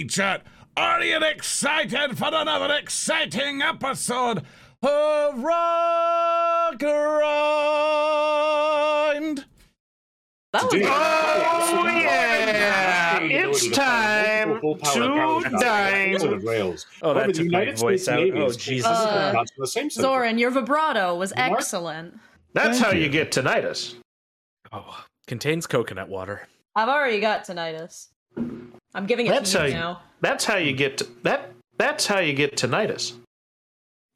Alrighty, chat. Are you excited for another exciting episode of Rotgrind? That was Oh yeah! It's time to dine. Rails. Oh, that However, the took my United voice States out. Navy Oh, Jesus. Uh, same subject. Zoran, your vibrato was Mark? excellent. That's Thank how you. you get tinnitus. Oh, contains coconut water. I've already got tinnitus. I'm giving it That's to how you you, now. that's how you get t- that that's how you get tinnitus.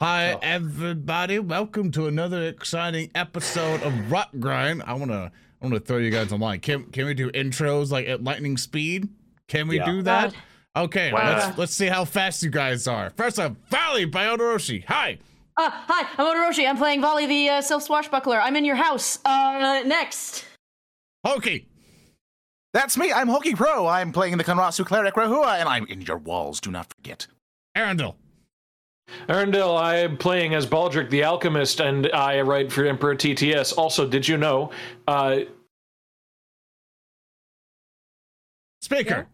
Hi, Oh. everybody. Welcome to another exciting episode of Rock Grind. I wanna, I wanna throw you guys online. Can can we do intros like at lightning speed? Can we Yeah. do that? God. Okay, Wow. let's let's see how fast you guys are. First up, Valli by Odoroshi. Hi. Uh, hi, I'm Odoroshi. I'm playing Valli the uh, Self Swashbuckler. I'm in your house. Uh, next. Hokey. That's me. I'm Hoki Pro. I'm playing the Konratsu Cleric Rehua, and I'm in your walls. Do not forget. Earndil. Earndil, I'm playing as Baldric the Alchemist, and I write for Emperor TTS. Also, did you know? Uh, Speaker.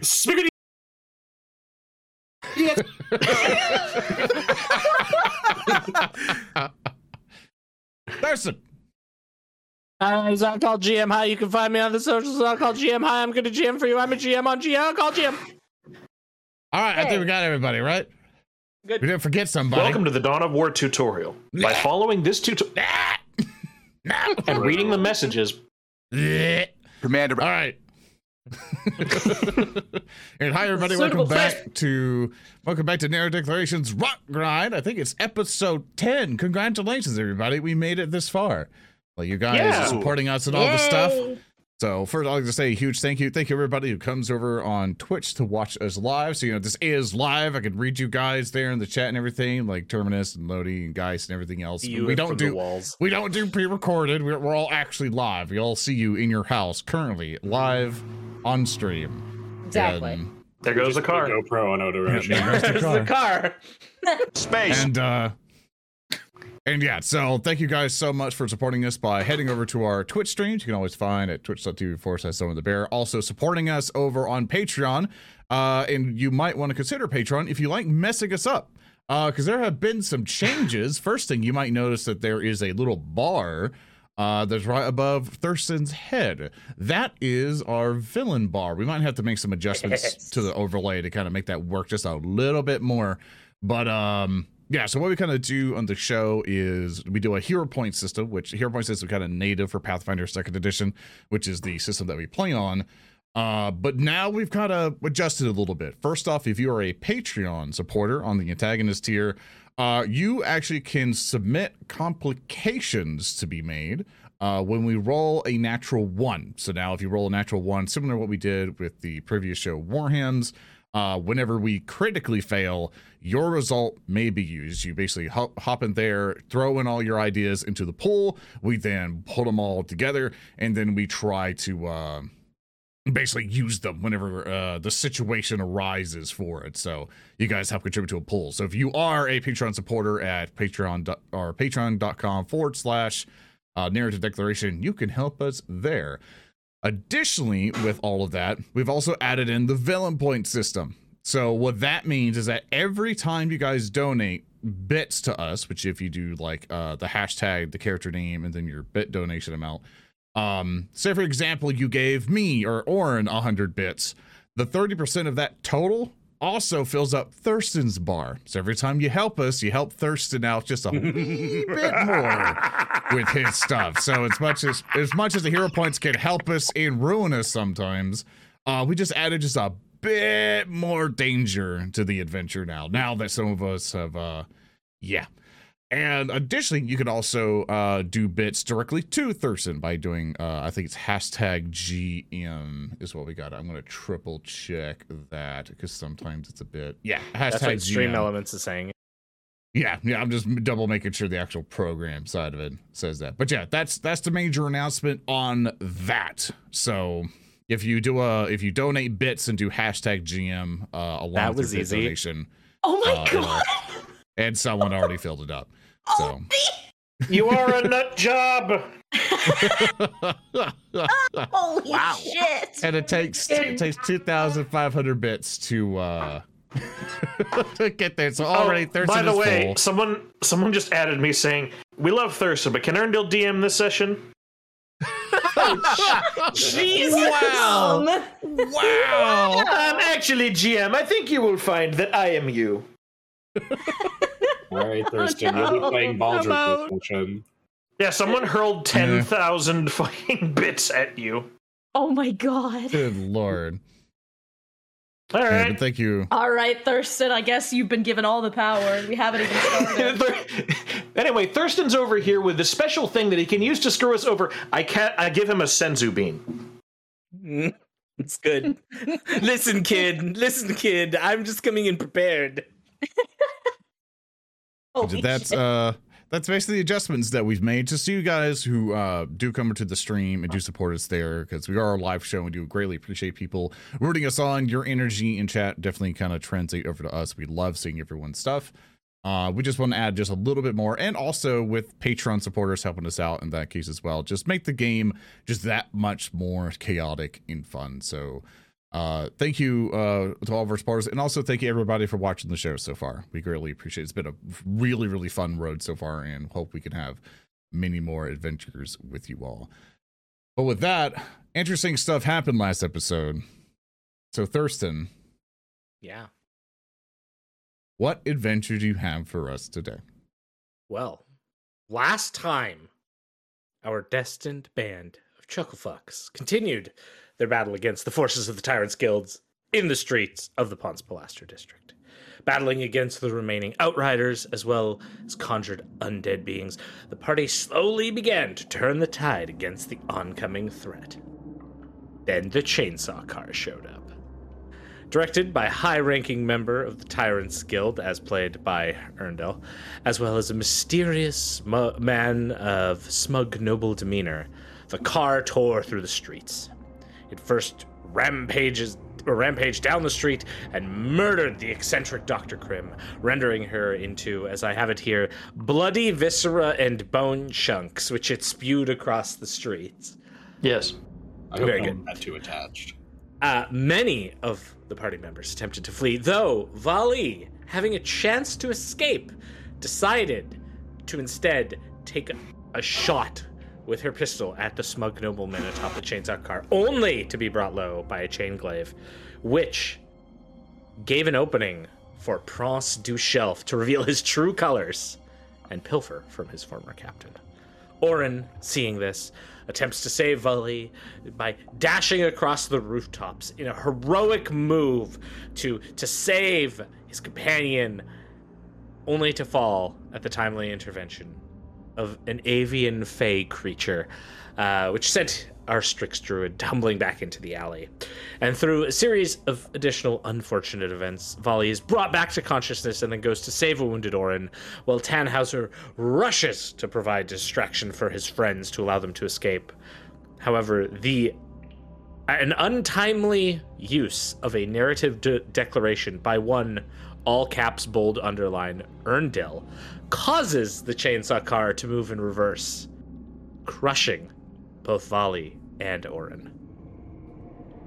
Spiggity. Thurston. Hi, it's on call GM. Hi, you can find me on the socials. On call GM. Hi, I'm gonna GM for you. I'm a GM on GM. On call GM. All right, I think we got everybody, right? Good. We didn't forget somebody. welcome to the Dawn of War tutorial. By following this tutorial! And reading the messages, Commander. All right. and hi everybody, Suitable welcome back to welcome back to Narrow Declarations Rock Grind. I think it's episode 10. Congratulations, everybody. We made it this far. Well, you guys Yeah. are supporting us and all the stuff. So first, I'd like to say a huge thank you. Thank you everybody who comes over on Twitch to watch us live. So you know this is live. I can read you guys there in the chat and everything, like Terminus and Lodi and Geist and everything else. You we don't do walls. we don't do pre-recorded. We're, we're all actually live. We all see you in your house currently, live on stream. Exactly. And, there goes the car. GoPro on Odoroshi. Yeah, There's the car. Space. and uh and yeah, so thank you guys so much for supporting us by heading over to our Twitch streams. You can always find at twitch.tv forward slash Zoran the Bear. Also supporting us over on Patreon. Uh, and you might want to consider Patreon if you like messing us up. Uh, because there have been some changes. First thing you might notice that there is a little bar uh, that's right above Thurston's head. That is our villain bar. We might have to make some adjustments Yes. to the overlay to kind of make that work just a little bit more. But um, yeah. So what we kind of do on the show is we do a hero point system, which hero point system is kind of native for Pathfinder Second Edition, which is the system that we play on. Uh, but now we've kind of adjusted a little bit. First off, if you are a Patreon supporter on the antagonist tier, uh, you actually can submit complications to be made uh, when we roll a natural one. So now, if you roll a natural one, similar to what we did with the previous show, Warhams, uh, whenever we critically fail, your result may be used. You basically hop, hop in there, throw in all your ideas into the pool. We then pull them all together, and then we try to. Uh, basically use them whenever uh, the situation arises for it. So you guys help contribute to a pool. So if you are a Patreon supporter at Patreon or patreon.com forward slash uh, narrative declaration, you can help us there. Additionally, with all of that, we've also added in the villain point system. So what that means is that every time you guys donate bits to us, which if you do like uh, the hashtag, the character name, and then your bit donation amount, um, say for example, you gave me or Oren a hundred bits. The 30% of that total also fills up Thurston's bar. So every time you help us, you help Thurston out just a wee bit more with his stuff. So as much as as much as the hero points can help us and ruin us sometimes, uh, we just added just a bit more danger to the adventure now. Now that some of us have uh yeah. And additionally, you could also uh, do bits directly to Thurston by doing, uh, I think it's hashtag GM is what we got. I'm going to triple check that because sometimes it's a bit. Yeah, hashtag That's what Stream Elements is saying. Yeah, yeah. I'm just double making sure the actual program side of it says that. But yeah, that's that's the major announcement on that. So if you do a if you donate bits and do hashtag GM uh, along That with was your bit easy. donation, Oh my Uh, god. And someone already filled it up. So Oh, You are a nut job. Holy Wow. shit! and it takes it takes two thousand five hundred bits to uh to get there. So already Oh, Thurston by the is way, full. someone someone just added me saying we love Thurston, but can Earndil DM this session? Wow! Wow. Um, actually, GM, I think you will find that I am you. All right, Thurston, you'll be playing Baldric this session. Yeah, someone hurled ten thousand fucking bits at you. Oh my god! Good lord. All Yeah, thank you. All right, Thurston. I guess you've been given all the power. We haven't even started. anyway, Thurston's over here with the special thing that he can use to screw us over. I can't. I give him a senzu bean. Mm, It's good. listen, kid. Listen, kid. I'm just coming in prepared. Holy that's shit. uh that's basically the adjustments that we've made just so you guys who uh do come to the stream and do support us there because we are a live show and we do greatly appreciate people rooting us on. Your energy in chat definitely kind of translate over to us. We love seeing everyone's stuff. Uh we just want to add just a little bit more and also with patreon supporters helping us out in that case as well just make the game just that much more chaotic and fun. So uh, thank you uh, to all of our supporters, and also thank you everybody for watching the show so far. We greatly appreciate it. It's been a really, really fun road so far, and hope we can have many more adventures with you all. But with that, interesting stuff happened last episode. So, Thurston, Yeah. what adventure do you have for us today? Well, last time, our destined band of Chucklefucks continued their battle against the forces of the Tyrants Guilds in the streets of the Pons Pilaster district, battling against the remaining outriders as well as conjured undead beings. The party slowly began to turn the tide against the oncoming threat. Then the chainsaw car showed up. Directed by high ranking member of the Tyrants Guild, as played by Earndil, as well as a mysterious man of smug, noble demeanor, the car tore through the streets. It first rampages or rampaged down the street and murdered the eccentric Dr. Krim, rendering her into, as I have it here, bloody viscera and bone chunks, which it spewed across the streets. Yes. I hope Very no good. one got too attached. Uh, many of the party members attempted to flee, though Valli, having a chance to escape, decided to instead take a, a shot with her pistol at the smug nobleman atop the chainsaw car, only to be brought low by a chain glaive, which gave an opening for Prince du Shelf to reveal his true colors and pilfer from his former captain. Orin, seeing this, attempts to save Valli by dashing across the rooftops in a heroic move to to save his companion, only to fall at the timely intervention of an avian fey creature, uh, which sent our Strix druid tumbling back into the alley. And through a series of additional unfortunate events, Valli is brought back to consciousness and then goes to save a wounded Orin, while Tannhauser rushes to provide distraction for his friends to allow them to escape. However, the an untimely use of a narrative de- declaration by one all caps bold underline Earndil causes the chainsaw car to move in reverse, crushing both Valli and Orin.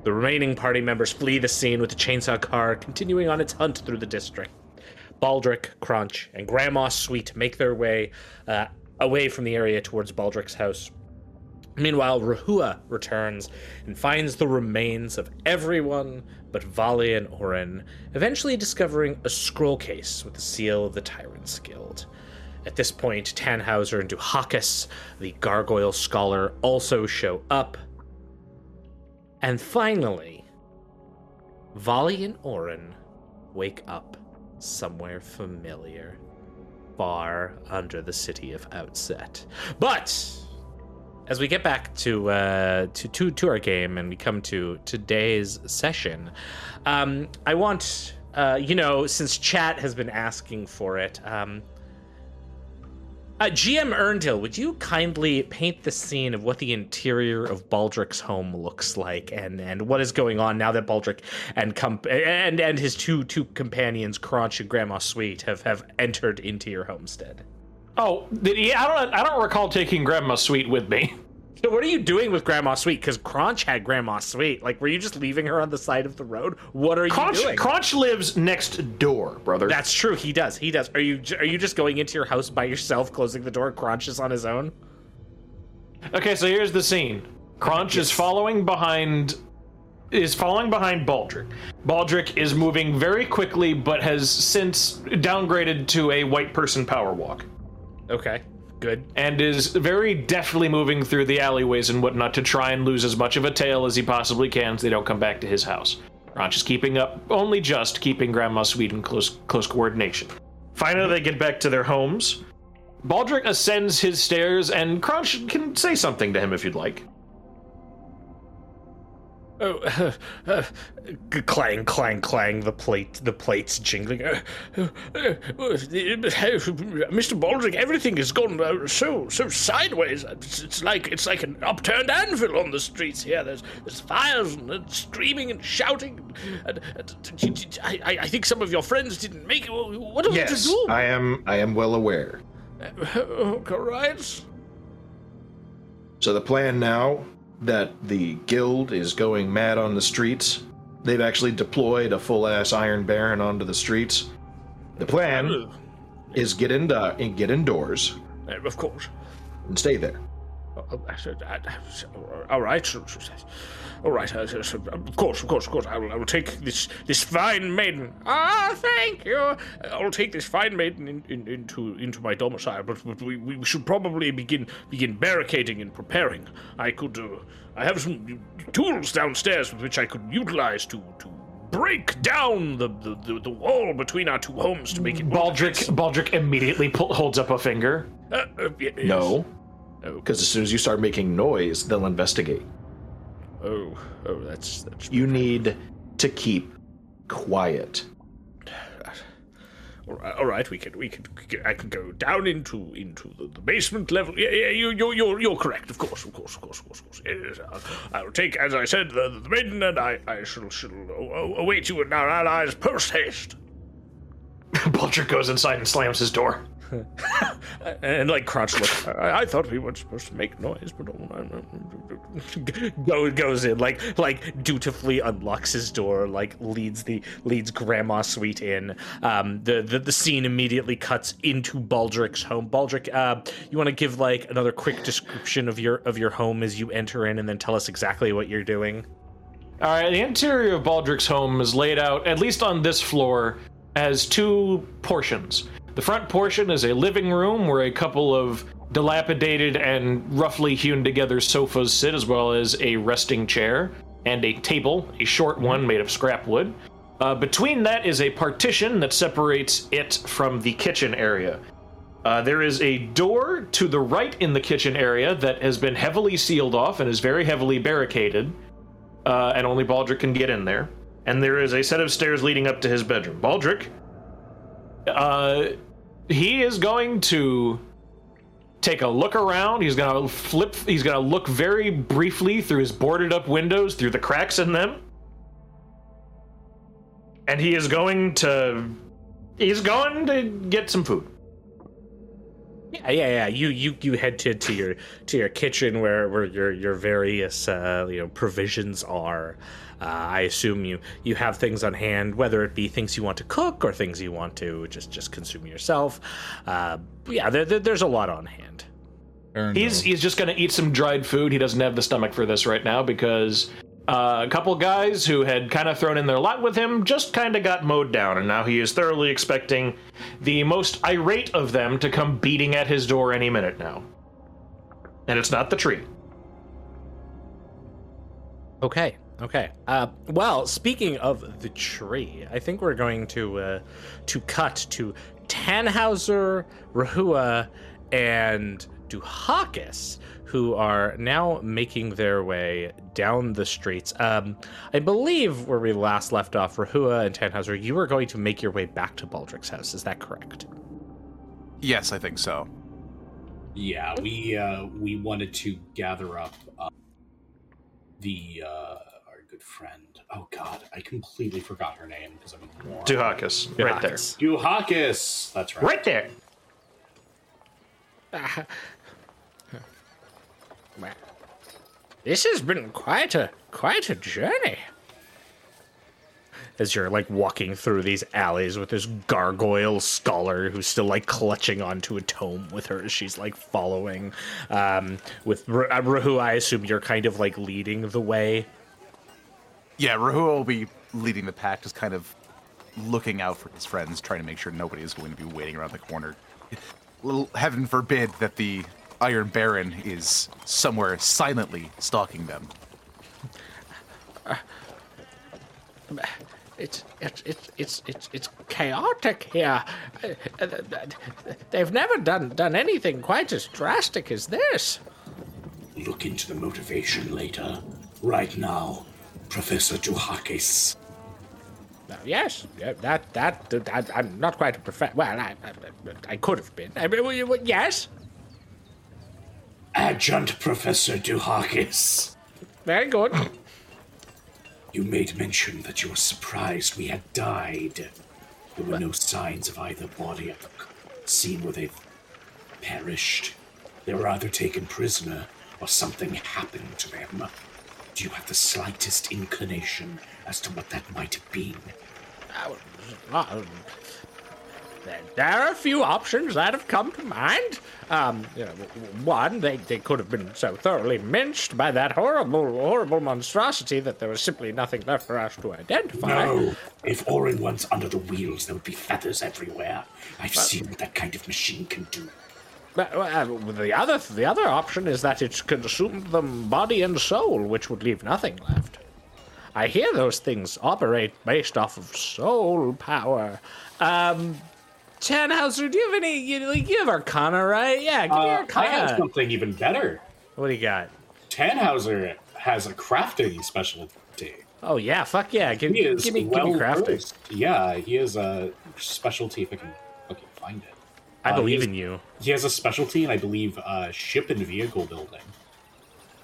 The remaining party members flee the scene with the chainsaw car continuing on its hunt through the district. Baldric, Crunch, and Grandma Sweet make their way uh, away from the area towards Baldric's house. Meanwhile, Rehua returns and finds the remains of everyone but Valli and Orin, eventually discovering a scroll case with the seal of the Tyrants Guild. At this point, Tannhauser and Duhakis, the gargoyle scholar, also show up. And finally, Valli and Orin wake up somewhere familiar, far under the city of Outset. But as we get back to uh, to, to to our game and we come to today's session, um, I want uh, you know since chat has been asking for it. Um, uh, GM Earndil, would you kindly paint the scene of what the interior of Baldric's home looks like, and, and what is going on now that Baldric and comp- and and his two two companions, Crunch and Grandma Sweet, have have entered into your homestead? Oh, he, I don't. I don't recall taking Grandma sweet with me. So what are you doing with Grandma Sweet? Because Crunch had Grandma Sweet. Like, were you just leaving her on the side of the road? What are Crunch, you doing? Crunch lives next door, brother. That's true. He does. He does. Are you are you just going into your house by yourself, closing the door? Crunch is on his own. Okay, so here's the scene. Crunch is following behind is following behind Baldric. Baldric is moving very quickly but has since downgraded to a white person power walk Okay. Good. and is very deftly moving through the alleyways and whatnot to try and lose as much of a tail as he possibly can so they don't come back to his house. Crunch is keeping up only just keeping Grandma Sweet in close close coordination. Finally they get back to their homes. Baldric ascends his stairs and Crunch can say something to him if you'd like. Oh, uh, uh, clang, clang, clang. The plate, the plates jingling. Uh, uh, uh, Mr. Baldric, everything has gone uh, so so sideways. It's, it's like it's like an upturned anvil on the streets here. There's there's fires and, and screaming and shouting. And, and, I, I think some of your friends didn't make it. What are we to Yes, do? I am. I am well aware. Oh, all right. So the plan now that the guild is going mad on the streets, they've actually deployed a full-ass Iron Baron onto the streets. The plan is get in get indoors Of course. and stay there. All right. All right. uh, so- so, Of course, of course, of course. I will, I will take this this fine maiden. Ah, thank you. I will take this fine maiden in, in, into into my domicile. But, but we, we should probably begin begin barricading and preparing. I could. Uh, I have some tools downstairs with which I could utilize to to break down the the, the, the wall between our two homes to make it Baldric Baldric immediately pull, holds up a finger. Uh, uh, yes. No, Oh. because as soon as you start making noise, they'll investigate. Oh, oh, that's that's. You need to keep quiet. All right, all right, we can, we can, I can go down into into the, the basement level. Yeah, yeah, you, you, you're, you're correct. Of course, of course, of course, of course, of course. Yes, I'll, I'll take, as I said, the, the maiden, and I, I shall, shall await you in our allies post haste. Bulger goes inside and slams his door. And like Crunch, look, I, I thought we weren't supposed to make noise, but go goes in like like dutifully unlocks his door, like leads the leads Grandma Sweet in. Um, the, the the scene immediately cuts into Baldric's home. Baldric, uh, you want to give like another quick description of your of your home as you enter in, and then tell us exactly what you're doing. All right, the interior of Baldric's home is laid out, at least on this floor, as two portions. The front portion is a living room where a couple of dilapidated and roughly hewn together sofas sit, as well as a resting chair and a table, a short one made of scrap wood. Uh, between that is a partition that separates it from the kitchen area. Uh, there is a door to the right in the kitchen area that has been heavily sealed off and is very heavily barricaded uh, and only Baldric can get in there. And there is a set of stairs leading up to his bedroom. Baldric, uh, he is going to take a look around. He's gonna flip. He's gonna look very briefly through his boarded up windows, through the cracks in them, and he is going to. He's going to get some food. Yeah, yeah, yeah. You you you head to, to your to your kitchen where where your your various uh, you know provisions are. Uh, I assume you you have things on hand, whether it be things you want to cook or things you want to just just consume yourself. Uh, yeah, there, there- there's a lot on hand. He's he's just gonna eat some dried food. He doesn't have the stomach for this right now because uh, a couple guys who had kind of thrown in their lot with him just kind of got mowed down, and now he is thoroughly expecting the most irate of them to come beating at his door any minute now. And it's not the tree. Okay. Okay. Uh, well, speaking of the tree, I think we're going to uh, to cut to Tannhauser, Rehua, and Duhakis, who are now making their way down the streets. Um, I believe where we last left off, Rehua and Tannhauser, you were going to make your way back to Baldric's house. Is that correct? Yes, I think so. Yeah, we uh, we wanted to gather up uh, the uh, our good friend. Oh God, I completely forgot her name because I'm a moron. Duhakis, right there. Duhakis. Duhakis. That's right. Right there. Well, this has been quite a quite a journey. As you're like walking through these alleys with this gargoyle scholar who's still like clutching onto a tome with her as she's like following. Um, with R- uh, Rahu, I assume you're kind of like leading the way. Yeah, Rahu will be leading the pack, just kind of looking out for his friends, trying to make sure nobody is going to be waiting around the corner. Heaven forbid that the Iron Baron is somewhere silently stalking them. It's it's it's it's it's, it's chaotic here. Uh, uh, They've never done done anything quite as drastic as this. Look into the motivation later. Right now, Professor Duhakis. Now, yes, yeah, that, that that I'm not quite a professor. Well, I, I I could have been. I mean, yes, Adjunct Professor Duhakis. very good. You made mention that you were surprised we had died. There were no signs of either body at the scene where they perished. They were either taken prisoner or something happened to them. Do you have the slightest inclination as to what that might have been? Uh, there, there are a few options that have come to mind. Um, you know, one, they, they could have been so thoroughly minced by that horrible, horrible monstrosity that there was simply nothing left for us to identify. No. If Orin went under the wheels, there would be feathers everywhere. I've seen what that kind of machine can do. But, uh, the other the other option is that it's consumed them body and soul, which would leave nothing left. I hear those things operate based off of soul power. Um, Tannhauser, do you have any? You, like, you have Arcana, right? Yeah, give me Uh, I have something even better. What do you got? Tannhauser has a crafting specialty. Oh yeah, fuck yeah! Give, He give, is give me, give well me crafting. versed. Yeah, he has a specialty. If I can, can find it. I Uh, believe in you. He has a specialty, and I believe uh, ship and vehicle building.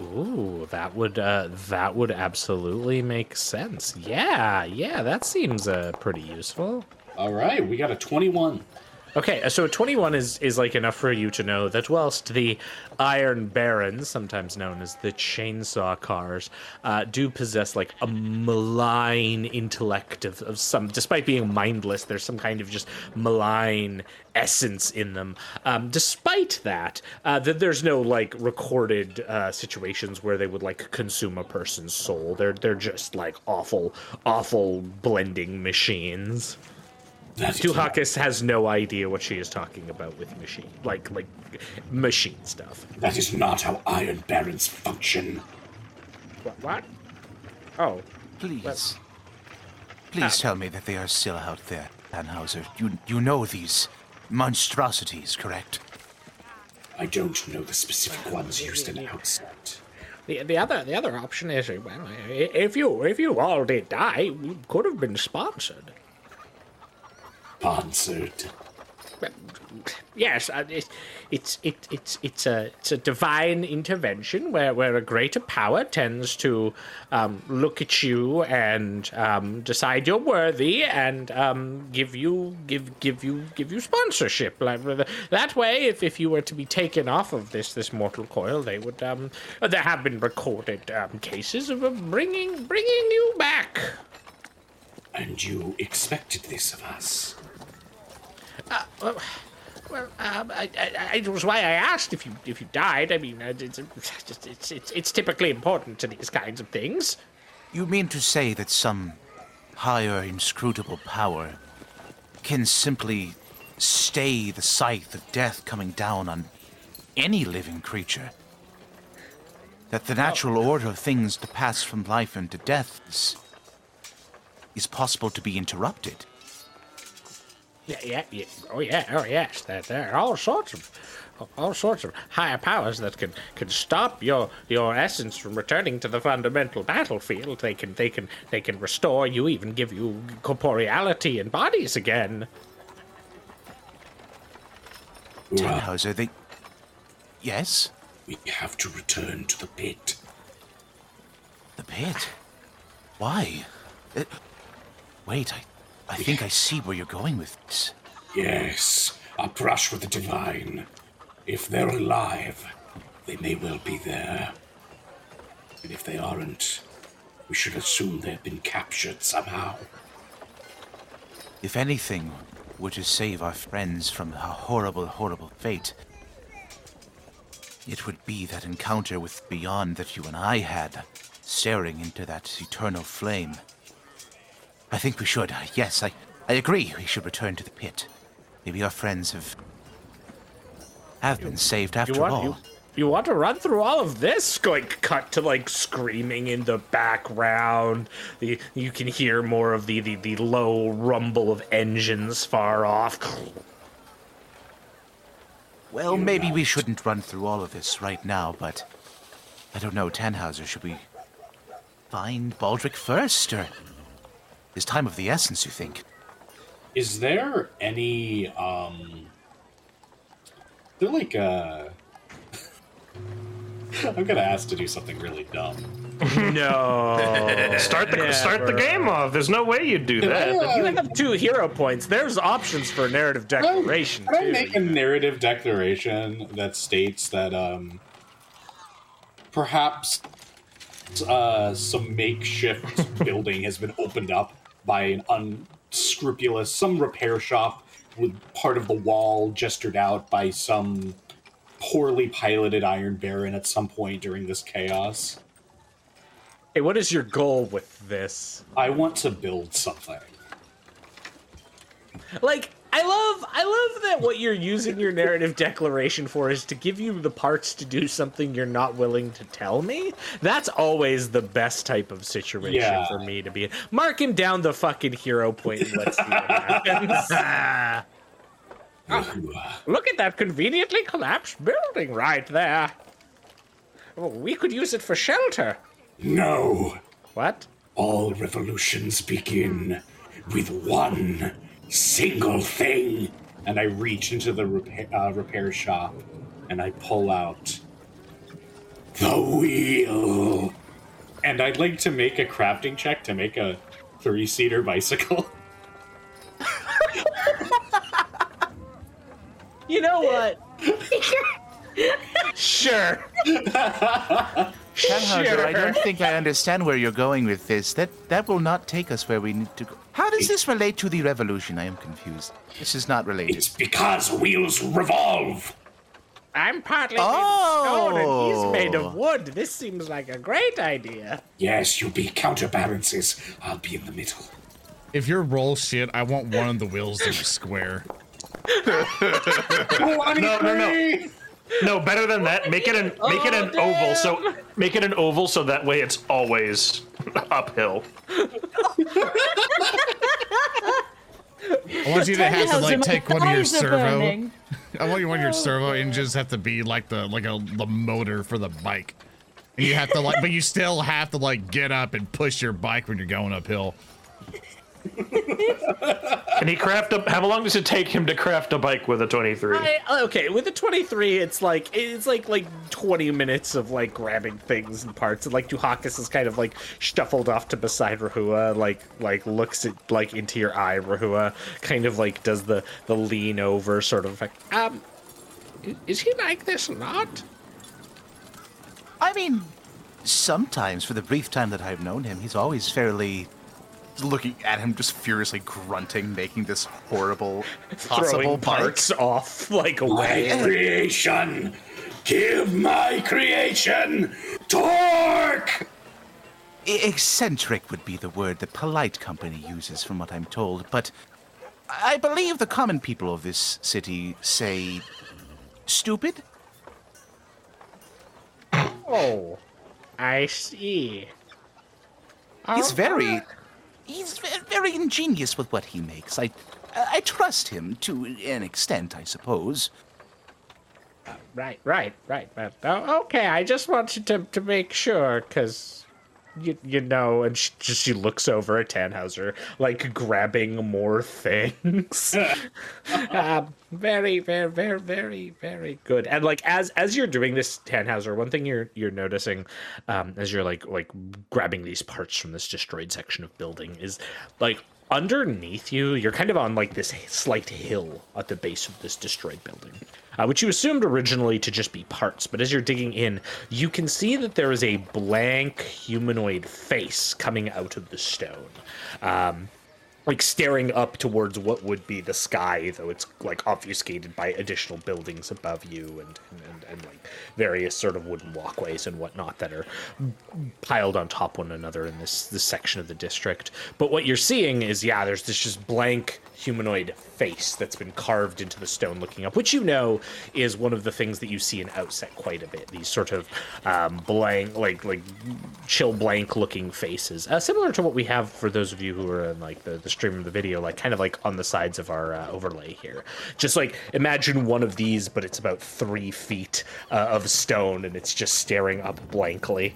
Ooh, that would uh, that would absolutely make sense. Yeah, yeah, that seems uh, pretty useful. All right, we got a twenty-one. Okay, uh, so 21 is is like enough for you to know that whilst the Iron Barons, sometimes known as the Chainsaw Cars, uh, do possess like a malign intellect of, of some, despite being mindless, there's some kind of just malign essence in them. Um, despite that, uh, that there's no like recorded uh, situations where they would like consume a person's soul. They're they're just like awful, awful blending machines. That is Duhakis has no idea what she is talking about with machine, like like machine stuff. That is not how Iron Barons function. What? what? Oh, Please. Please ah. tell me that they are still out there, Tannhauser. You, you know these monstrosities, correct? I don't know the specific ones used in outset. the the other the other option is well, if you if you all did die, you could have been sponsored. Sponsored. Yes, uh, it, it's it, it's it's a it's a divine intervention where, where a greater power tends to um, look at you and um, decide you're worthy and um, give you give give you give you sponsorship. Like, That way, if, if you were to be taken off of this this mortal coil, they would. Um, there have been recorded um, cases of bringing bringing you back. And you expected this of us. Well, well um, I, I, it was why I asked if you if you died. I mean, uh, it's, it's, it's, it's, it's typically important to these kinds of things. You mean to say that some higher inscrutable power can simply stay the scythe of death coming down on any living creature? That the natural order of things to pass from life into death is, is possible to be interrupted? Yeah, yeah, yeah. Oh yeah, oh yes. There, there are all sorts of all sorts of higher powers that can, can stop your your essence from returning to the fundamental battlefield. They can they can they can restore you, even give you corporeality and bodies again. Well, Tannhauser, they. Yes? we have to return to the pit. The pit? Why? Uh, wait, I, I think I see where you're going with this. Yes, a brush with the divine. If they're alive, they may well be there. And if they aren't, we should assume they've been captured somehow. If anything were to save our friends from a horrible, horrible fate, it would be that encounter with Beyond that you and I had, staring into that eternal flame. I think we should. Yes, I, I agree. We should return to the pit. Maybe our friends have have been saved after you want all. you, you want to run through all of this? Going cut to like screaming in the background. The you can hear more of the the, the low rumble of engines far off. Well, maybe we shouldn't run through all of this right now, but I don't know, Tannhauser, should we find Baldric first, or is time of the essence, you think? Is there any um they're like uh I'm gonna ask to do something really dumb. No. Start the start the game off. There's no way you'd do that. I, You have two hero points. There's options for narrative declaration Can I too. make a narrative declaration that states that um perhaps uh some makeshift building has been opened up by an unscrupulous some repair shop with part of the wall gestured out by some poorly piloted Iron Baron at some point during this chaos. Hey, what is your goal with this? I want to build something. Like, I love, I love that what you're using your narrative declaration for is to give you the parts to do something you're not willing to tell me. That's always the best type of situation Yeah. for me to be in. Mark him down the fucking hero point and let's see what happens. Look at that conveniently collapsed building right there. Oh, we could use it for shelter. No! What? All revolutions begin with one single thing. And I reach into the repair, uh, repair shop and I pull out the wheel. And I'd like to make a crafting check to make a three seater bicycle. You know what? sure. Tannhauser, I don't think I understand where you're going with this. That that will not take us where we need to go. How does this relate to the revolution? I am confused. This is not related. It's because wheels revolve. I'm partly Oh. made of stone and he's oh. made of wood. This seems like a great idea. Yes, you'll be counterbalances. I'll be in the middle. If your roll shit, I want one of the wheels to be square. No, no, no. No, better than that. Make it an make it an oval. So make it an oval so that way it's always uphill. I want you to have to like take one of your servo. burning. I want you one of your servo engines have to be like the like a the motor for the bike. And you have to like, but you still have to like get up and push your bike when you're going uphill. Can he craft a? How long does it take him to craft a bike with a 23? Okay, with a 23, it's like it's like like 20 minutes of like grabbing things and parts, and like Duhakis is kind of like shuffled off to beside Rehua, like like looks at like into your eye, Rehua, kind of like does the the lean over sort of like um, is he like this or not? I mean, sometimes for the brief time that I've known him, he's always fairly looking at him, just furiously grunting, making this horrible possible Throwing bike. parts off like My away. creation! Give my creation torque! E- Eccentric would be the word that polite company uses, from what I'm told, but I believe the common people of this city say stupid. Oh, I see. He's very, he's very ingenious with what he makes. I, I trust him to an extent, I suppose. Right, right, right. But, oh, okay, I just wanted to to make sure, cause you you know, and she just she looks over at Tannhauser, like grabbing more things. um, very, very, very, very, very good. And like as as you're doing this, Tannhauser, one thing you're you're noticing, um, as you're like like grabbing these parts from this destroyed section of building is like underneath you, you're kind of on like this slight hill at the base of this destroyed building, uh, which you assumed originally to just be parts. But as you're digging in, you can see that there is a blank humanoid face coming out of the stone. Um, like staring up towards what would be the sky, though it's like obfuscated by additional buildings above you and, and, and, like various sort of wooden walkways and whatnot that are piled on top one another in this this section of the district. But what you're seeing is yeah, there's this just blank humanoid face that's been carved into the stone looking up, which you know is one of the things that you see in Outset quite a bit. These sort of um, blank, like like chill blank looking faces, uh, similar to what we have for those of you who are in like the, the stream of the video, like kind of like on the sides of our uh, overlay here. Just like imagine one of these, but it's about three feet uh, of stone and it's just staring up blankly.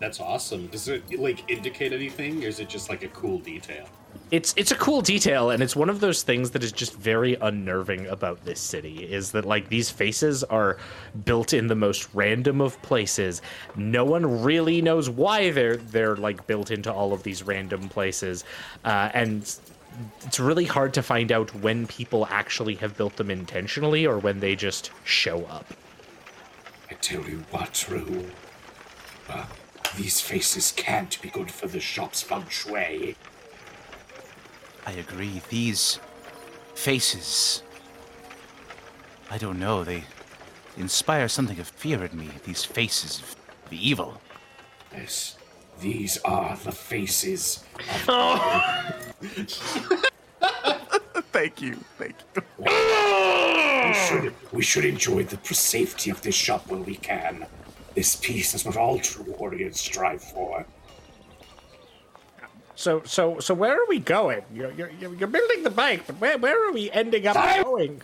That's awesome. Does it like indicate anything, or is it just like a cool detail? It's it's a cool detail and it's one of those things that is just very unnerving about this city is that like these faces are built in the most random of places no one really knows why they're they're like built into all of these random places uh, and it's really hard to find out when people actually have built them intentionally or when they just show up I tell you what, Rahul. Uh, these faces can't be good for the shop's feng shui. I agree. These faces. I don't know. They inspire something of fear in me. These faces of the evil. Yes, these are the faces. oh. Thank you. Thank you. We should, we should enjoy the safety of this shop when we can. This peace is what all true warriors strive for. So so so where are we going you're you're, you're you're building the bike but where, where are we ending up Fire! going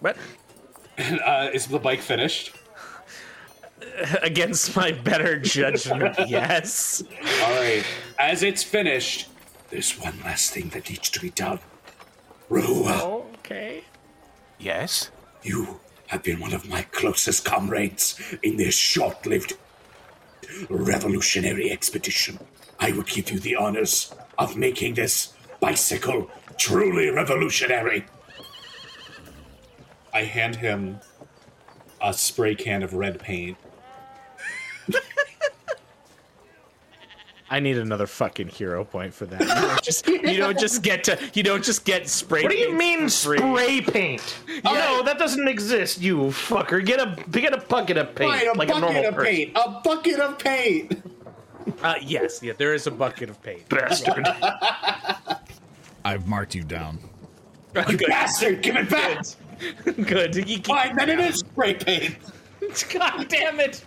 what Uh, is the bike finished? against my better judgment yes All right. As it's finished, there's one last thing that needs to be done. Rahul, okay Yes? you have been one of my closest comrades in this short lived revolutionary expedition. I would give you the honors of making this bicycle truly revolutionary. I hand him a spray can of red paint. I need another fucking hero point for that. You don't just you don't just get to you don't just get spray. What do you mean for spray paint? Oh, no, that doesn't exist, you fucker. Get a get a bucket of paint Right, a like a bucket normal of person. paint. A bucket of paint. Uh, yes, yeah, there is a bucket of paint. Bastard. I've marked you down. You bastard, give it back! Good. You keep- Fine, then it is spray paint. God damn it!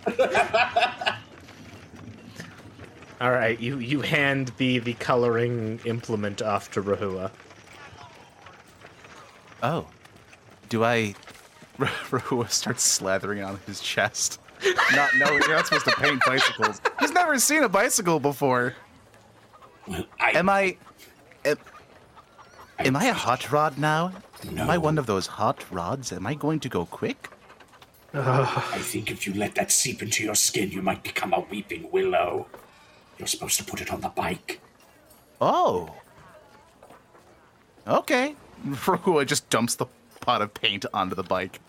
All right, you you hand the the coloring implement off to Rehua. Oh. Do I. Rehua starts slathering on his chest. Not knowing you're not supposed to paint bicycles. He's never seen a bicycle before. I, Am I. Am, am I a hot rod now? Am I one of those hot rods? Am I going to go quick? I think if you let that seep into your skin, you might become a weeping willow. You're supposed to put it on the bike. Oh. Okay. Rehua just dumps the pot of paint onto the bike.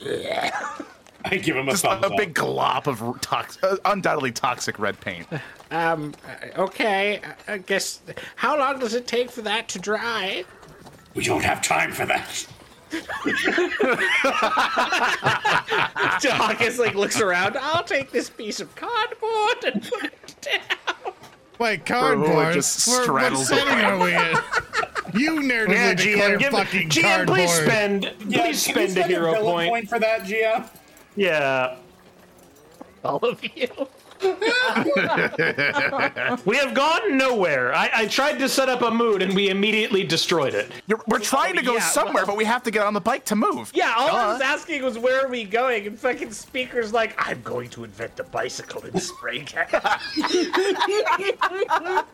I give him a Just thumbs a, up. big glop of tox- uh, undoubtedly toxic red paint. Um. Okay. I guess. How long does it take for that to dry? We don't have time for that. Hawkins like looks around. I'll take this piece of cardboard and put it down. Wait, cardboard. just Where- what straddles the setting are we in? You narratively Yeah, declare GM, give, fucking GM, cardboard. please spend, Yeah, please can you spend a spend hero villain point. point for that, GM? Yeah, All of you. we have gone nowhere. I, I tried to set up a mood and we immediately destroyed it. You're, we're trying to go yeah, somewhere, but we have to get on the bike to move. Yeah, all I was asking was where are we going, and fucking speakers like I'm going to invent a bicycle in spray can.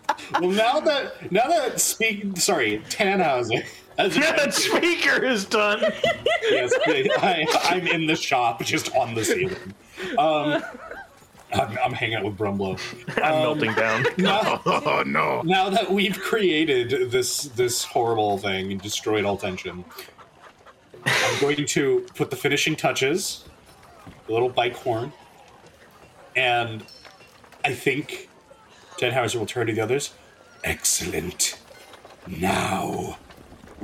Well, now that now that speak, sorry, Tannhauser. As Yeah, that speaker is done. yes, I, I'm in the shop, just on the ceiling. Um, I'm, I'm hanging out with Brumblo. I'm melting down. Now, Oh no. now that we've created this this horrible thing and destroyed all tension, I'm going to put the finishing touches, the little bike horn, and I think Ted Denhauser will turn to the others. Excellent. Now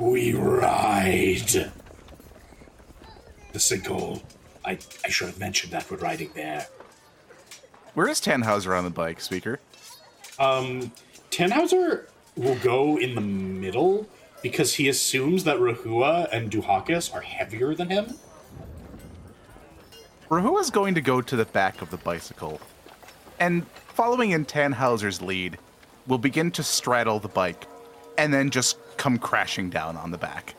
we ride. The sinkhole. I, I should have mentioned that we're riding there. Where is Tannhauser on the bike, speaker? Um, Tannhauser will go in the middle because he assumes that Rehua and Duhakis are heavier than him. Rehua's going to go to the back of the bicycle, and following in Tannhauser's lead, will begin to straddle the bike, and then just come crashing down on the back.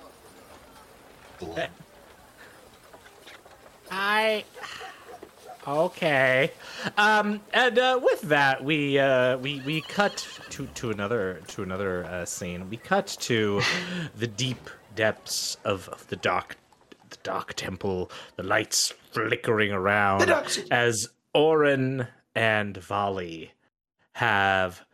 I. Okay. Um, and uh, with that, we uh, we we cut to to another to another uh, scene. We cut to the deep depths of, of the dark the dark temple. The lights flickering around as Oran and Valli have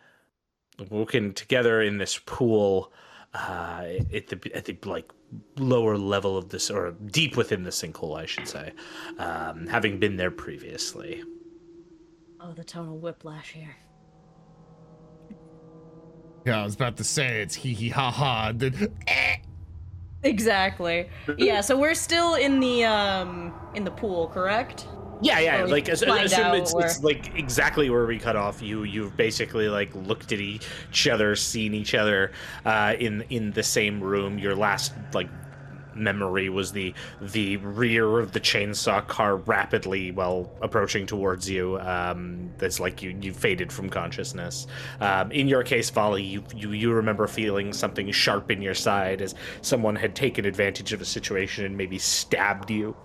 woken together in this pool uh, at the at the like lower level of this or deep within the sinkhole, I should say, um, having been there previously. Oh, the tonal whiplash here. Yeah, I was about to say it's hee hee ha ha. Then Exactly. Yeah, so we're still in the um in the pool, correct? Yeah, yeah. Or like as, assume it's, where- it's like exactly where we cut off. You you've basically like looked at each other, seen each other uh, in in the same room. Your last like memory was the the rear of the chainsaw car rapidly well approaching towards you. Um, that's like you you faded from consciousness. Um, in your case, Valli, you, you you remember feeling something sharp in your side as someone had taken advantage of a situation and maybe stabbed you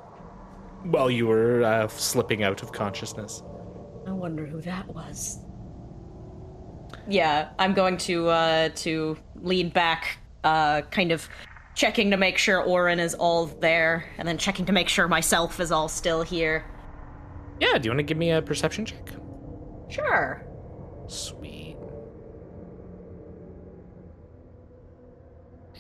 while you were uh, slipping out of consciousness. I wonder who that was. Yeah, I'm going to uh to lean back, uh kind of checking to make sure Oran is all there, and then checking to make sure myself is all still here. Yeah, do you want to give me a perception check? Sure. Sweet.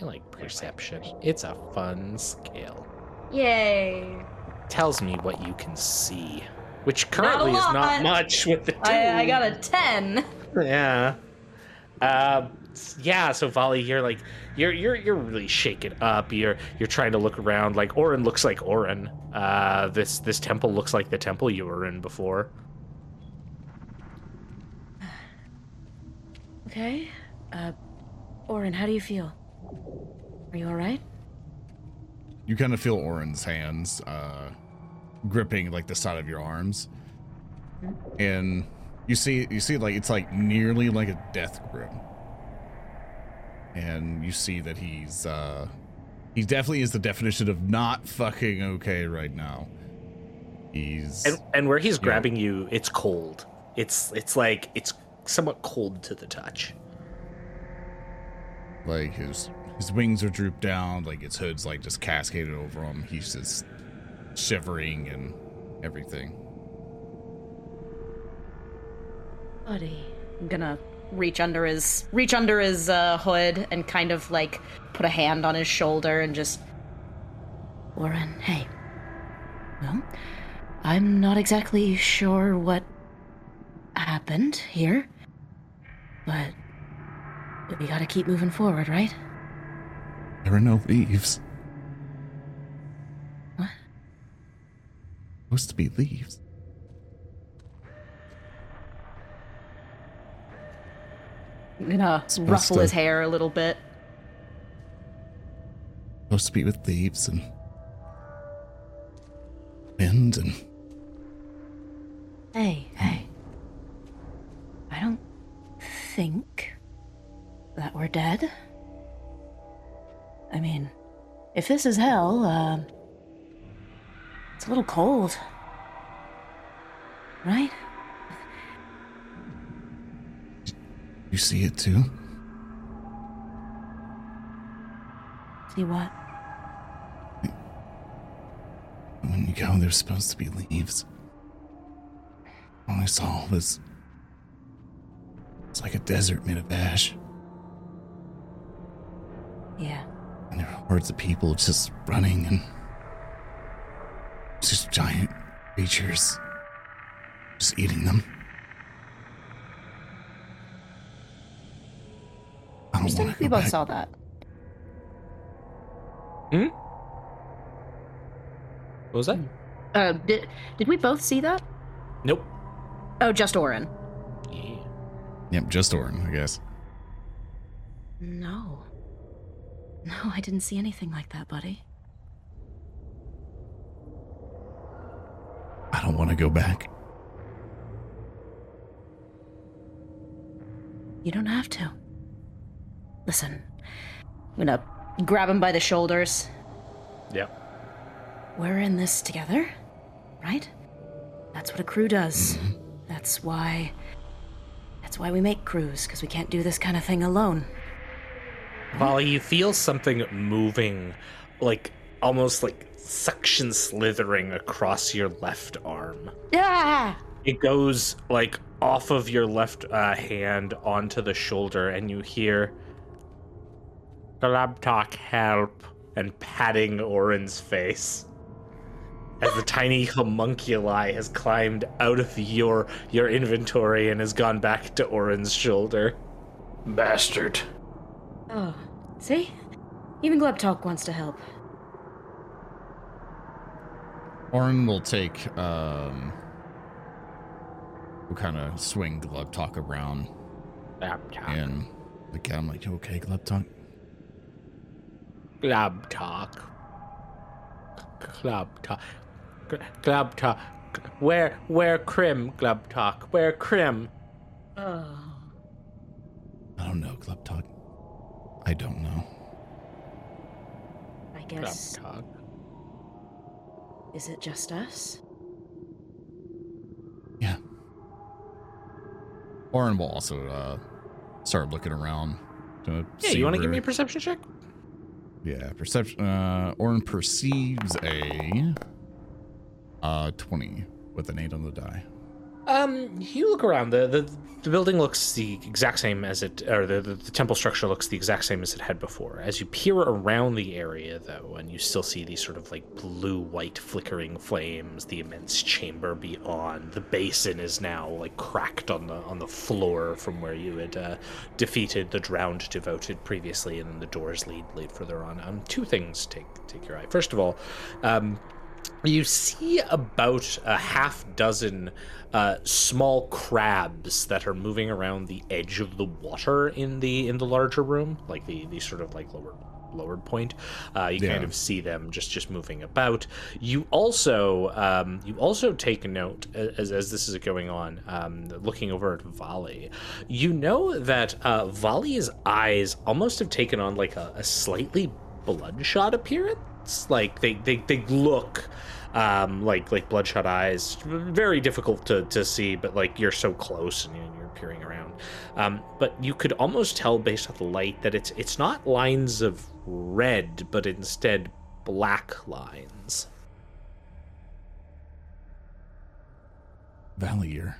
I like perception. It's a fun scale. Yay. Tells me what you can see, which currently is not much with the two. I, I got a 10. Yeah. Uh, yeah. So Valli, you're like, you're you're you're really shaken up. You're you're trying to look around. Like Oran looks like Oran. Uh, this this temple looks like the temple you were in before. Okay. Uh, Oran, how do you feel? Are you alright? you kind of feel Oran's hands uh, gripping like the side of your arms, and you see you see like it's like nearly like a death grip, and you see that he's uh, he definitely is the definition of not fucking okay right now. He's And and where he's grabbing you, it's cold. It's it's like it's somewhat cold to the touch. like his his wings are drooped down, like his hood's like just cascaded over him. He's just shivering and everything. Buddy. I'm gonna reach under his reach under his uh, hood and kind of like put a hand on his shoulder and just Oran, hey. Well, I'm not exactly sure what happened here, but we gotta keep moving forward, right? There are no leaves. What? Supposed to be leaves. I'm gonna Supposed ruffle to- his hair a little bit. Supposed to be with leaves and wind and Hey, hey. I don't think that we're dead. I mean, if this is hell, uh, it's a little cold. Right? you see it too. See what? When you go, there's supposed to be leaves. All I saw was it's like a desert made of ash, Yeah. and there were hordes of people just running, and giant creatures just eating them. I don't Interesting. want to We both back. saw that. Hmm. What was that? Uh, did, did we both see that? Nope. Oh, just Oran. Yeah. Yep, just Oran, I guess. No. No, I didn't see anything like that, buddy. I don't want to go back. You don't have to. Listen, I'm gonna grab him by the shoulders. Yep. We're in this together, right? That's what a crew does. Mm-hmm. That's why. That's why we make crews, because we can't do this kind of thing alone. Valli, you feel something moving, like almost like suction slithering across your left arm. Ah! It goes like off of your left uh, hand onto the shoulder, and you hear Glabtok help and patting Oran's face. As the tiny homunculi has climbed out of your your inventory and has gone back to Oran's shoulder. Bastard. Oh, see? Even Glebtalk wants to help. Oran will take um will kind of swing Glub Talk around and look at him like, you okay, Glub Talk? Glab talk. Glab talk. Glab talk. Where where Crim Glab talk? Where Crim? Oh. I don't know, Glub Talk. I don't know. I Glab guess. talk. Is it just us? Yeah. Oran will also uh start looking around to Yeah, see you want to give me a perception check? Yeah, perception uh Oran perceives a uh 20 with an 8 on the die. Um, you look around. The, the the building looks the exact same as it, or the, the the temple structure looks the exact same as it had before. As you peer around the area, though, and you still see these sort of like blue-white flickering flames, the immense chamber beyond. The basin is now like cracked on the on the floor from where you had uh, defeated the drowned devoted previously, and then the doors lead lead further on. Um, two things take take your eye. First of all, um, you see about a half dozen uh, small crabs that are moving around the edge of the water in the in the larger room, like the the sort of like lower lowered point. Uh, you kind of see them just just moving about. You also um, you also take note as as this is going on, um, looking over at Valli. You know that uh, Valli's eyes almost have taken on like a, a slightly bloodshot appearance. Like they they, they look um, like like bloodshot eyes. Very difficult to, to see, but like you're so close and you're peering around. Um, but you could almost tell based on the light that it's it's not lines of red, but instead black lines. Valli, your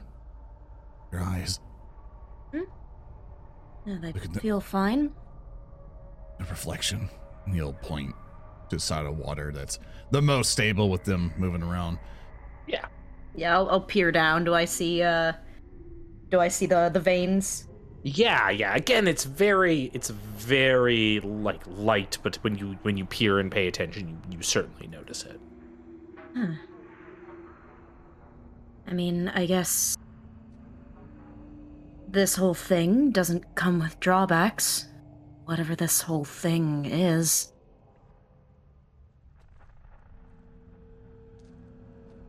your eyes, Yeah, they Look at the- feel fine. the reflection. And he'll point to side of water that's the most stable with them moving around. Yeah. Yeah, I'll, I'll peer down. Do I see? uh Do I see the the veins? Yeah, yeah. Again, it's very, it's very like light, but when you when you peer and pay attention, you, you certainly notice it. Huh. I mean, I guess this whole thing doesn't come with drawbacks. Whatever this whole thing is.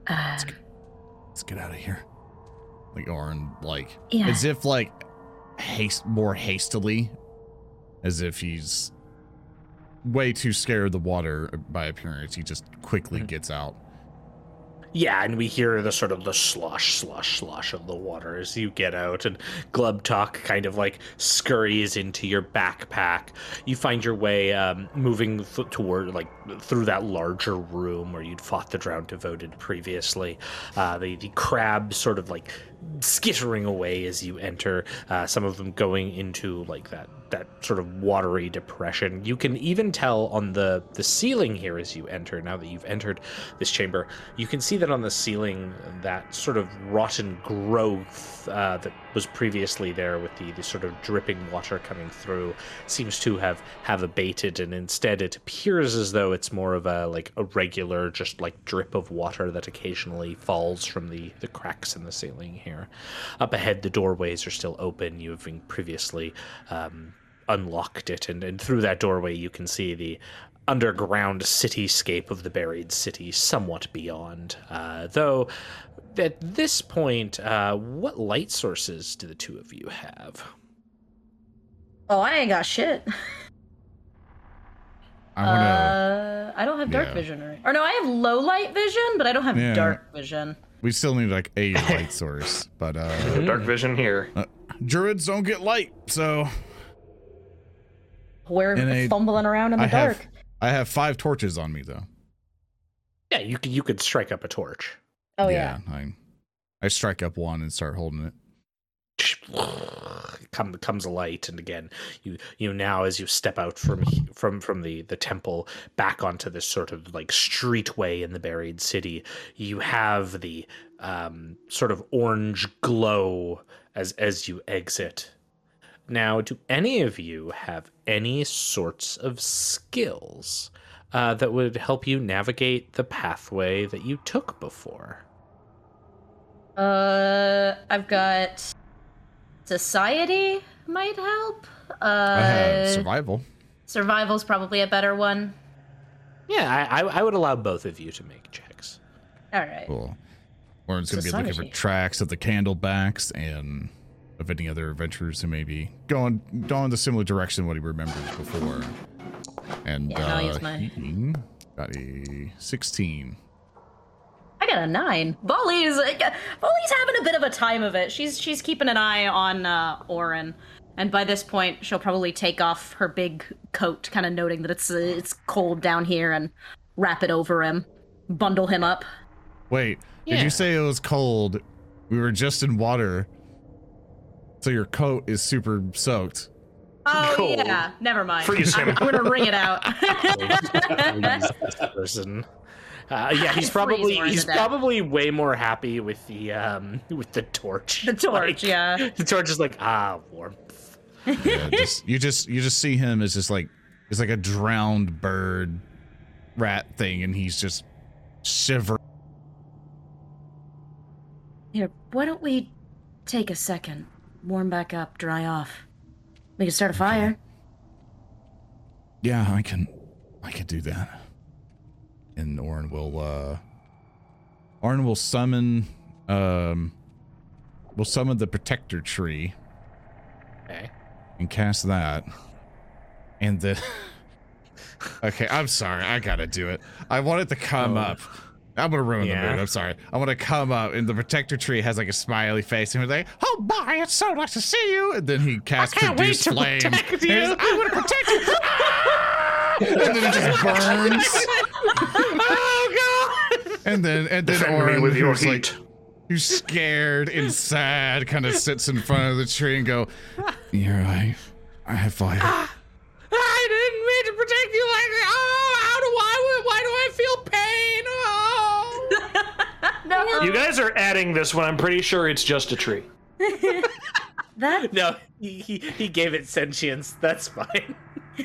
Uh, Let's get out of here. Like Oran, like Yeah. as if like haste more hastily, as if he's way too scared of the water by appearance. He just quickly Mhm. gets out. Yeah, and we hear the sort of the slosh, slosh, slosh of the water as you get out, and Glubtalk kind of like scurries into your backpack. You find your way um, moving th- toward like through that larger room where you'd fought the drowned devoted previously. Uh, the the crabs sort of like skittering away as you enter. Uh, some of them going into like that that sort of watery depression. You can even tell on the the ceiling here as you enter. Now that you've entered this chamber, you can see that on the ceiling that sort of rotten growth uh, that was previously there with the, the sort of dripping water coming through seems to have have abated, and instead it appears as though it's more of a like a regular just like drip of water that occasionally falls from the the cracks in the ceiling here. Up ahead, the doorways are still open. You have previously. Um, unlocked it and, and through that doorway you can see the underground cityscape of the buried city somewhat beyond uh, though at this point uh, what light sources do the two of you have Oh, I ain't got shit. I want to. Uh, I don't have dark yeah. vision, or, or no, I have low light vision, but I don't have Yeah. dark vision. we still need like a light source, but uh, Dark vision here. druids don't get light, so We're And I- fumbling around in the I have dark. I have five torches on me though. yeah you could you could strike up a torch Oh yeah. I I strike up one and start holding it. come comes a light and again you you now as you step out from from from the the temple back onto this sort of like streetway in the buried city you have the um sort of orange glow as as you exit now do any of you have any sorts of skills uh, that would help you navigate the pathway that you took before Uh, I've got society might help. Uh, I have survival. survival's probably a better one. yeah I, I i would allow both of you to make checks All right. Cool. Oran's gonna be looking for tracks of the candlebacks and of any other adventurers who may be going going the similar direction what he remembers before. And Yeah, uh, use my- he got a sixteen. I got a nine. Valli's Valli's having a bit of a time of it. She's she's keeping an eye on uh, Oran, and by this point, she'll probably take off her big coat, kind of noting that it's uh, it's cold down here, and wrap it over him, bundle him up. Wait, did you say it was cold? We were just in water. So your coat is super soaked. Oh Cold. yeah, never mind. Freeze I'm. I'm gonna wring it out. person. Uh, yeah, he's Freeze probably Oran to he's death. probably way more happy with the um with the torch. the torch, Like, yeah. The torch is like ah warmth. Yeah, just, you just you just see him as just like it's like a drowned bird rat thing, and he's just shivering. Here, why don't we take a second, warm back up, dry off. We can start a fire. Yeah, I can, I can do that. And Oran will, uh, Oran will summon, um, will summon the protector tree Okay. and cast that. And then, okay, I'm sorry, I gotta do it. I want it to come up. I'm gonna ruin Yeah. the mood. I'm sorry. I want to come up, and the protector tree has like a smiley face, and he's like, "Oh my, it's so nice to see you." And then he casts can't wait produce to flame. protect and he's you. like, I'm gonna protect you. Ah! and then it just burns. Oh god! And then and then Defend me Oran, with your who's like heat. who's scared and sad, kind of sits in front of the tree and go, "You're right. I have fire." Ah, I didn't mean to protect you like that. Oh, how do I? Why do I feel pain? Oh. No, You guys are adding this when I'm pretty sure it's just a tree. that No, he, he he gave it sentience. That's fine.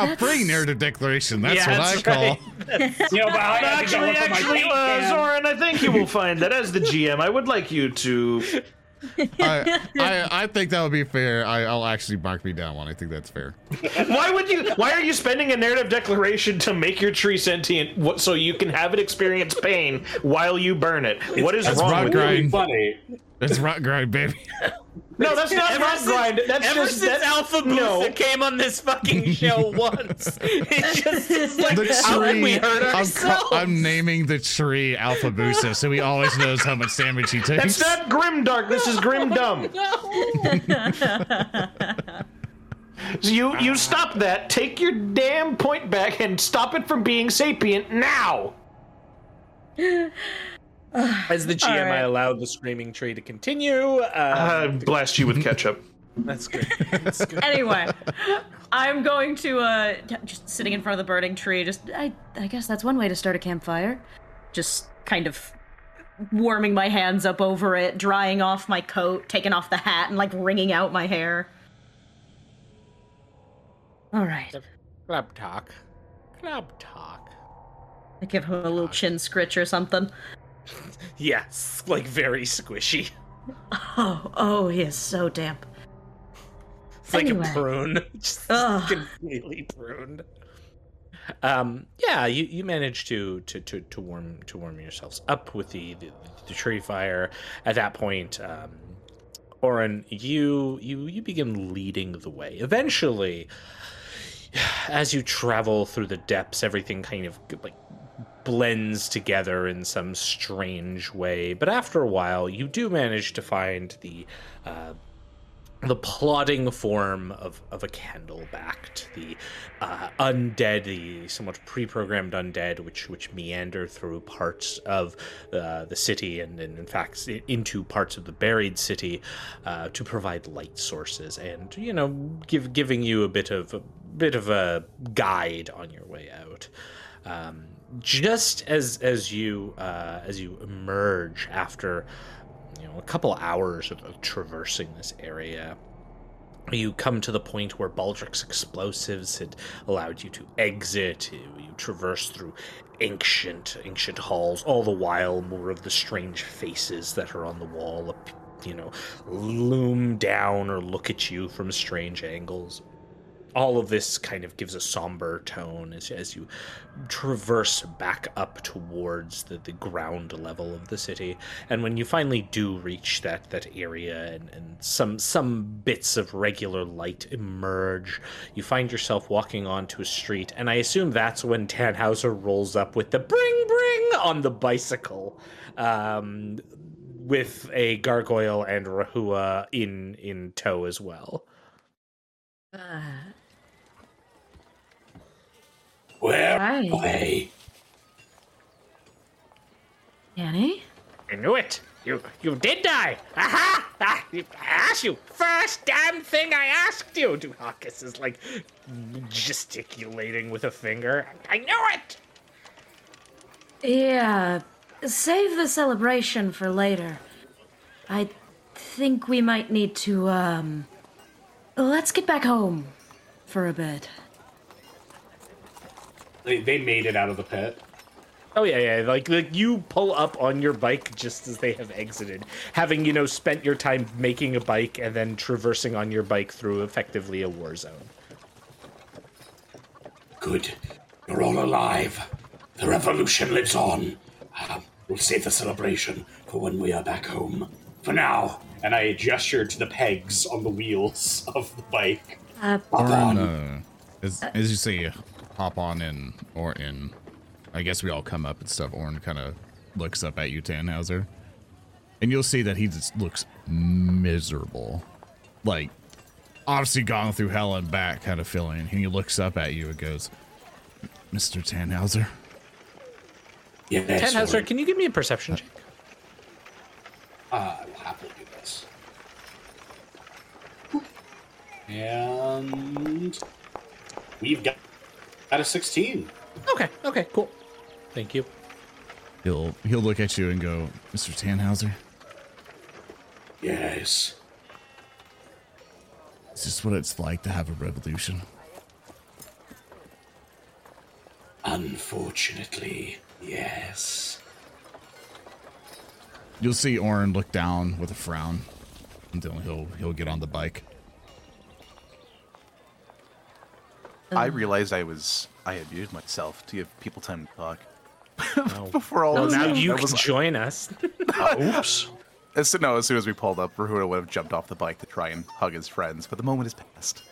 A free narrative declaration. That's Yeah, what I that's call. right. You know, but I had to go Actually, up with my actually, paint uh. Zoran, I think you will find that as the GM, I would like you to. I, I I think that would be fair. I, I'll actually mark me down one. I think that's fair. Why would you? Why are you spending a narrative declaration to make your tree sentient what, so you can have it experience pain while you burn it? What is That's wrong rock with grind. you? funny. That's Rotgrind, baby. No, that's not Ever rot since- grind. That's Ever just since that's, Alpha Booster no. came on this fucking show once, it just is like The how tree. we hurt I'm, ourselves? I'm naming the tree Alpha Busa, so he always knows how much damage he takes. That's not grim dark. This is grim dumb. So you you ah. stop that. Take your damn point back and stop it from being sapient now. As the GM, I right. allowed the screaming tree to continue. Uh, Uh, blast you with ketchup. that's good. That's good. anyway, I'm going to uh just sitting in front of the burning tree. Just I I guess that's one way to start a campfire. Just kind of warming my hands up over it, drying off my coat, taking off the hat, and like wringing out my hair. All right, Club talk. Club talk. I give him a little chin scritch or something. Yes, like very squishy. Oh, oh, he is so damp. It's like Anyway. a prune, just Ugh. completely pruned. Um, yeah, you, you manage to, to, to, to warm to warm yourselves up with the, the, the tree fire. At that point, um, Oran, you you you begin leading the way. Eventually, as you travel through the depths, everything kind of like blends together in some strange way. But after a while, you do manage to find the uh, the plodding form of, of a candle backed, the uh, undead, the somewhat pre-programmed undead, which which meander through parts of uh, the city and, and in fact into parts of the buried city uh, to provide light sources and you know give giving you a bit of a bit of a guide on your way out. Um, just as as you uh, as you emerge after you know a couple hours of, of traversing this area you come to the point where Baldric's explosives had allowed you to exit. You, you traverse through ancient, ancient halls. All the while, more of the strange faces that are on the wall, you know, loom down or look at you from strange angles. All of this kind of gives a somber tone as, as you traverse back up towards the, the ground level of the city. And when you finally do reach that, that area and, and some some bits of regular light emerge, you find yourself walking onto a street, and I assume that's when Tannhauser rolls up with the bring bring on the bicycle. Um, with a gargoyle and Rehua in in tow as well. Where Right. are they? Annie? I knew it. You you did die. Aha! Ah, I asked you. First damn thing I asked you. Duhakis is like gesticulating with a finger. I knew it. Yeah, save the celebration for later. I think we might need to, um. Let's get back home for a bit. They, they made it out of the pit. Oh yeah, yeah. Like like you pull up on your bike just as they have exited, having you know spent your time making a bike and then traversing on your bike through effectively a war zone. Good. You're all alive. The revolution lives on. Um, we'll save the celebration for when we are back home. For now, And I gestured to the pegs on the wheels of the bike. Uh, hop on. uh, as, as you say, hop on in, or in. I guess we all come up and stuff. Oran kind of looks up at you, Tannhauser. And you'll see that he just looks miserable. Like, obviously gone through hell and back kind of feeling. And he looks up at you and goes, Mr. Tannhauser. Yes, Tannhauser, Oran. can you give me a perception check? Uh, I will happily do this. And we've got, got a 16. Okay, okay, cool. Thank you. He'll he'll look at you and go, Mr. Tannhauser, Yes. is this what it's like to have a revolution? Unfortunately, yes. You'll see Oran look down with a frown until he'll he'll get on the bike. I um, realized I was I had muted myself to give people time to talk. Oh. Before all Well, this now you can was join us. Oops. As soon, no, as soon as we pulled up, Rahuna would have jumped off the bike to try and hug his friends, but the moment has passed.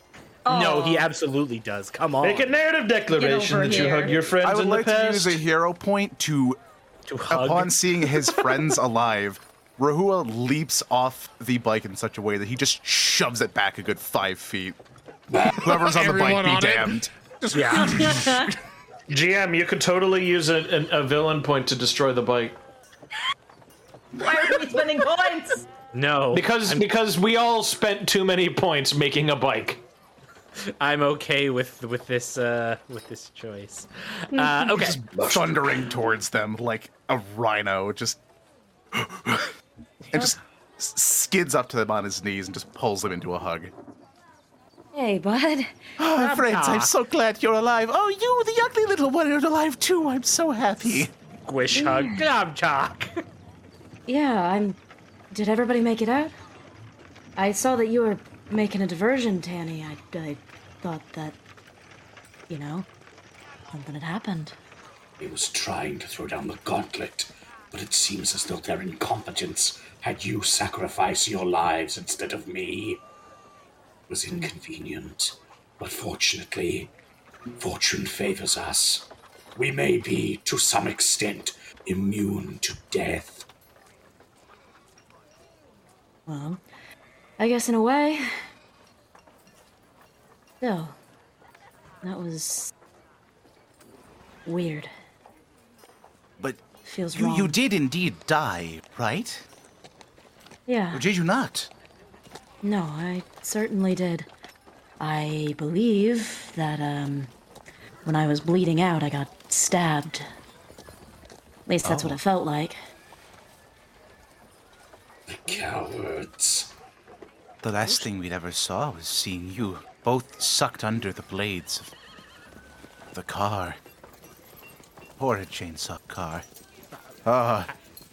No, he absolutely does. Come on. Make a narrative declaration over that you hug your friends I would in like the to use a hero point to, to hug. upon seeing his friends alive, Rehua leaps off the bike in such a way that he just shoves it back a good five feet. Whoever's on the bike be it. damned. yeah. GM, you could totally use a, an- a villain point to destroy the bike Why are we spending points? No. because because we all spent too many points making a bike. I'm okay with with this uh with this choice. Uh, okay. thundering towards them like a rhino, just and just skids up to them on his knees and just pulls them into a hug. Hey, bud. Oh, friends, I'm so glad you're alive. Oh, you, the ugly little one, are alive too. I'm so happy. Squish hug. Mm. Job chalk. Yeah, I'm. Did everybody make it out? I saw that you were making a diversion, Tanny. I, I thought that, you know, something had happened. They was trying to throw down the gauntlet, but it seems as though their incompetence had you sacrifice your lives instead of me. It was inconvenient, but fortunately, fortune favors us. We may be, to some extent, immune to death. Well, I guess in a way. Still, that was weird. But Feels you, wrong. you did indeed die, right? Yeah. Or did you not? No, I certainly did. I believe that, um, when I was bleeding out, I got stabbed. At least that's what it felt like. The cowards. The last thing we'd ever saw was seeing you both sucked under the blades of the car. Horrid chainsaw car. Ah,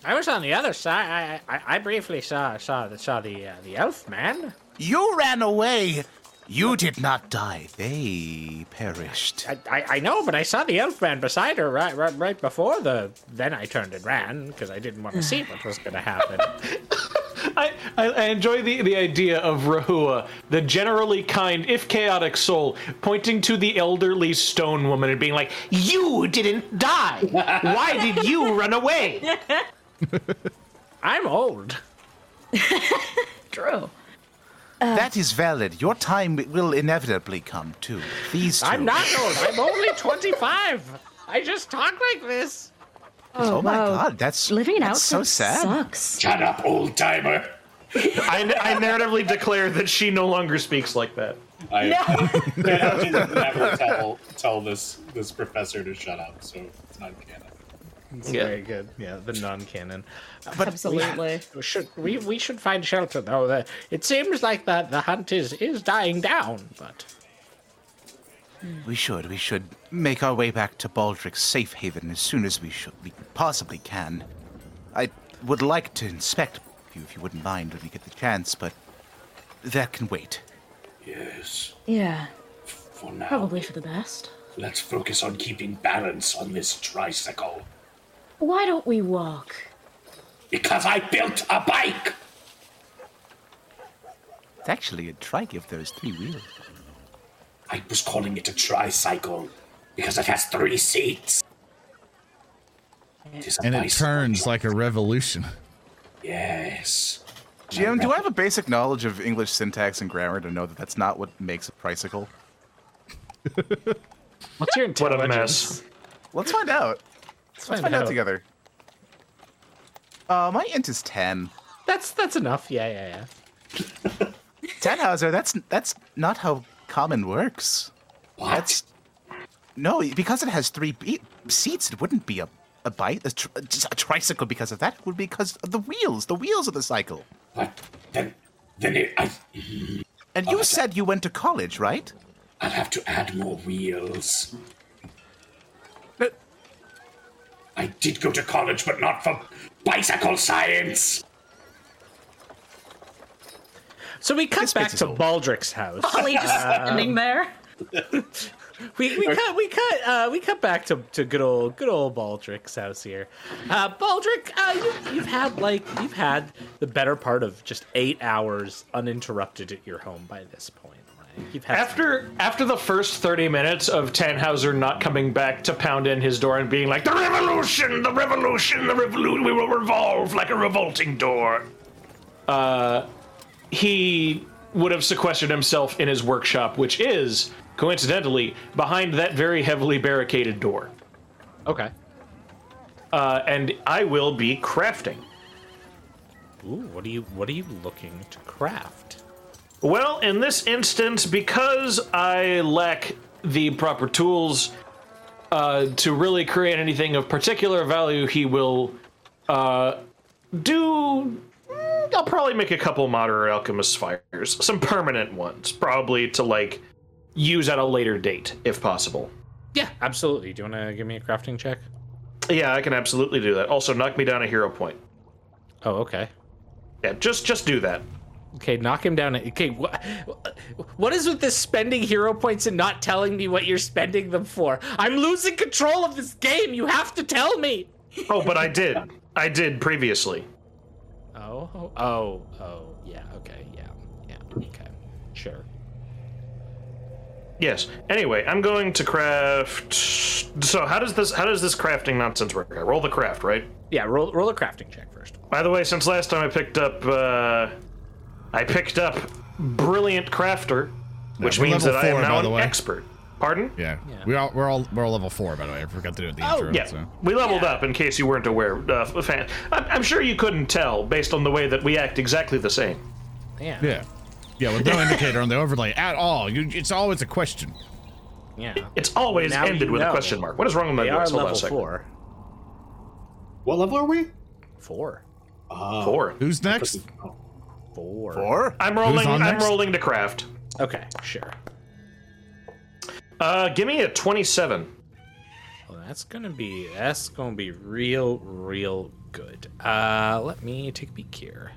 I was on the other side. I I, I briefly saw saw the saw the uh, the elf man. you ran away. You did not die. They perished. I, I, I know, but I saw the elf man beside her right right, right before the. Then I turned and ran because I didn't want to see what was going to happen. I, I, I enjoy the, the idea of Rehua, the generally kind, if chaotic soul, pointing to the elderly stone woman and being like, You didn't die! Why did you run away? I'm old. True. Uh, that is valid. Your time will inevitably come too. These two. I'm not old. I'm only 25. I just talk like this. Oh, oh my wow. god, that's Living that's so sad. sucks. Shut up, old timer. I, I narratively declare that she no longer speaks like that. I, I will never tell tell this this professor to shut up, so it's not canon. It's very good. Yeah, the non-canon. Absolutely. We should we, we should find shelter though. The, it seems like that the hunt is is dying down, but We should. We should make our way back to Baldric's safe haven as soon as we should. We possibly can. I would like to inspect you if you wouldn't mind when we get the chance, but that can wait. Yes, Yeah, for now. probably for the best. Let's focus on keeping balance on this tricycle. Why don't we walk? Because I built a bike! It's actually a trike if there's three wheels. I was calling it a tricycle because it has three seats. It is a And it bicycle. turns like a revolution. Yes. GM, do I have a basic knowledge of English syntax and grammar to know that that's not what makes a tricycle? what's your intelligence? What a mess. Let's find out. Let's Let's find out together. Uh, my int is ten. That's that's enough. Yeah, yeah, yeah. Tannhauser, that's that's not how common works. What? That's no, because it has three be- seats. It wouldn't be a a bike, a, tr- just a tricycle. Because of that, it would be because of the wheels, the wheels of the cycle. What? Then, then it, I, And you said you went to college, right? I'll have to add more wheels. But I did go to college, but not for bicycle science. So we cut This back to old. Baldric's house. Ollie just standing there. we, we cut we cut uh, we cut back to, to good old good old Baldric's house here. Uh, Baldric, uh, you, you've had like you've had the better part of just eight hours uninterrupted at your home by this point. Like, you've had some- After after the first 30 minutes of Tannhauser not coming back to pound in his door and being like, The revolution, the revolution, the revolution, we will revolve like a revolting door. Uh, he would have sequestered himself in his workshop, which is, coincidentally, behind that very heavily barricaded door. okay. Uh, and I will be crafting. Ooh, what are you what are you looking to craft? Well, in this instance, because I lack the proper tools uh, to really create anything of particular value, he will uh, do. mm, I'll probably make a couple moderate alchemist fires, some permanent ones, probably to like use at a later date, if possible. Yeah, absolutely. Do you want to give me a crafting check? Yeah, I can absolutely do that. Also, knock me down a hero point. Oh, okay. Yeah, just just do that. Okay, knock him down. Okay, what what is with this spending hero points and not telling me what you're spending them for? I'm losing control of this game. You have to tell me. Oh, but I did. I did previously. Oh, oh, oh, oh, yeah. Okay, yeah, yeah. Okay, sure. Yes. Anyway, I'm going to craft. So how does this how does this crafting nonsense work? I roll the craft, right? Yeah, roll roll a crafting check first. By the way, since last time I picked up, uh, I picked up brilliant crafter, which we're means level that I am four, now by an the way. expert. Pardon? Yeah, Yeah. we all we're all we're all level four by the way. I forgot to do it at the intro. Yeah, so. we leveled up. In case you weren't aware, uh, fan. I'm, I'm sure you couldn't tell based on the way that we act exactly the same. Yeah, Yeah, yeah, with no indicator on the overlay at all. You, it's always a question. yeah. It's always Now ended you with a know. question mark. What is wrong with my They voice? are Hold on a level second. four. What level are we? Four. Uh, Four. Who's next? oh. Four. Or I'm rolling. I'm next? rolling to craft. Okay, sure. Uh, give me a 27. Well, that's gonna be that's gonna be real, real good. Uh, let me take a peek here.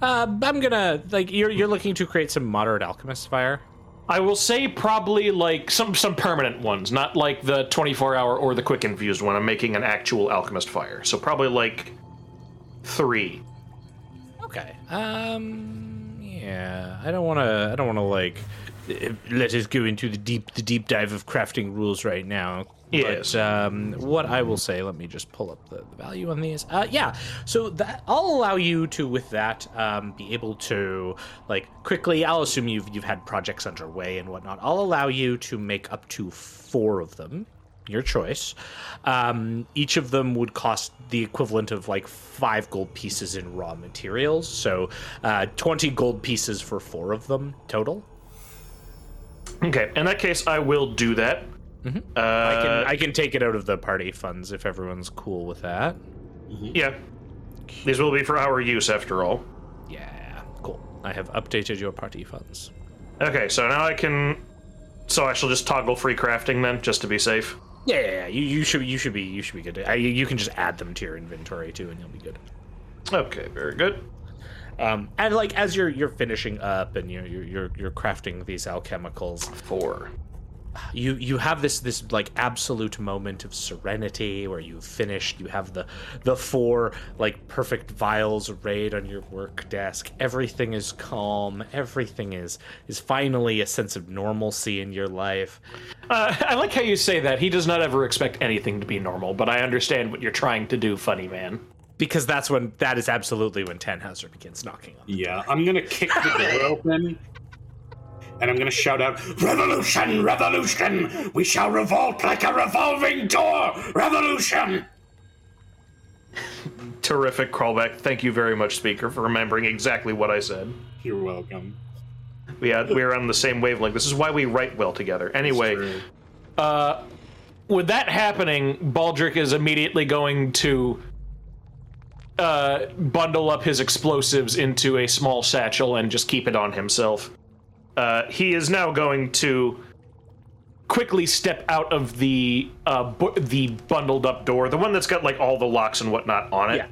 Uh, I'm gonna like you're you're looking to create some moderate alchemist fire. I will say probably like some some permanent ones, not like the 24 hour or the quick infused one. I'm making an actual alchemist fire, so probably like three. Okay. Um. Yeah. I don't want to. I don't want to like let us go into the deep the deep dive of crafting rules right now. Yes. But um, what I will say, let me just pull up the, the value on these. Uh, yeah. So that I'll allow you to, with that, um, be able to like quickly. I'll assume you've you've had projects underway and whatnot. I'll allow you to make up to four of them your choice. Um, each of them would cost the equivalent of like five gold pieces in raw materials. So, uh, 20 gold pieces for four of them total. Okay, in that case, I will do that. I Uh, can I can take it out of the party funds if everyone's cool with that. yeah, these will be for our use after all. Yeah, cool. I have updated your party funds. Okay, so now I can. So I shall just toggle free crafting then, just to be safe. Yeah, yeah, yeah. You, you should you should be you should be good. I, you can just add them to your inventory too, and you'll be good. Okay, very good. Um, and like as you're you're finishing up and you're you're you're, you're crafting these alchemicals, Four. You you have this this like absolute moment of serenity where you've finished you have the the four like perfect vials arrayed on your work desk everything is calm everything is is finally a sense of normalcy in your life Uh, I like how you say that. He does not ever expect anything to be normal, but I understand what you're trying to do, funny man. because that's when that is absolutely when Tannhauser begins knocking on Yeah, I'm gonna kick the door open. And I'm gonna shout out, Revolution! Revolution! We shall revolt like a revolving door! Revolution! Terrific callback. Thank you very much, speaker, for remembering exactly what I said. You're welcome. We had we are on the same wavelength. This is why we write well together. Anyway, uh, with that happening, Baldric is immediately going to uh, bundle up his explosives into a small satchel and just keep it on himself. Uh, he is now going to quickly step out of the uh, bu the bundled up door, the one that's got like all the locks and whatnot on it. Yeah.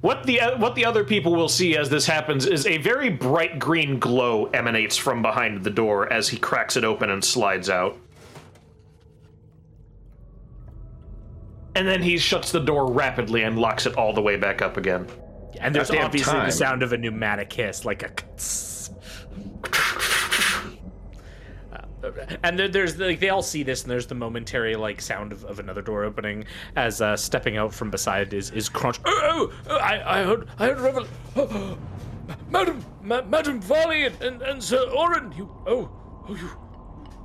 What the uh, what the other people will see as this happens is a very bright green glow emanates from behind the door as he cracks it open and slides out. And then he shuts the door rapidly and locks it all the way back up again. And there's obviously the sound of a pneumatic hiss, like a. Kts And there- there's like they all see this, and there's the momentary like sound of, of another door opening as uh, stepping out from beside is is Crunch. Oh, oh, I, I heard I heard revel. Oh, Madam, Ma- Madam Varley and, and, and Sir Oran, you oh oh you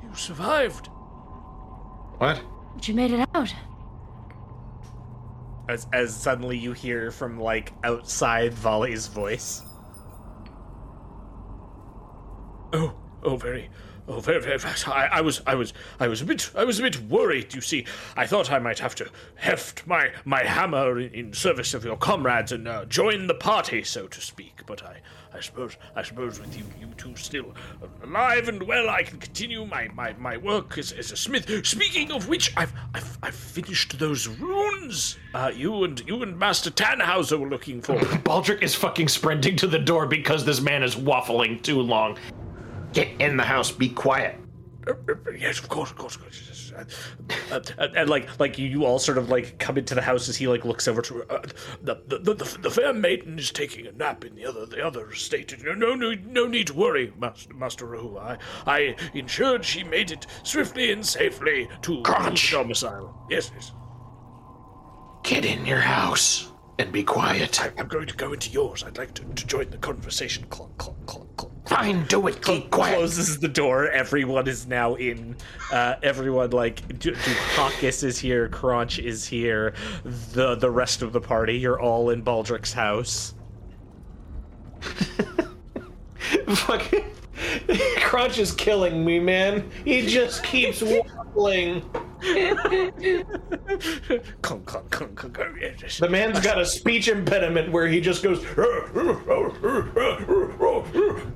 you survived. What? But you made it out. As as suddenly you hear from like outside Valli's voice. Oh, oh, very, oh, very, very fast. I, I was, I was, I was a bit, I was a bit worried. You see, I thought I might have to heft my my hammer in, in service of your comrades and uh, join the party, so to speak. But I, I suppose, I suppose, with you, you two still alive and well, I can continue my my, my work as, as a smith. Speaking of which, I've, I've, I've finished those runes. Uh, you and you and Master Tannhauser were looking for. Baldric is fucking sprinting to the door because this man is waffling too long. Get in the house. Be quiet. Uh, uh, yes, of course, of course, of course. yes, yes. Uh, uh, and, and, like, like you, all sort of like come into the house as he like looks over to her. Uh, the, the, the, the, the fair maiden is taking a nap in the other the other estate. No, no, no, no need to worry, Master, Master Rehua. I, I ensured she made it swiftly and safely to, to the domicile. Yes, yes. Get in your house and be quiet. I, I'm going to go into yours. I'd like to, to join the conversation. Clunk, clunk, clunk, clunk. Fine, do it. Keep quiet. closes the door. Everyone is now in. Uh, everyone like Du- Duhakis is here. Crunch is here. The the rest of the party. You're all in Baldric's house. Fucking Crunch is killing me, man. He just keeps just- The man's got a speech impediment where he just goes.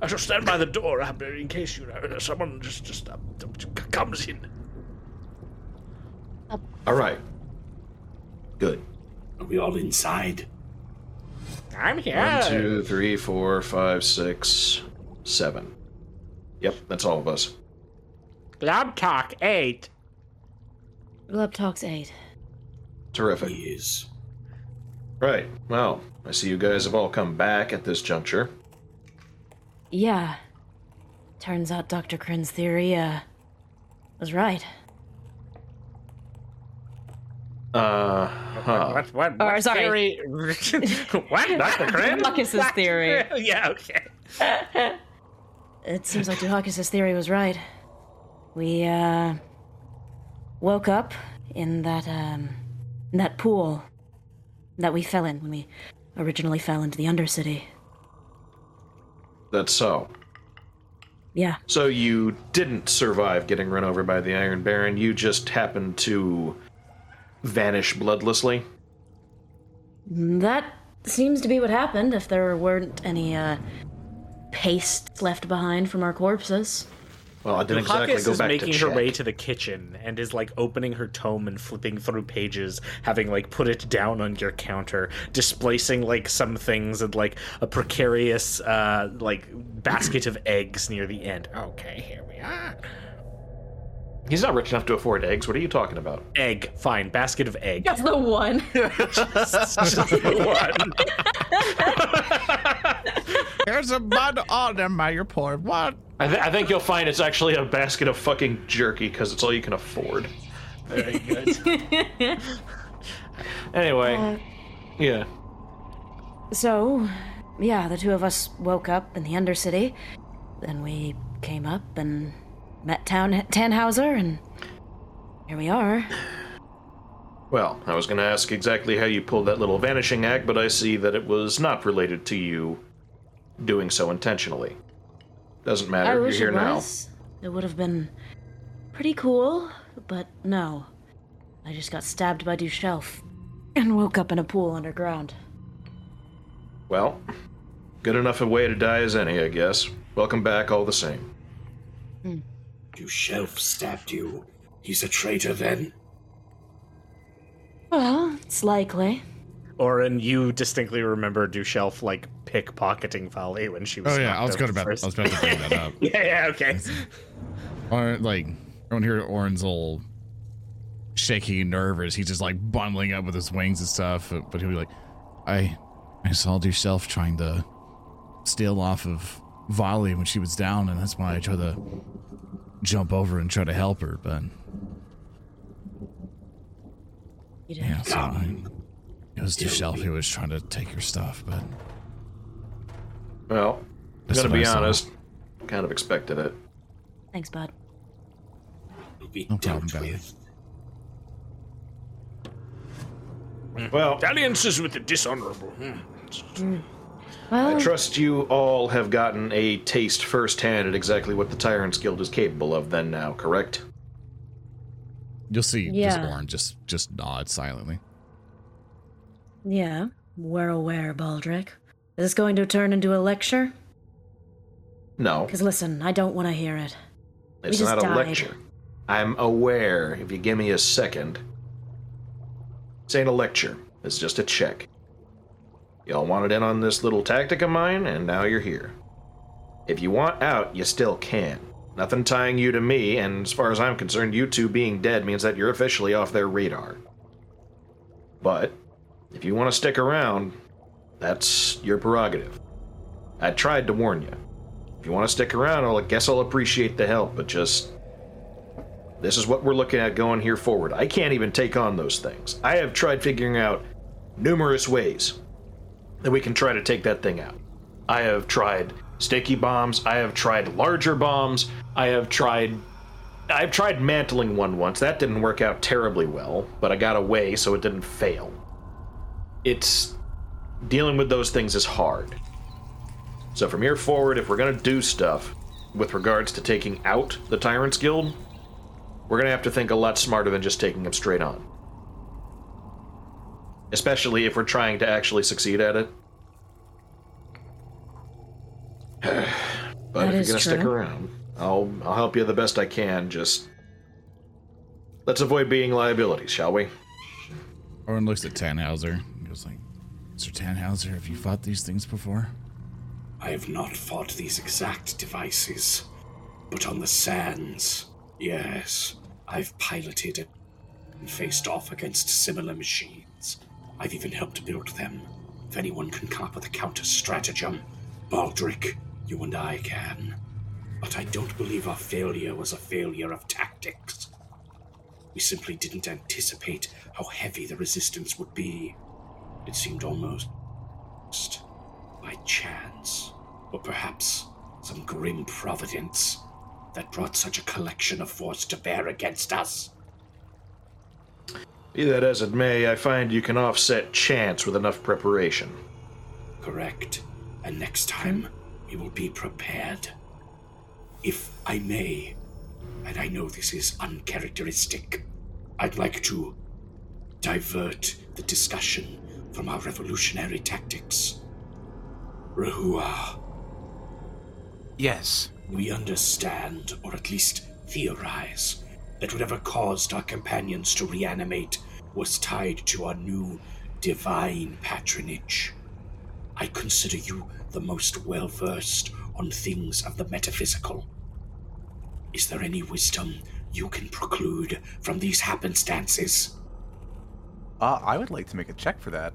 I shall stand by the door uh, in case you know someone just just uh, comes in. All right. Good. Are we all inside? I'm here. One, two, three, four, five, six, seven. Yep, that's all of us. Lab talk eight. Glub Talks 8. Terrific. He is. Right. Well, I see you guys have all come back at this juncture. Yeah. Turns out Dr. Krin's theory, uh, was right. Uh huh. What? What? Or, what sorry. theory- what? Dr. Crane? Marcus's theory. yeah. Okay. It seems like Duhakis' theory was right. We, uh, woke up in that, um, in that pool that we fell in when we originally fell into the Undercity. That's so. Yeah. So you didn't survive getting run over by the Iron Baron. You just happened to vanish bloodlessly. That seems to be what happened if there weren't any, uh, paste left behind from our corpses. Well, I didn't exactly Duhakis go is back making to her check. way to the kitchen and is like opening her tome and flipping through pages, having like put it down on your counter, displacing like some things and like a precarious uh like basket of eggs near the end. Okay, here we are. He's not rich enough to afford eggs. What are you talking about? Egg, fine, basket of egg. That's the one. just, just the one. There's a mud on them, my your poor what? I, th- I think you'll find it's actually a basket of fucking. Jerky, because it's all you can afford. Very good. anyway, uh, yeah. So, yeah, the two of us woke up in the Undercity. Then we came up and met Town Tannhauser, and here we are. Well, I was going to ask exactly how you pulled that little vanishing act, but I see that it was not related to you doing so intentionally. Doesn't I matter. You're wish here it now. It would have been pretty cool, but no. I just got stabbed by Dushelf and woke up in a pool underground. Well, good enough a way to die as any, I guess. Welcome back all the same. Hmm. Shelf stabbed you. He's a traitor then? Well, it's likely. Oran, you distinctly remember Dushelf like pickpocketing Valli when she was. Oh yeah, knocked I was going to first. I was about to bring that up. Yeah, yeah, okay. or like everyone here at Oran's old shaky and nervous. He's just like bundling up with his wings and stuff. But he'll be like, I, I saw yourself trying to steal off of Valli when she was down, and that's why I tried to jump over and try to help her. But You did. yeah, so I, it was yourself who was trying to take your stuff. But Well, I'm gonna be I saw. honest. Kind of expected it. Thanks, bud. Will be No problem, dealt Benny. with. Well, Dalliances with the dishonorable. Hmm. Well, I trust you all have gotten a taste firsthand at exactly what the Tyrants Guild is capable of. Then now, correct? you'll see Yeah. this Oran just just nod silently. Yeah, we're aware, Baldric. Is this going to turn into a lecture? No, Because listen, I don't want to hear it. it's just not a died. lecture. I'm aware. If you give me a second, this ain't a lecture. It's just a check. Y'all wanted in on this little tactic of mine, and now you're here. If you want out, you still can. Nothing tying you to me, and as far as I'm concerned, you two being dead means that you're officially off their radar. But, if you want to stick around, that's your prerogative. I tried to warn you. If you want to stick around, I guess I'll appreciate the help, but just this is what we're looking at going here forward. I can't even take on those things. I have tried figuring out numerous ways that we can try to take that thing out. I have tried sticky bombs, I have tried larger bombs, I have tried I've tried mantling one once. That didn't work out terribly well, but I got away so it didn't fail. It's dealing with those things is hard. So from here forward, if we're gonna do stuff with regards to taking out the Tyrants Guild, we're gonna have to think a lot smarter than just taking them straight on. Especially if we're trying to actually succeed at it. but That if you're gonna stick around, I'll I'll help you the best I can. Just let's avoid being liabilities, shall we? Oran looks at Tannhauser. Mr. Tannhauser, have you fought these things before? I have not fought these exact devices, but on the sands, yes, I've piloted and faced off against similar machines. I've even helped build them. If anyone can come up with a counter stratagem, Baldric, you and I can. But I don't believe our failure was a failure of tactics. We simply didn't anticipate how heavy the resistance would be. It seemed almost by chance, or perhaps some grim providence that brought such a collection of force to bear against us. Be that as it may, I find you can offset chance with enough preparation. Correct. And next time, we will be prepared. If I may, and I know this is uncharacteristic, I'd like to divert the discussion from our revolutionary tactics. Rehua, Yes. We understand, or at least theorize, that whatever caused our companions to reanimate was tied to our new divine patronage. I consider you the most well versed on things of the metaphysical. Is there any wisdom you can preclude from these happenstances? Uh, I would like to make a check for that.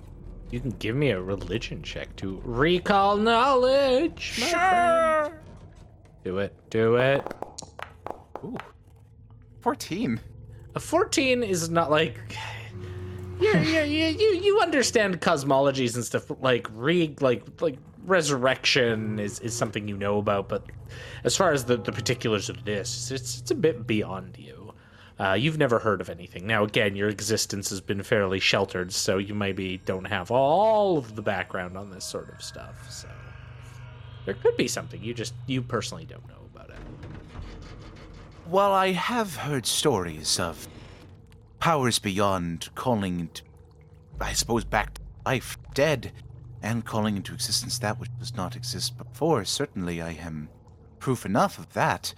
You can give me a religion check to recall knowledge. my friend. Do it. Do it. Ooh. 14. A 14 is not like. You're, you're, you you you understand cosmologies and stuff, like re like like resurrection is, is something you know about, but as far as the, the particulars of this, it's it's a bit beyond you. Uh, you've never heard of anything. Now, again, your existence has been fairly sheltered, so you maybe don't have all of the background on this sort of stuff. So there could be something you just you personally don't know about it. Well, I have heard stories of powers beyond calling into, I suppose, back to life, dead, and calling into existence that which does not exist before. Certainly, I am proof enough of that.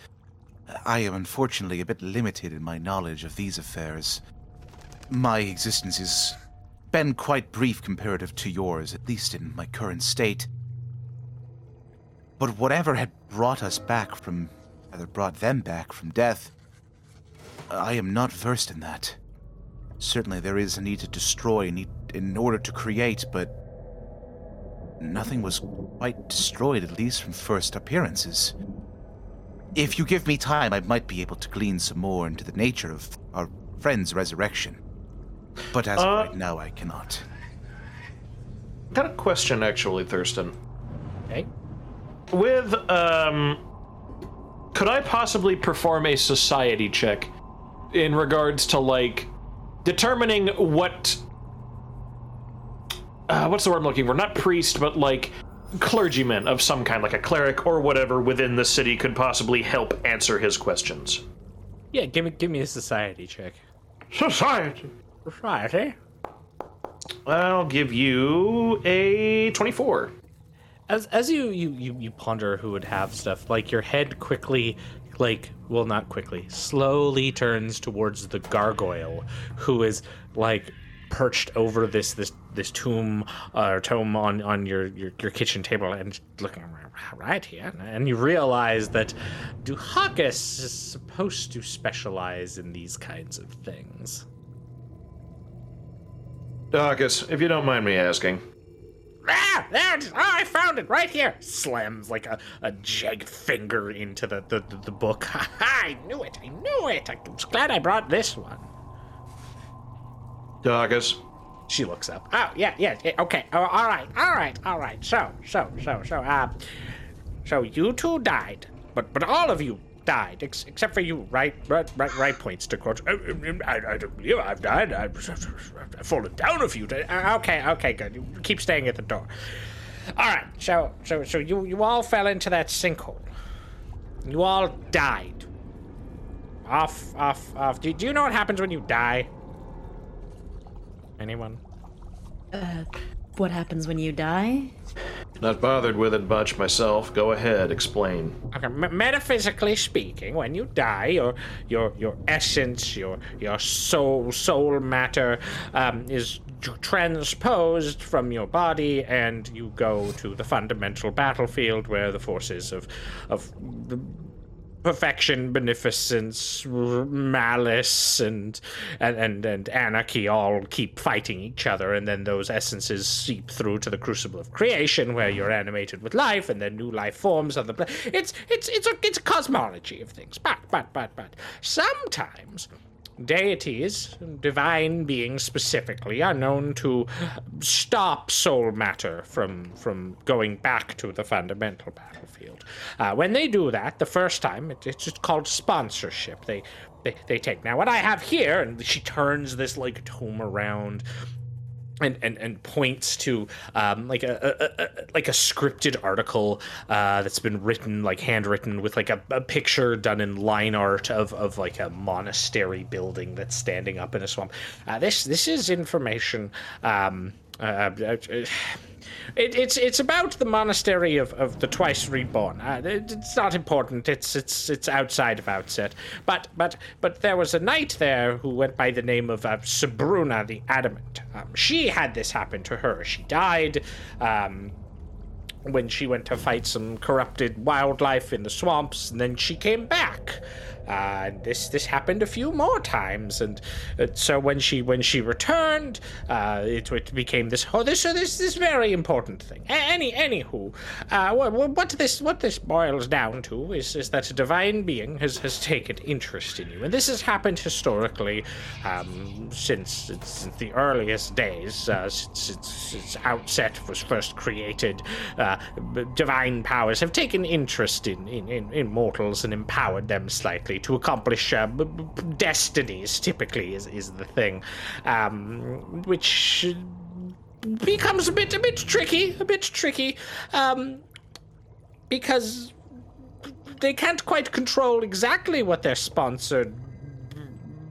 I am unfortunately a bit limited in my knowledge of these affairs. My existence has been quite brief comparative to yours, at least in my current state. But whatever had brought us back from, rather brought them back from death, I am not versed in that. Certainly, there is a need to destroy in order to create, but nothing was quite destroyed, at least from first appearances. If you give me time, I might be able to glean some more into the nature of our friend's resurrection. But as Uh, of right now, I cannot. Got a question, actually, Thurston. Okay. With, um. Could I possibly perform a society check in regards to, like, determining what. Uh, what's the word I'm looking for? Not priest, but, like, clergyman of some kind, like a cleric or whatever within the city could possibly help answer his questions. Yeah, give me give me a society check. Society! Society. I'll give you a 24. As as you you you, you ponder who would have stuff, like your head quickly, like well not quickly, slowly turns towards the gargoyle, who is like perched over this this this tomb uh, or tome on on your, your your kitchen table and looking right here, and you realize that Duhakis is supposed to specialize in these kinds of things. Duhakis, if you don't mind me asking, Ah, there it is. Oh, I found it right here. Slams like a, a jagged finger into the, the, the, the book. Ha ha, I knew it. I knew it. I'm glad I brought this one. Darkus, She looks up. Oh, yeah, yeah, yeah okay. Oh, all right, all right, all right. So, so, so, so, uh, so you two died, but but all of you died, ex- except for you, right? Right, right, right points to quote. I, I, I don't I've died. I've, fallen down a few times. Uh, Okay, okay, good. You keep staying at the door. All right. So, so, so you you all fell into that sinkhole. You all died. Off, off, off. Do, do you know what happens when you die? Anyone? Uh, what happens when you die? not bothered with it much myself. Go ahead, explain. Okay, m- metaphysically speaking, when you die, your your your essence, your your soul, soul matter, um, is transposed from your body, and you go to the fundamental battlefield where the forces of of perfection, beneficence, malice, and, and and and anarchy all keep fighting each other, and then those essences seep through to the crucible of creation, where you're animated with life, and then new life forms on the. Pla- it's it's it's a it's a cosmology of things, but but but but sometimes. Deities, divine beings specifically, are known to stop soul matter from from going back to the fundamental Uh, when they do that, the first time, it, it's just called sponsorship. They, they they take now what I have here, and she turns this like tome around and, and, and points to um, like a, a, a like a scripted article uh, that's been written like handwritten with like a, a picture done in line art of, of like a monastery building that's standing up in a swamp. Uh, this this is information. Um, uh, uh, it, it's it's about the monastery of, of the twice reborn. Uh, it, it's not important. It's it's it's outside of Outset. But but but there was a knight there who went by the name of uh, Sabruna the Adamant. Um, she had this happen to her. She died. Um, when she went to fight some corrupted wildlife in the swamps, and then she came back. Uh, and this this happened a few more times, and uh, so when she when she returned, uh, it, it became this oh this this this very important thing. A- Any anywho, uh, what, what this what this boils down to is is that a divine being has has taken interest in you, and this has happened historically um, since since the earliest days, uh, since, since Outset was first created. Uh, divine powers have taken interest in, in, in, in mortals and empowered them slightly to accomplish uh, destinies, typically, is, is the thing. Um, which becomes a bit a bit tricky, a bit tricky. Um, because they can't quite control exactly what they're sponsored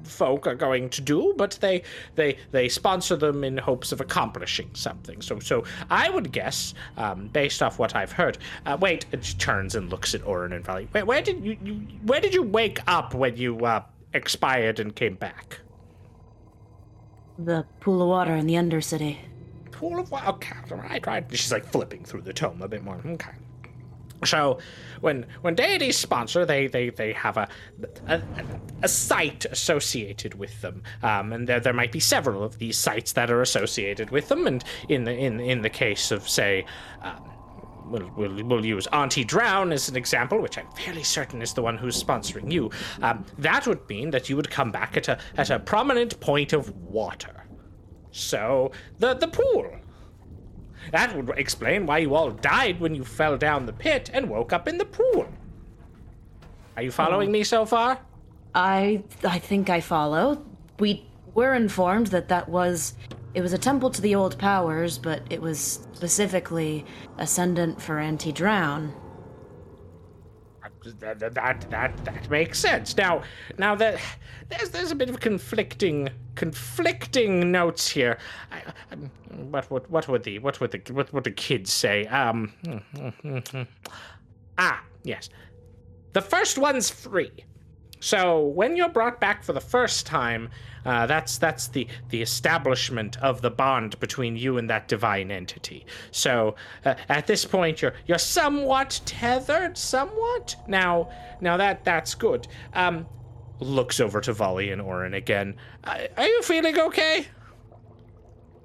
folk are going to do, but they they they sponsor them in hopes of accomplishing something. So so I would guess, um, based off what I've heard. Uh, wait, it turns and looks at Oran and Valli. Wait, where did you, you where did you wake up when you uh, expired and came back? The pool of water in the Undercity. Pool of water. Okay, right, right. She's like flipping through the tome a bit more. Okay. So, when when deities sponsor, they they, they have a, a a site associated with them, um, and there there might be several of these sites that are associated with them. And in the in in the case of say. Um, We'll, we'll, we'll use Auntie Drown as an example, which I'm fairly certain is the one who's sponsoring you. Um, that would mean that you would come back at a at a prominent point of water. So the the pool. That would explain why you all died when you fell down the pit and woke up in the pool. Are you following oh. me so far? I I think I follow. We were informed that that was it was a temple to the old powers, but it was specifically ascendant for anti-drown. That, that, that, that, makes sense. Now, now that there's there's a bit of conflicting conflicting notes here. I, um, what would what would the what would the what would the kids say? Um, ah, yes, the first one's free. So when you're brought back for the first time, uh, that's that's the the establishment of the bond between you and that divine entity. So uh, at this point, you're you're somewhat tethered, somewhat. Now now that that's good. Um, looks over to Valli and Oran again. Uh, are you feeling okay?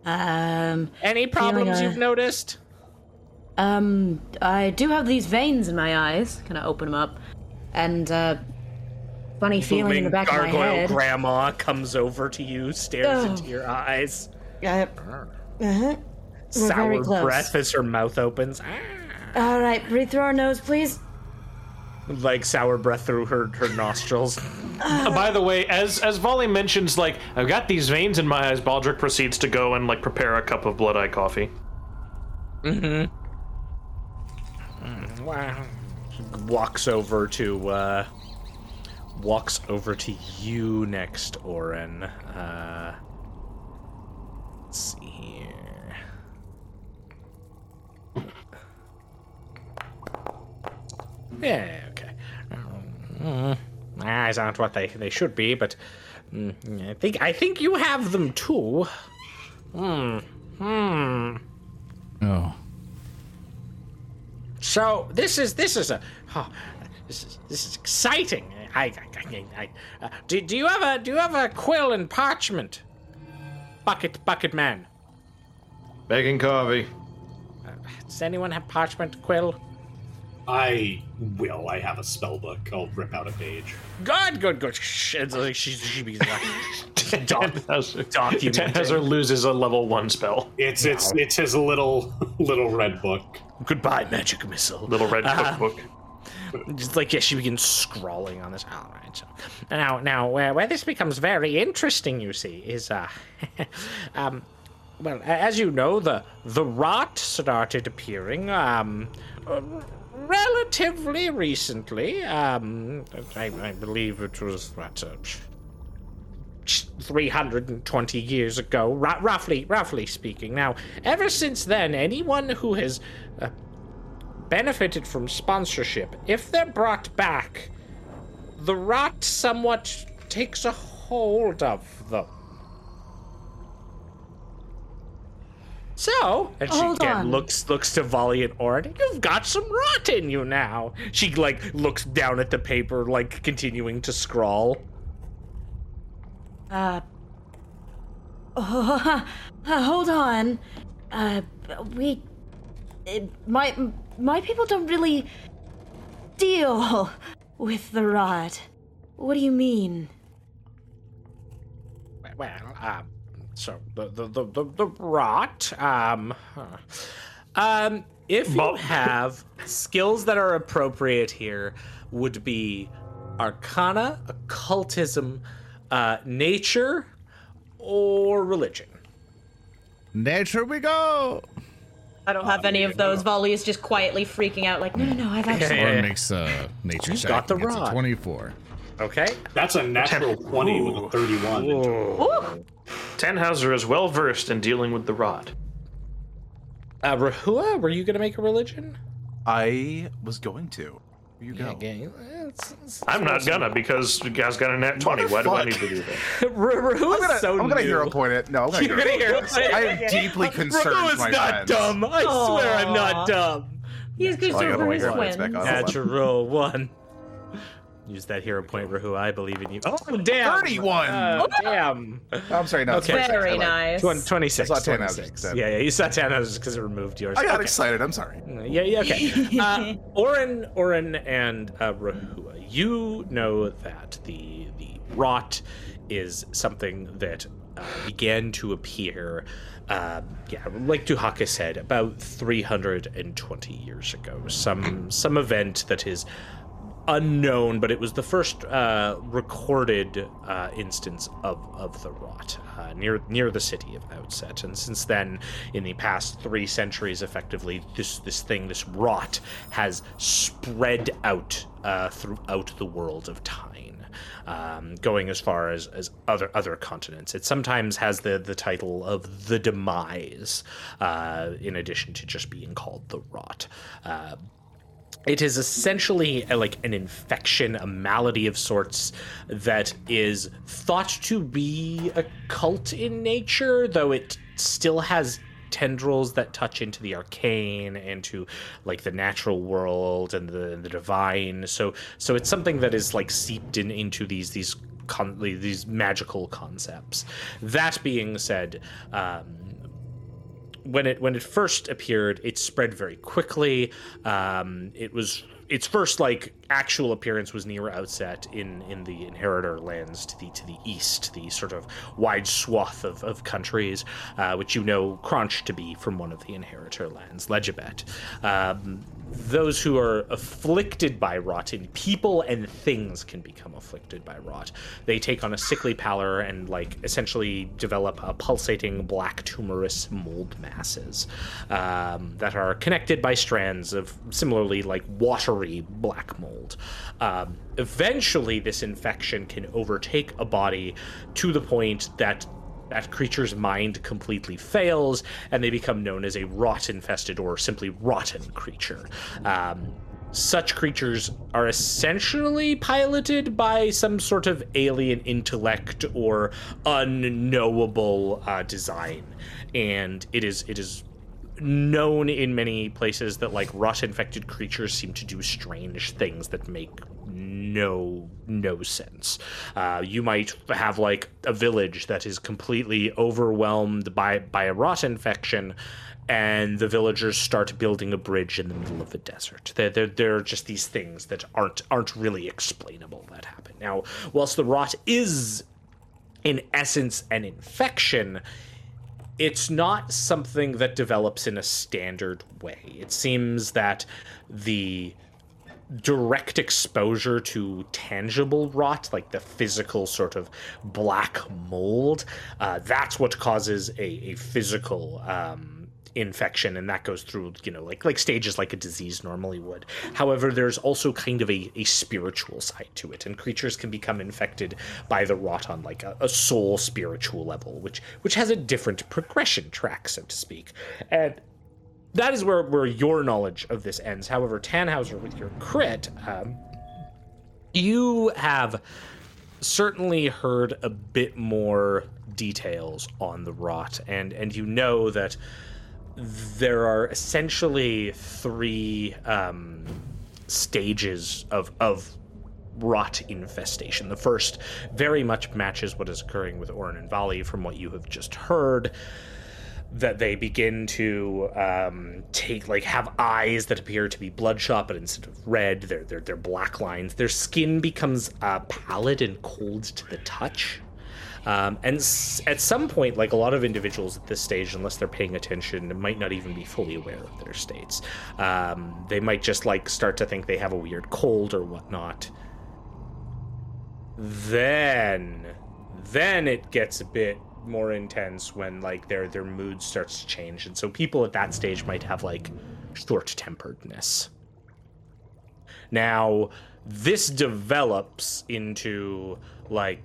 Um, Any problems uh, you've noticed? um, I do have these veins in my eyes. Can I open them up? And uh, funny feeling in the back of my gargoyle head. grandma comes over to you, stares Oh. into your eyes. Uh, uh-huh. We're Sour breath as her mouth opens. Ah. All right, breathe through our nose, please. like sour breath through her her nostrils. Uh, By the way, as as Valli mentions, like I've got these veins in my eyes, Baldric proceeds to go and like prepare a cup of blood eye coffee. Mm-hmm. Wow. Walks over to uh walks over to you next, Oran. Uh let's see here. Yeah, okay. Mm, eyes aren't what they, they should be, but mm, I think I think you have them too. Hmm. Hmm. Oh. So this is this is a oh, this is this is exciting. I, I, I, I uh, do, do you have a do you have a quill and parchment? Bucket bucket man. Making coffee. Does anyone have parchment quill? I will. I have a spell book. I'll rip out a page. Good, good, good. Shh, it's like she's she be like doc, Tannhauser documenting. Loses a level one spell. It's it's it's his little little red book. Goodbye, magic missile. Little red Uh, cookbook. Just like yeah, she begins scrawling on this. All right. So now, now where where this becomes very interesting, you see, is uh, um, well, as you know, the the rot started appearing um, relatively recently. Um, I, I believe it was what. Uh, 320 years ago, roughly, roughly speaking. Now, ever since then, anyone who has uh, benefited from sponsorship, if they're brought back, the rot somewhat takes a hold of them. So, and she Hold again on. looks looks to Valli and Oran. You've got some rot in you now. She like looks down at the paper, like continuing to scrawl. Uh, uh, hold on. Uh, we, uh, my my people don't really deal with the rot. What do you mean? Well, um, so the the the the, the rot. Um, huh. um, if you have skills that are appropriate here, would be Arcana, Occultism, uh, Nature, or Religion. Nature we go. I don't have any of those. Valli is just quietly freaking out, like, no, no, no, I've actually. Yeah. Or makes a nature You've check. got the and gets a rod. 24. Okay. That's a natural twenty with a thirty-one. Ooh, Tannhauser is well versed in dealing with the rod. Uh, Rehua, were you gonna make a religion? I was going to. Here you go. Okay. It's- it's- I'm not gonna because you guys got a nat 20. Why do I need to do that? Ra- Rehua's I'm gonna, so I'm gonna hero point it. No, I'm gonna You're hero gonna point hero it. I am deeply concerned, Rehua's my not friends. dumb. I swear I'm not Aw. dumb. He's good I got for my his hero points win. back on. Natural one. Use that hero point, Rehua. I believe in you. Oh, damn. 31. Uh, damn. I'm sorry, no. it's Okay. 26. Very nice. Twen- 26. I saw 10 26. houses, then. Yeah, yeah, you saw 10 houses because it removed yours. I got Okay. excited. I'm sorry. Yeah, yeah, okay. Uh, Oran, Oran, and uh, Rehua, you know that the the rot is something that uh, began to appear, uh, yeah, like Duhaka said, about 320 years ago. Some some event that is unknown, but it was the first uh, recorded uh, instance of, of the rot uh, near near the city of Outset. And since then, in the past three centuries, effectively, this this thing, this rot, has spread out uh, throughout the world of Tyne. Um, going as far as, as other other continents, it sometimes has the the title of the demise, uh, in addition to just being called the rot. It is essentially a, like an infection, a malady of sorts that is thought to be a cult in nature, though it still has tendrils that touch into the arcane, into like the natural world and the the divine. So so it's something that is like seeped in into these these con- these magical concepts. That being said, um, when it when it first appeared, it spread very quickly. Um, it was its first like actual appearance was near outset in in the inheritor lands to the to the east, the sort of wide swath of, of countries, uh, which you know Crunch to be from one of the inheritor lands, Legibet. Um, those who are afflicted by rot in people and things can become afflicted by rot. They take on a sickly pallor and like essentially develop a pulsating black tumorous mold masses um, that are connected by strands of similarly like watery black mold. Um, eventually, this infection can overtake a body to the point that that creature's mind completely fails and they become known as a rot infested or simply rotten creature. Um, such creatures are essentially piloted by some sort of alien intellect or unknowable uh, design, and it is it is known in many places that like rot infected creatures seem to do strange things that make no no sense uh, you might have like a village that is completely overwhelmed by by a rot infection and the villagers start building a bridge in the middle of the desert. They're, they're, they're just these things that aren't aren't really explainable that happen. Now, whilst the rot is in essence an infection, it's not something that develops in a standard way. It seems that the direct exposure to tangible rot, like the physical sort of black mold, uh, that's what causes a, a physical um, infection, and that goes through, you know, like like stages like a disease normally would. However, there's also kind of a, a spiritual side to it, and creatures can become infected by the rot on like a, a soul spiritual level, which which has a different progression track, so to speak. And that is where, where your knowledge of this ends. However, Tannhauser, with your crit, um, you have certainly heard a bit more details on the rot, and and you know that there are essentially three um, stages of of rot infestation. The first very much matches what is occurring with Oran and Valli from what you have just heard that they begin to um, take like have eyes that appear to be bloodshot, but instead of red, they're they're, they're black lines. Their skin becomes uh, pallid and cold to the touch. Um, and s- at some point, like a lot of individuals at this stage, unless they're paying attention, might not even be fully aware of their states. Um, they might just like start to think they have a weird cold or whatnot. Then, then it gets a bit more intense when like their their mood starts to change, and so people at that stage might have like short temperedness. Now, this develops into like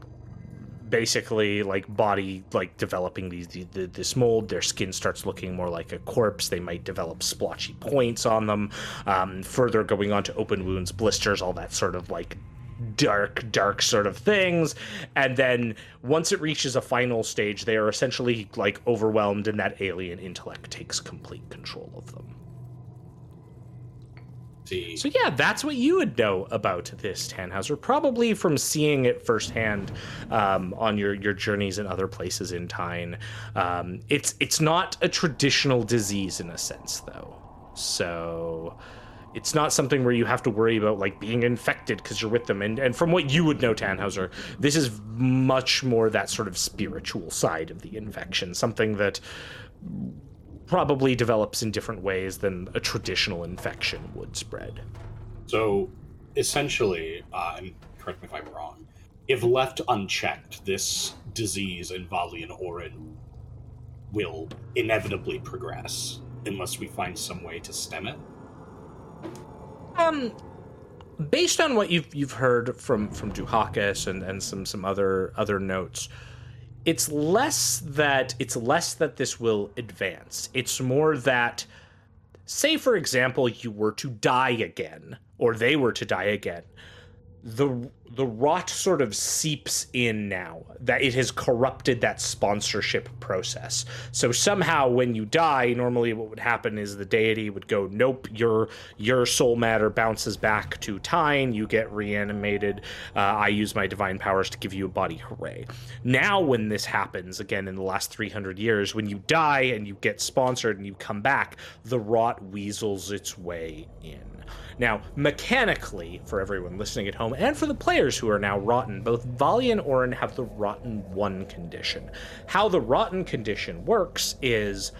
basically like body like developing these the, the, this mold. Their skin starts looking more like a corpse. They might develop splotchy points on them. Um, further going on to open wounds blisters all that sort of like dark dark sort of things and then once it reaches a final stage they are essentially like overwhelmed and that alien intellect takes complete control of them See, So yeah, that's what you would know about this Tannhauser, probably from seeing it firsthand um, on your your journeys in other places in Tyne. Um, it's it's not a traditional disease in a sense, though. So it's not something where you have to worry about like being infected because you're with them. And and from what you would know, Tannhauser, this is much more that sort of spiritual side of the infection, something that probably develops in different ways than a traditional infection would spread. So, essentially, uh, and correct me if I'm wrong, if left unchecked, this disease in Valli and Oran will inevitably progress unless we find some way to stem it. Um, based on what you've you've heard from from Duhakis and and some some other other notes, it's less that it's less that this will advance. It's more that, say for example, you were to die again, or they were to die again. The the rot sort of seeps in now that it has corrupted that sponsorship process. So somehow when you die, normally what would happen is the deity would go, Nope, your your soul matter bounces back to Tyne, you get reanimated. Uh, I use my divine powers to give you a body, hooray. Now when this happens, again in the last 300 years, when you die and you get sponsored and you come back, the rot weasels its way in. Now, mechanically, for everyone listening at home and for the players who are now rotten, both Valli and Oran have the rotten one condition. How the rotten condition works is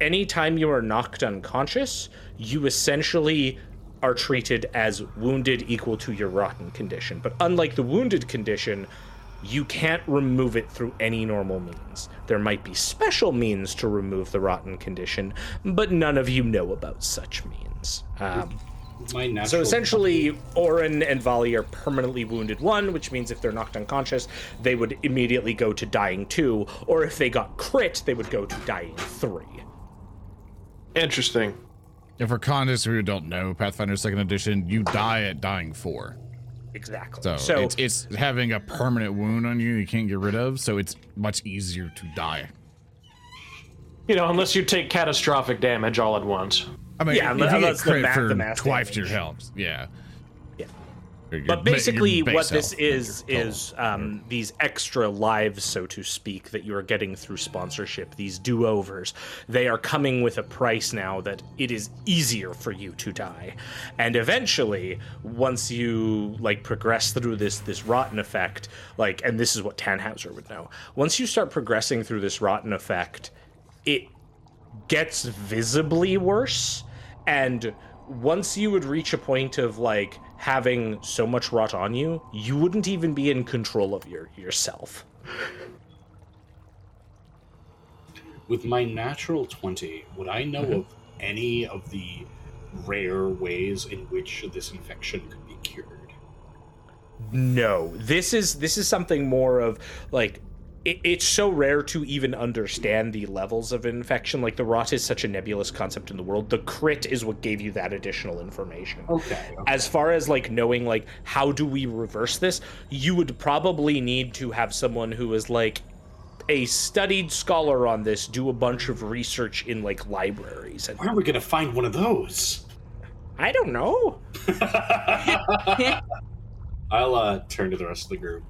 anytime you are knocked unconscious, you essentially are treated as wounded equal to your rotten condition. But unlike the wounded condition, you can't remove it through any normal means. There might be special means to remove the rotten condition, but none of you know about such means. Um, so essentially, Oran and Valli are permanently wounded one, which means if they're knocked unconscious, they would immediately go to dying two, or if they got crit, they would go to dying three. Interesting. And for contests who don't know Pathfinder Second Edition, you die at dying four. Exactly. So, So, it's it's having a permanent wound on you you can't get rid of, so it's much easier to die. You know, unless you take catastrophic damage all at once. I mean, Yeah, if you get the crit math- for math twice your yeah. Yeah. Your- but basically, what this is is um, these extra lives, so to speak, that you are getting through sponsorship. These do-overs. They are coming with a price now that it is easier for you to die, and eventually, once you like progress through this this rotten effect, like, and this is what Tannhauser would know. Once you start progressing through this rotten effect, it gets visibly worse and once you would reach a point of like having so much rot on you you wouldn't even be in control of your yourself. With my natural 20, would I know mm-hmm. of any of the rare ways in which this infection could be cured? no. This is this is something more of like it, it's so rare to even understand the levels of infection like the rot is such a nebulous concept in the world the crit is what gave you that additional information Okay. as far as like knowing like how do we reverse this you would probably need to have someone who is like a studied scholar on this do a bunch of research in like libraries and Where are we going to find one of those? i don't know I'll uh, turn to the rest of the group.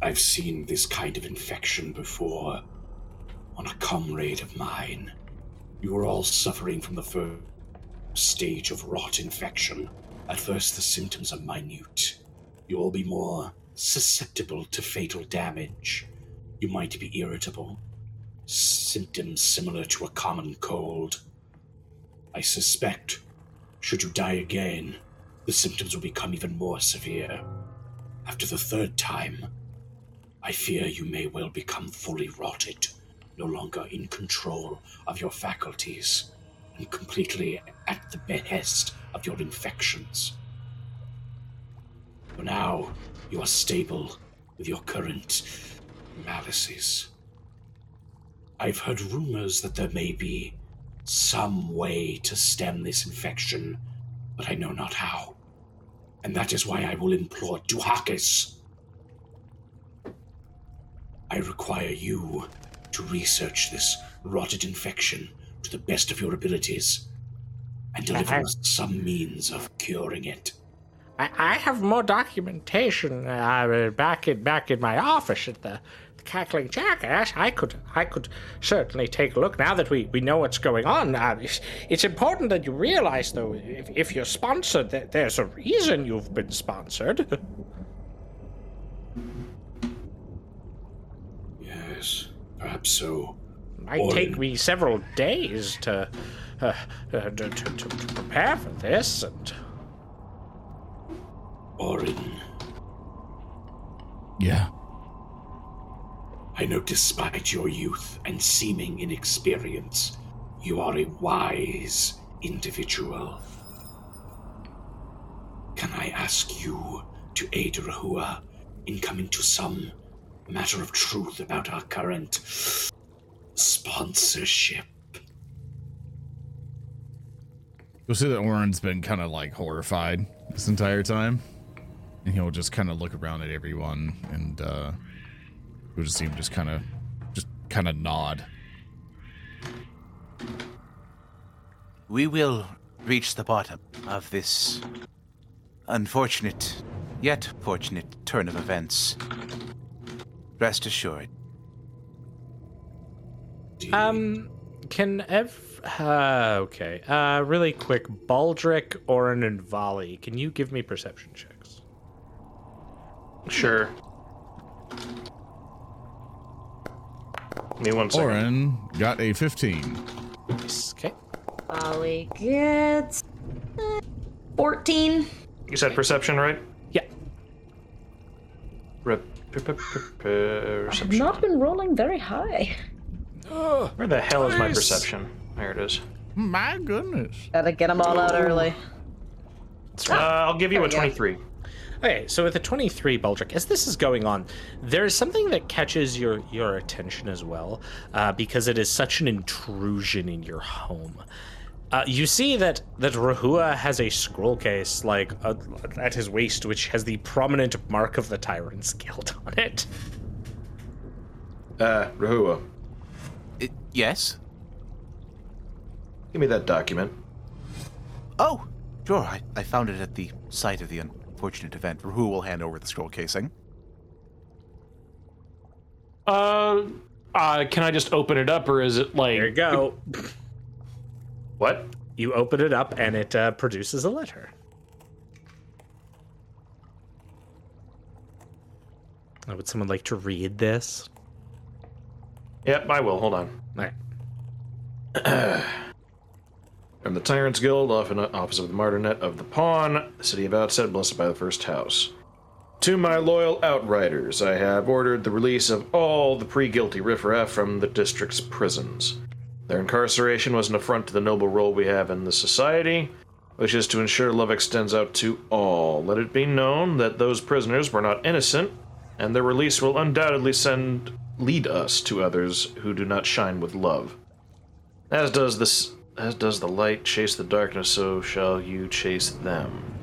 I've seen this kind of infection before on a comrade of mine. You were all suffering from the first stage of rot infection. At first, the symptoms are minute. You will be more susceptible to fatal damage. You might be irritable. Symptoms similar to a common cold. I suspect, should you die again, the symptoms will become even more severe. After the third time, I fear you may well become fully rotted, no longer in control of your faculties, and completely at the behest of your infections. For now, you are stable with your current malices. I've heard rumors that there may be some way to stem this infection, but I know not how. And that is why I will implore Duhakis. I require you to research this rotted infection to the best of your abilities. and deliver us some means of curing it. I, I have more documentation uh, back in back in my office at the, the Cackling Jackass. I could I could certainly take a look now that we, we know what's going on. Uh, it's, it's important that you realize, though, if, if you're sponsored, that there's a reason you've been sponsored. Yes, perhaps so. It might Or- take me several days to, uh, uh, to, to, to to prepare for this, and Oran, Yeah. I know despite your youth and seeming inexperience, you are a wise individual. Can I ask you to aid Rehua in coming to some matter of truth about our current sponsorship? You'll see that Oran's been kind of like horrified this entire time. And he'll just kind of look around at everyone and uh you'll just see him just kind of just kind of nod. We will reach the bottom of this unfortunate, yet fortunate turn of events. Rest assured. Um, can ev? Uh, okay. Uh, really quick, Baldric, Oran, and Valli. Can you give me perception checks? Sure. Give me one second. Oran got a 15. Nice. Okay. Valli gets eh, 14. You said perception, right? Yeah. Rep- per- per- per- I've not been rolling very high. Where the hell is my perception? There it is. My goodness. Gotta get them all out early. Uh, I'll give you a There we go. 23. Okay, so with the 23, Baldric, as this is going on, there is something that catches your, your attention as well, uh, because it is such an intrusion in your home. Uh, you see that, that Rehua has a scroll case, like, uh, at his waist, which has the prominent mark of the Tyrant's Guild on it. Uh, Rehua, I- yes? give me that document. Oh, sure. I, I found it at the site of the unfortunate event. Who will hand over the scroll casing? Uh, uh, can I just open it up, or is it like. There you go. What? You open it up, and it uh, produces a letter. Uh, Would someone like to read this? Yep, I will. Hold on. All right. From the Tyrant's Guild, off in office of the Martinet of the Pawn, city of Outset, blessed by the First House. To my loyal outriders, I have ordered the release of all the pre-guilty riffraff from the district's prisons. Their incarceration was an affront to the noble role we have in the society, which is to ensure love extends out to all. Let it be known that those prisoners were not innocent, and their release will undoubtedly send lead us to others who do not shine with love. As does this as does the light chase the darkness, so shall you chase them.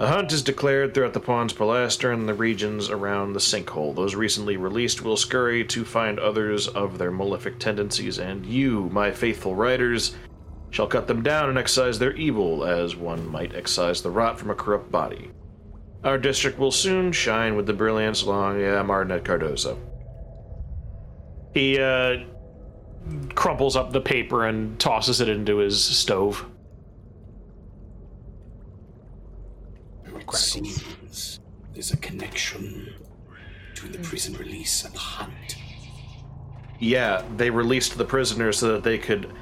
A hunt is declared throughout the Pawns Pilaster and the regions around the sinkhole. Those recently released will scurry to find others of their malefic tendencies, and you, my faithful riders, shall cut them down and excise their evil, as one might excise the rot from a corrupt body. Our district will soon shine with the brilliance along yeah, Martinet Cardozo. He uh, crumples up the paper and tosses it into his stove. It seems there's a connection between the hmm. prison release and the hunt. Yeah, they released the prisoners so that they could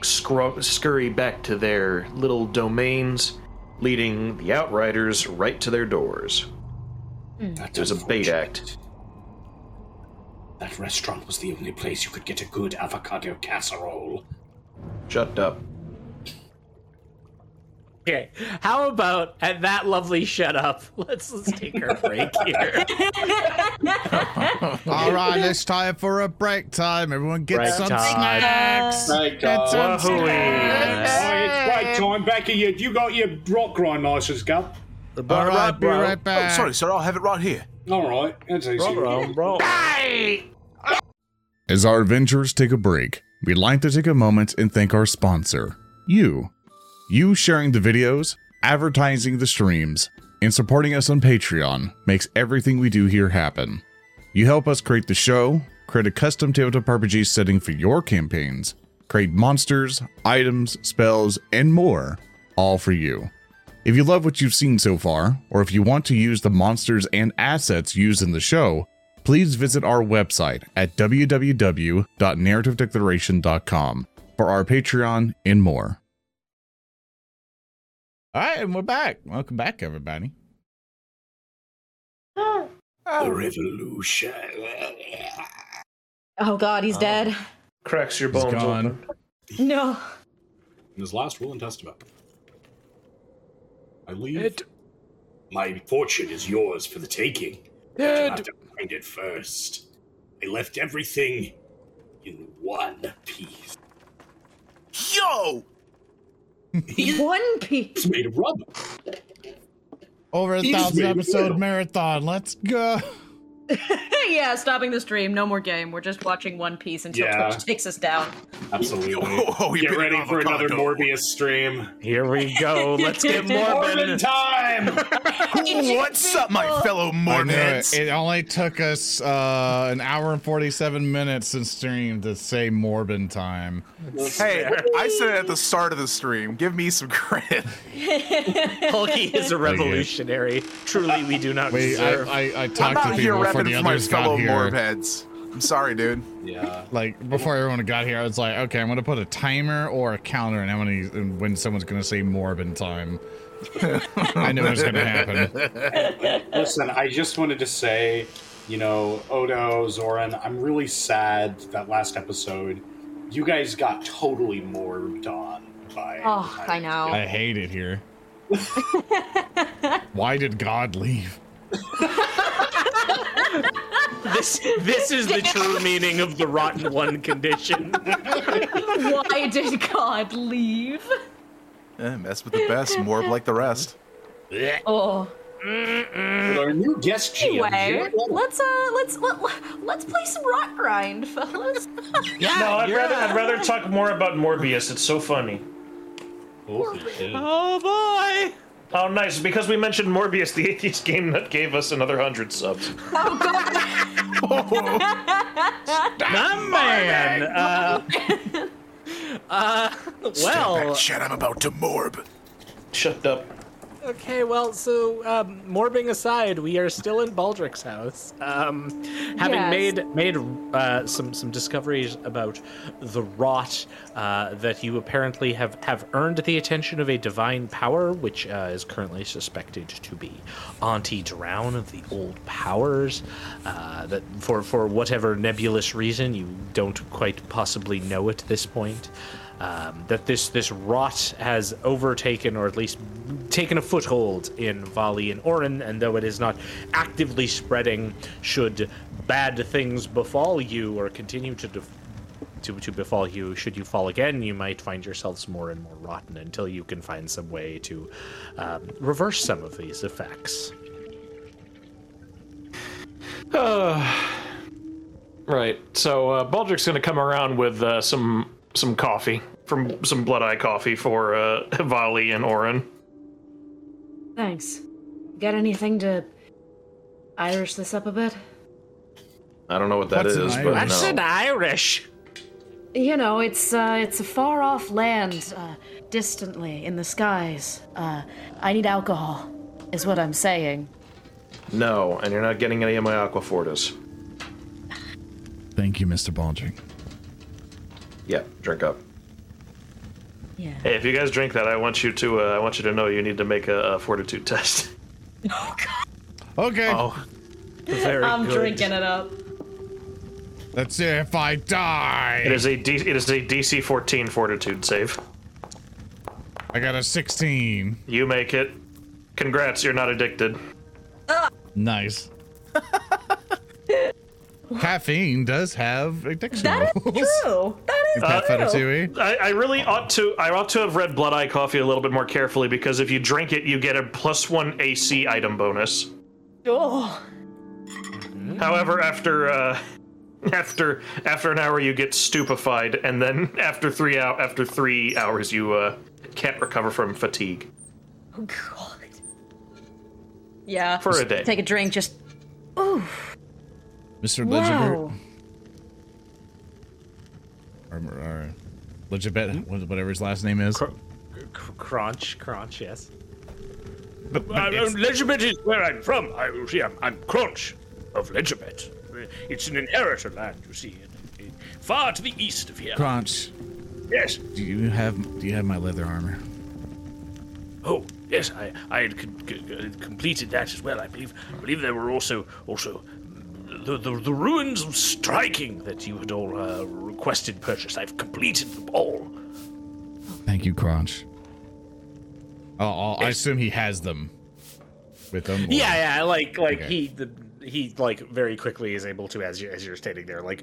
scru- scurry back to their little domains, leading the Outriders right to their doors. Hmm. That's It was a bait act. That restaurant was the only place you could get a good avocado casserole. Shut up. Okay, how about at that lovely shut up? Let's let's take our break here. All right, it's time for a break time. Everyone get Break some time. snacks. Break Get time. some Wahoo! snacks. Oh, it's break time. Back of you. You got your Rotgrind license, Gub? All right, be right back. Oh, back. sorry, sir. I'll have it right here. All right. That's easy. bro. As our adventurers take a break, we'd like to take a moment and thank our sponsor, you. You sharing the videos, advertising the streams, and supporting us on Patreon makes everything we do here happen. You help us create the show, create a custom tabletop RPG setting for your campaigns, create monsters, items, spells, and more, all for you. If you love what you've seen so far, or if you want to use the monsters and assets used in the show, please visit our website at www.narrativedeclaration.com for our Patreon and more. All right, and we're back. Welcome back, everybody. The revolution. Oh god, he's oh. dead. Cracks your He's bones gone. open. No. In his last will and testament. I leave. It, My fortune is yours for the taking. You have to find it first. I left everything in one piece. Yo! One piece. It's made of rubber. Over a He's thousand episode well. marathon. Let's go. yeah, stopping the stream. No more game. We're just watching One Piece until Yeah. Twitch takes us down. Absolutely. Oh, you Get bit ready for another condom. Morbius stream. here we go. Let's get Morbid morbid. time! What's up, my fellow I know it. Mormons? It only took us uh, an hour and 47 minutes in stream to say Morbin time. Hey, I said it at the start of the stream. Give me some credit. Hulky is a revolutionary. Truly, we do not Wait, deserve. I, I I'm talked to not here people before the for my others got here. Morb heads. I'm sorry, dude. Yeah. Like before everyone got here, I was like, okay, I'm gonna put a timer or a counter, and how many and when someone's gonna say Morbin time. I know it's gonna happen. Listen, I just wanted to say, you know, Odo, Zoran, I'm really sad that last episode, you guys got totally morbed on by. Oh, I know. I hate it here. Why did God leave? This this is the true meaning of the rotten one condition. Why did God leave? Eh, mess with the best, more like the rest. Oh. With our new guest GM, Anyway, let's uh, let's let, let's play some Rotgrind, fellas. No, I'd rather I'd rather talk more about Morbius. It's so funny. Holy shit. oh boy! Oh, nice! Because we mentioned Morbius, the atheist game that gave us another hundred subs. My man. Uh, uh, well, Shit, I'm about to Morb. Shut up. Okay, well, so um, morbing aside, we are still in Baldric's house, um, having Yes. made made uh, some some discoveries about the rot uh, that you apparently have have earned the attention of a divine power, which uh, is currently suspected to be Auntie Drown of the Old Powers. Uh, that for for whatever nebulous reason you don't quite possibly know at this point um, that this this rot has overtaken or at least taken a foothold in Valli and Oran, and though it is not actively spreading, should bad things befall you or continue to def- to, to befall you, should you fall again, you might find yourselves more and more rotten until you can find some way to um, reverse some of these effects. Right. So uh, Baldric's gonna come around with uh, some some coffee from some Blood Eye coffee for uh, Valli and Oran. Thanks. Got anything to Irish this up a bit? I don't know what that What's is, an but Irish? That's no. an Irish. You know, it's uh, it's a far off land, uh, distantly in the skies. Uh, I need alcohol, is what I'm saying. No, and you're not getting any of my Aquafortis. Thank you, Mr. Baldric. Yeah, drink up. Yeah. Hey, if you guys drink that, I want you to uh, I want you to know you need to make a, a fortitude test. Oh God. Okay, Oh, very I'm good. drinking it up. let's see if I die. It is a D, it is a DC 14 fortitude save. I got a 16. You make it. Congrats, you're not addicted. Nice. Caffeine does have addiction That is rules. true. That is Pat true. I, I really ought to I ought to have read Blood Eye Coffee a little bit more carefully because if you drink it, you get a plus one AC item bonus. Oh, However, after uh, after after an hour, you get stupefied, and then after three out after three hours, you uh, can't recover from fatigue Oh god. Yeah. for a day. Take a drink. Just. Ooh. Mr. Wow. Legibert. Or, or Legibet, hmm? whatever his last name is. Cr- cr- crunch, crunch, yes. But, but uh, it's- Legibet is where I'm from. I, you see, I'm, I'm Crunch of Legibet. It's an inheritor land, you see, in- in- far to the east of here. Crunch, Yes. do you have do you have my leather armor? Oh, yes. I, I had con- con- completed that as well. I believe. I believe there were also also the, the, the runes of striking that you had all uh, requested purchase. I've completed them all. Thank you, Crunch. Oh, oh, I assume he has them with him. or- Yeah, yeah, like like Okay. he the he like very quickly is able to as you as you're standing there like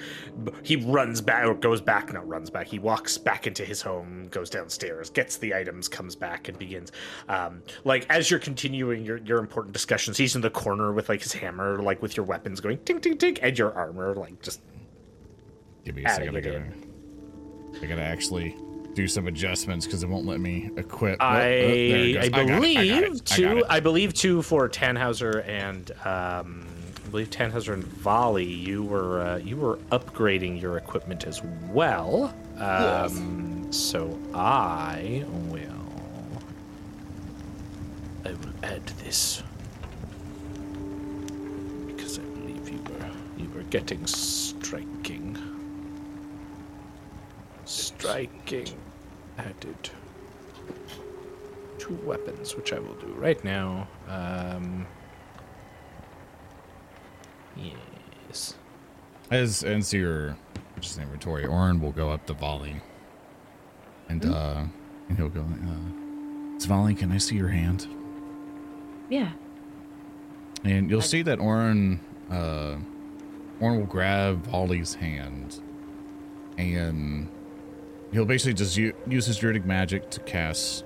he runs back or goes back not runs back he walks back into his home goes downstairs gets the items comes back and begins um like as you're continuing your your important discussions he's in the corner with like his hammer like with your weapons going ting ting ting and your armor like just Give me a second. I gotta, I gotta actually do some adjustments because it won't let me equip. Oh, oh, I it I it, believe I it, two. I believe two for Tannhauser and um I believe Tannhauser and Valli you were uh, you were upgrading your equipment as well. Um so I will I will add this because I believe you were you were getting striking. Striking added two weapons, which I will do right now. Um, yes. As as and see your just inventory, Oran will go up to Valli, and Hmm? uh, and he'll go. Uh, Valli, can I see your hand? Yeah. And you'll see that Oran, uh, Oran will grab Valli's hand, and he'll basically just u- use his druidic magic to cast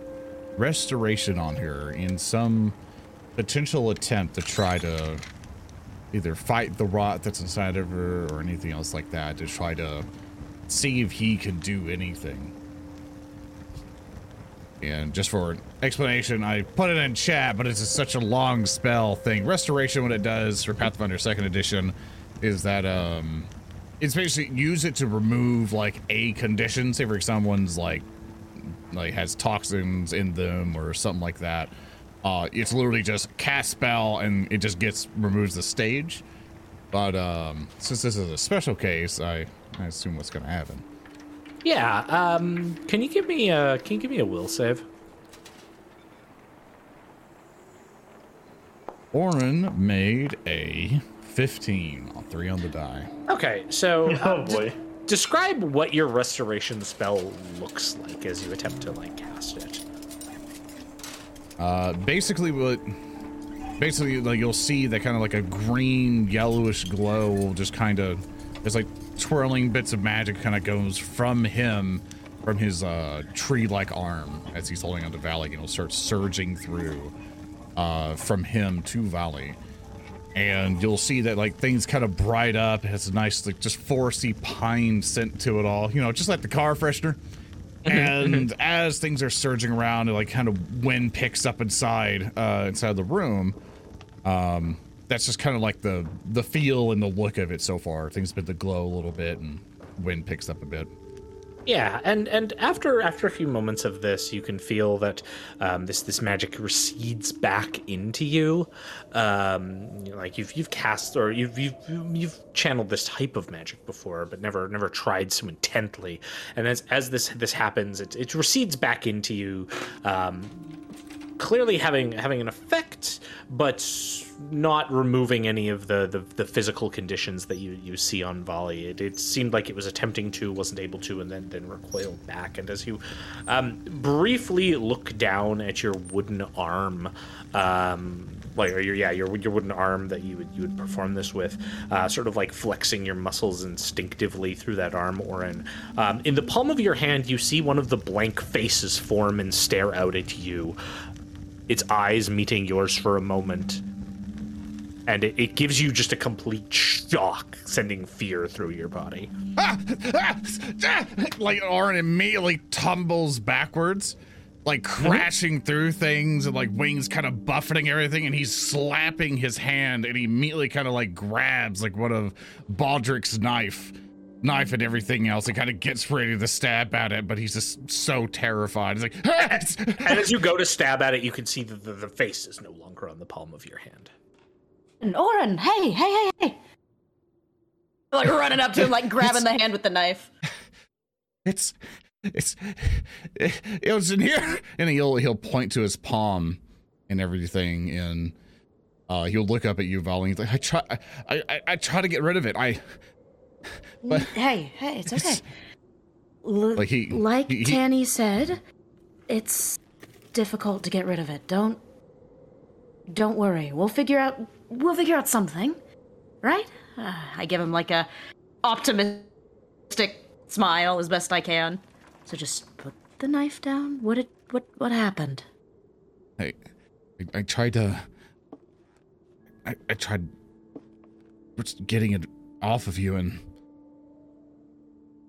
restoration on her in some potential attempt to try to either fight the rot that's inside of her or anything else like that to try to see if he can do anything. And just for explanation, I put it in chat, but it's such a long spell thing. Restoration, what it does for Pathfinder Second Edition, is that um, it's basically use it to remove like a condition. Say for someone's like like has toxins in them or something like that. Uh, it's literally just cast spell and it just gets removes the stage. But um, since this is a special case, I, I assume what's gonna happen. Yeah. Um, can you give me a Can you give me a will save? Oran made a 15 on three on the die. Okay. So. Oh uh, d- boy. describe what your restoration spell looks like as you attempt to like cast it. Uh, basically, what basically like you'll see that kind of like a green yellowish glow just kind of it's like twirling bits of magic kind of goes from him from his uh tree-like arm as he's holding onto Valli and it'll start surging through uh from him to Valli. And you'll see that like things kind of bright up. It has a nice like just foresty pine scent to it all. You know, just like the car freshener. And as things are surging around and like kind of wind picks up inside uh inside the room um that's just kind of like the the feel and the look of it so far. Things been to glow a little bit and wind picks up a bit Yeah, and and after after a few moments of this, you can feel that um, this this magic recedes back into you. Um, you know, like you've you've cast or you've you've you've channeled this type of magic before, but never never tried so intently. And as as this this happens, it it recedes back into you. Um, clearly having having an effect, but not removing any of the, the, the physical conditions that you, you see on Valli. It, it seemed like it was attempting to, wasn't able to, and then then recoiled back. And as you um, briefly look down at your wooden arm, um, like your yeah your your wooden arm that you would you would perform this with, uh, sort of like flexing your muscles instinctively through that arm, Oran. Um, in the palm of your hand, you see one of the blank faces form and stare out at you its eyes meeting yours for a moment. And it, it gives you just a complete shock, sending fear through your body. like Oran immediately tumbles backwards like mm-hmm. crashing through things and like wings kind of buffeting everything and he's slapping his hand and he immediately kind of like grabs like one of Baldric's knife knife and everything else and kind of gets ready to stab at it but he's just so terrified he's like and as you go to stab at it, you can see that the, the face is no longer on the palm of your hand. And Oran, hey, hey, hey, hey. Like running up to him, like grabbing the hand with the knife. it's it's it was in here and he'll he'll point to his palm and everything and uh he'll look up at you Valli. He's like i try i i, I try to get rid of it i but hey, hey, it's okay. L- Like he- like he- he- Tanny said, it's difficult to get rid of it. Don't, don't worry. We'll figure out. We'll figure out something, right? Uh, I give him like a optimistic smile as best I can. So just put the knife down. What what what happened? I, I, I tried to. I, I tried getting it off of you, and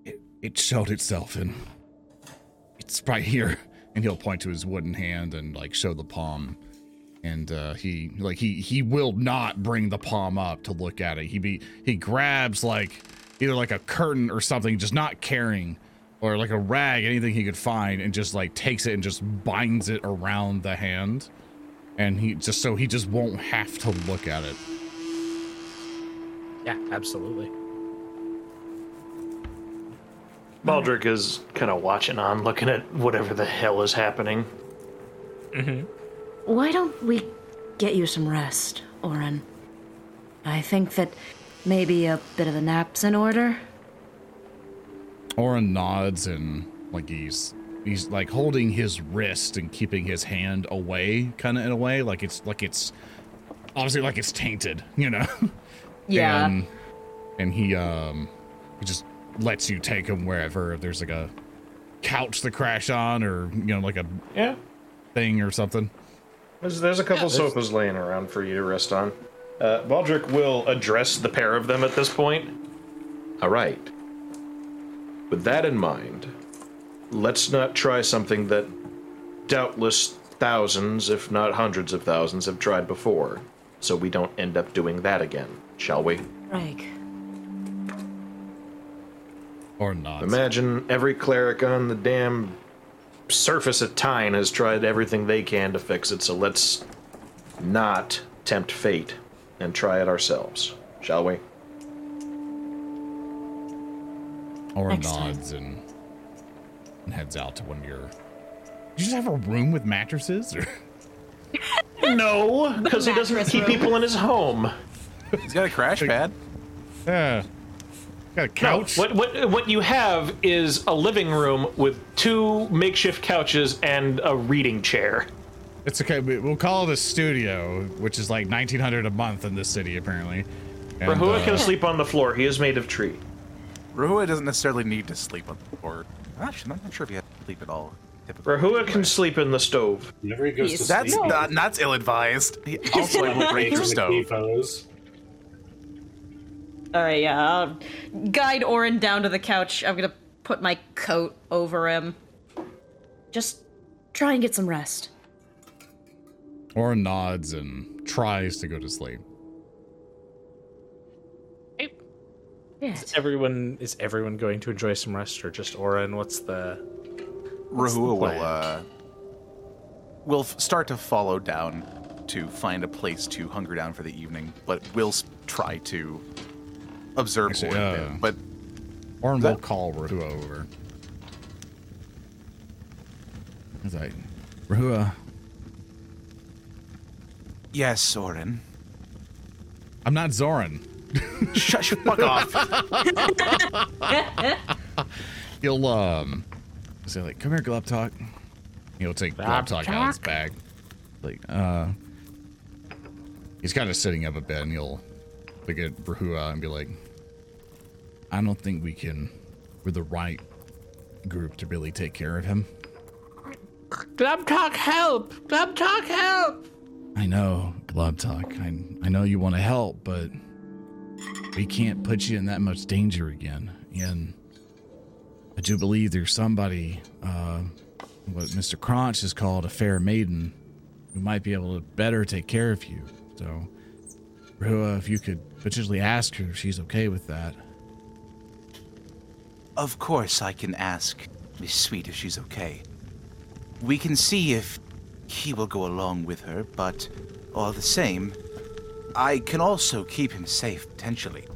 it, it showed itself, and it's right here. And he'll point to his wooden hand and like show the palm, and uh, he like he he will not bring the palm up to look at it. He be he grabs like either like a curtain or something, just not caring, or like a rag, anything he could find, and just like takes it and just binds it around the hand, and he just so he just won't have to look at it. Yeah, absolutely. Baldric is kind of watching on, looking at whatever the hell is happening. Mm-hmm. Why don't we get you some rest, Oran? I think that maybe a bit of a nap's in order. Oran nods and like he's he's like holding his wrist and keeping his hand away, kind of in a way, like it's like it's obviously like it's tainted, you know. Yeah. And, and he um he just lets you take him wherever if there's like a couch to crash on or you know like a Yeah. thing or something. There's, there's a couple Yeah, there's- sofas laying around for you to rest on. Uh, Baldric will address the pair of them at this point. All right. With that in mind, let's not try something that doubtless thousands, if not hundreds of thousands, have tried before, so we don't end up doing that again, shall we? Right. Or not. Imagine every cleric on the damn surface of Tyne has tried everything they can to fix it, so let's not tempt fate and try it ourselves, shall we? Or Next time. nods and, and heads out to one of your. You just have a room with mattresses, or No, because he doesn't keep room. people in his home. He's got a crash pad. yeah, got a No, couch. what what what you have is a living room with two makeshift couches and a reading chair. It's okay. we- We'll call it a studio, which is like nineteen hundred a month in this city, apparently. And, Rehua uh, can sleep on the floor. He is made of tree. Rehua doesn't necessarily need to sleep on the floor. Actually, I'm not sure if he has to sleep at all. Typically. Rehua can sleep in the stove. Whenever he goes to That's sleep, not that's ill-advised. He also I will break your stove. CFOs. All right, yeah. I'll guide Oran down to the couch. I'm gonna put my coat over him. Just try and get some rest. Or nods and tries to go to sleep. Yeah. Is everyone is everyone going to enjoy some rest, or just Oran? What's the What's the Rehua will uh, will f- start to follow down to find a place to hunker down for the evening, but will s- try to observe Actually, for uh. But Or will call Rehua over. He's like, Rehua, yes, Oran. I'm not Zoran. Shut, your fuck off. He'll um say like, come here, Glub Talk. He'll take Glub Talk out of his bag. Like, uh he's kind of sitting up a bit and he'll look at Rehua and be like, I don't think we can we're the right group to really take care of him. Glub talk help! Glub talk help! I know, Glub Talk. I I know you want to help, but we can't put you in that much danger again. And I do believe there's somebody uh, what Mr. Crunch has called a fair maiden who might be able to better take care of you. So, Rua, if you could potentially ask her if she's okay with that. Of course, I can ask Miss Sweet if she's okay. We can see if he will go along with her, but all the same, I can also keep him safe potentially.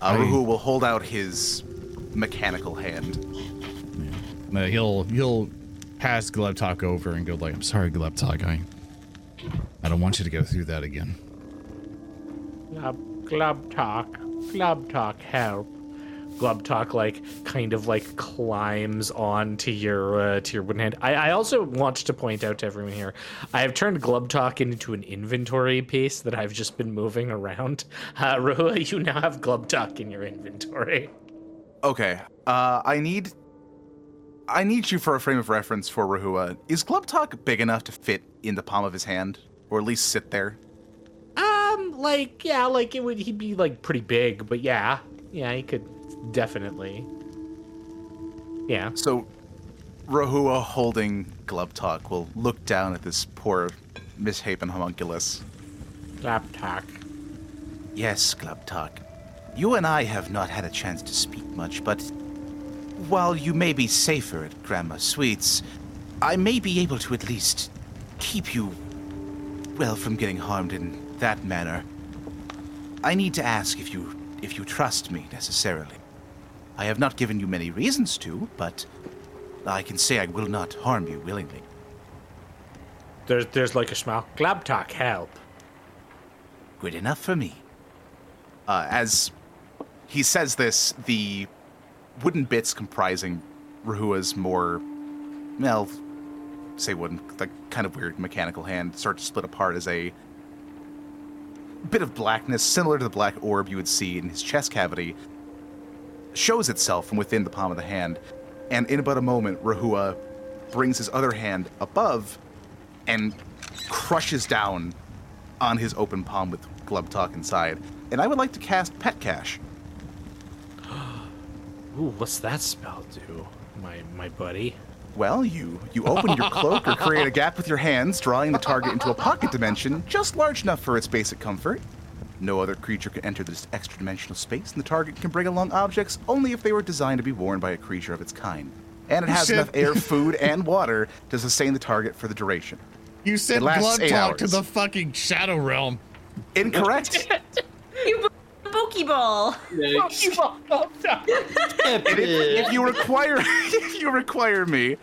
Aruhu will hold out his mechanical hand. Uh, he'll he'll pass Glebtalk over and go like, "I'm sorry, Glebtalk. I I don't want you to go through that again." Glub, glub talk, glub talk, help. Glub talk like kind of like climbs onto your uh, to your wooden hand. I, I also want to point out to everyone here, I have turned Glub talk into an inventory piece that I've just been moving around. Uh, Rehua, you now have Glub talk in your inventory. Okay. Uh, I need. I need you for a frame of reference for Rehua. Is Glubtalk big enough to fit in the palm of his hand, or at least sit there? Um, like yeah, like it would he'd be like pretty big, but yeah, yeah, he could definitely. Yeah. So, Rehua holding Glubtalk will look down at this poor misshapen homunculus. Glub talk. Yes, Glubtalk. You and I have not had a chance to speak much, but while you may be safer at Grandma Sweet's, I may be able to at least keep you, well, from getting harmed in that manner. I need to ask if you if you trust me necessarily. I have not given you many reasons to, but I can say I will not harm you willingly. There's there's like a smile. Glub talk, help. Good enough for me. Uh, as he says this, the wooden bits comprising Rehua's more, well, say wooden, like kind of weird mechanical hand start to split apart as a bit of blackness, similar to the black orb you would see in his chest cavity, shows itself from within the palm of the hand. And in about a moment, Rehua brings his other hand above and crushes down on his open palm with Glubtalk inside. And I would like to cast Pet Cache. Ooh, what's that spell do, my my buddy? Well, you you open your cloak or create a gap with your hands, drawing the target into a pocket dimension just large enough for its basic comfort. No other creature can enter this extra dimensional space, and the target can bring along objects only if they were designed to be worn by a creature of its kind. And it has Shit. enough air, food, and water to sustain the target for the duration. You sent It lasts eight Glubtalk to the fucking Shadow Realm. Incorrect. You Pokeball. And if, if you require if you require me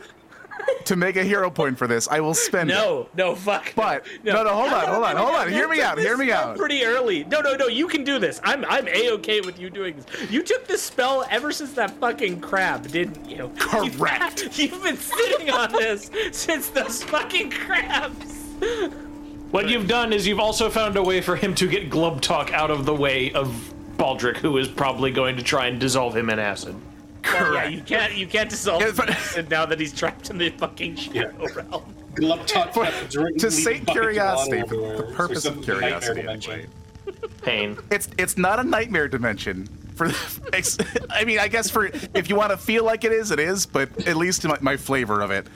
to make a hero point for this, I will spend it. No, no, fuck. But no, no, hold on, hold on, hold on. Hear me out. Hear me out. Pretty early. No, no, no. You can do this. I'm, I'm a okay with you doing this. You took this spell ever since that fucking crab, didn't you? Correct. You've, you've been sitting on this since those fucking crabs. What you've done is you've also found a way for him to get Glubtalk out of the way of Baldric, who is probably going to try and dissolve him in acid. Well, yeah, you can't, you can't dissolve Yeah, but- him now that he's trapped in the fucking shadow realm. Glubtalk For- to sate curiosity, for the purpose of curiosity, anyway. Pain. It's it's not a nightmare dimension. For ex- I mean, I guess for if you want to feel like it is, it is. But at least my, my flavor of it,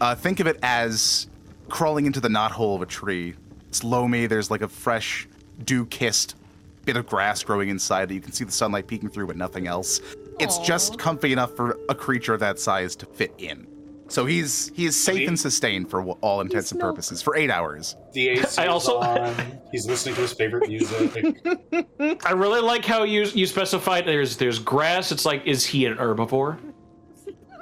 uh, think of it as crawling into the knothole of a tree. It's loamy. There's like a fresh, dew-kissed bit of grass growing inside it. You can see the sunlight peeking through, but nothing else. It's just comfy enough for a creature of that size to fit in. So he's he is safe and sustained for all intents and purposes for eight hours. The AC I also- on. He's listening to his favorite music. I really like how you you specified there's there's grass. It's like, is he an herbivore?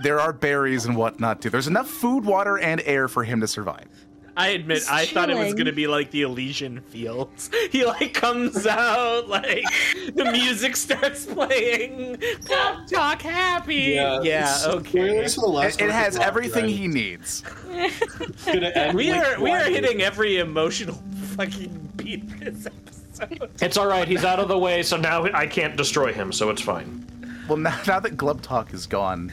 There are berries and whatnot too. There's enough food, water, and air for him to survive. I admit, He's I thought it was gonna be like the Elysian Fields. He like comes out, like the music starts playing. Talk, talk happy. Yeah, so okay. curious for the last It, it has everything right? he needs. It's end We like are we are one- hitting every emotional fucking beat this episode. It's all right. He's out of the way, so now I can't destroy him, so it's fine. Well, now, now that Glub Talk is gone,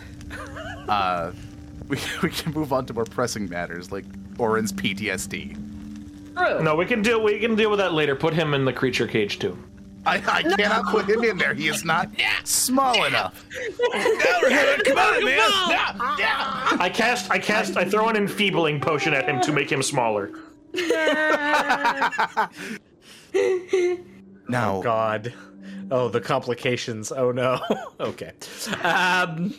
uh, we, we can move on to more pressing matters like Oran's PTSD. True. No, we can deal we can deal with that later. Put him in the creature cage too. I, I cannot put him in there. He is not small enough. Come on, man. I cast, I cast, I throw an enfeebling potion at him to make him smaller. Now, God. Oh, the complications. Oh no. okay. Um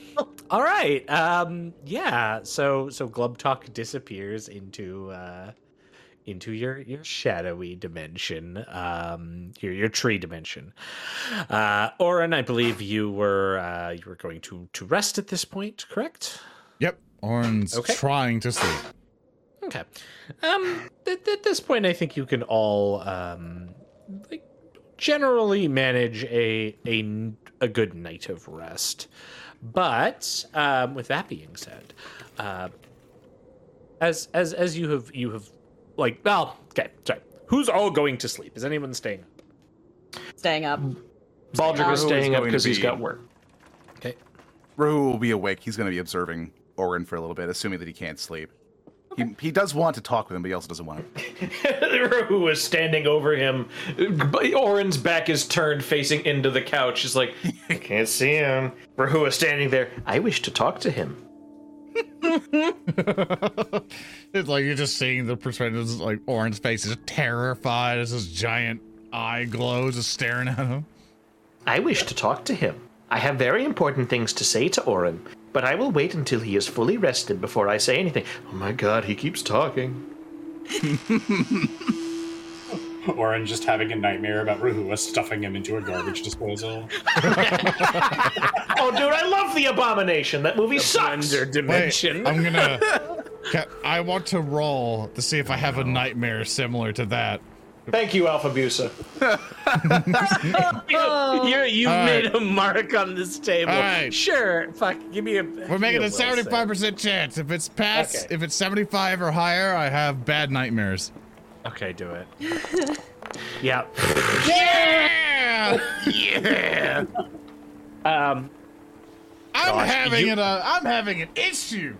all right. Um yeah, so so Glubtalk disappears into uh into your your shadowy dimension, um your your tree dimension. Uh Oran, I believe you were uh you were going to to rest at this point, correct? Yep. Oran's Okay. trying to sleep. Okay. Um, at, at this point, I think you can all um, like generally manage a a, a good night of rest. But um, with that being said, uh, as as as you have you have like well, okay, sorry. Who's all going to sleep? Is anyone staying up? Staying up. Baldric is staying up going to because he's be- got work. Okay. Rehua will be awake. He's going to be observing Oran for a little bit, assuming that he can't sleep. He, he does want to talk with him, but he also doesn't want to. Who is standing over him? Oran's back is turned, facing into the couch. He's like, I can't see him. Rehua is standing there. I wish to talk to him. It's like you're just seeing the perspective. Like Oran's face is terrified as his giant eye glows, just staring at him. I wish to talk to him. I have very important things to say to Oran, but I will wait until he is fully rested before I say anything. Oh my god, he keeps talking. Oran just having a nightmare about Rehua stuffing him into a garbage disposal. Oh, dude, I love the abomination. That movie sucks. Blender Wait. I'm gonna. I want to roll to see if I have a nightmare similar to that. Thank you, Alpha Busa. you you All made right. a mark on this table. All right. Sure. Fuck. Give me a. We're making a 75% chance. If it's past, Okay. if it's 75 or higher, I have bad nightmares. Okay, do it. yeah. Yeah! Yeah. Um, I'm Gosh, having you- it. A, I'm having an issue.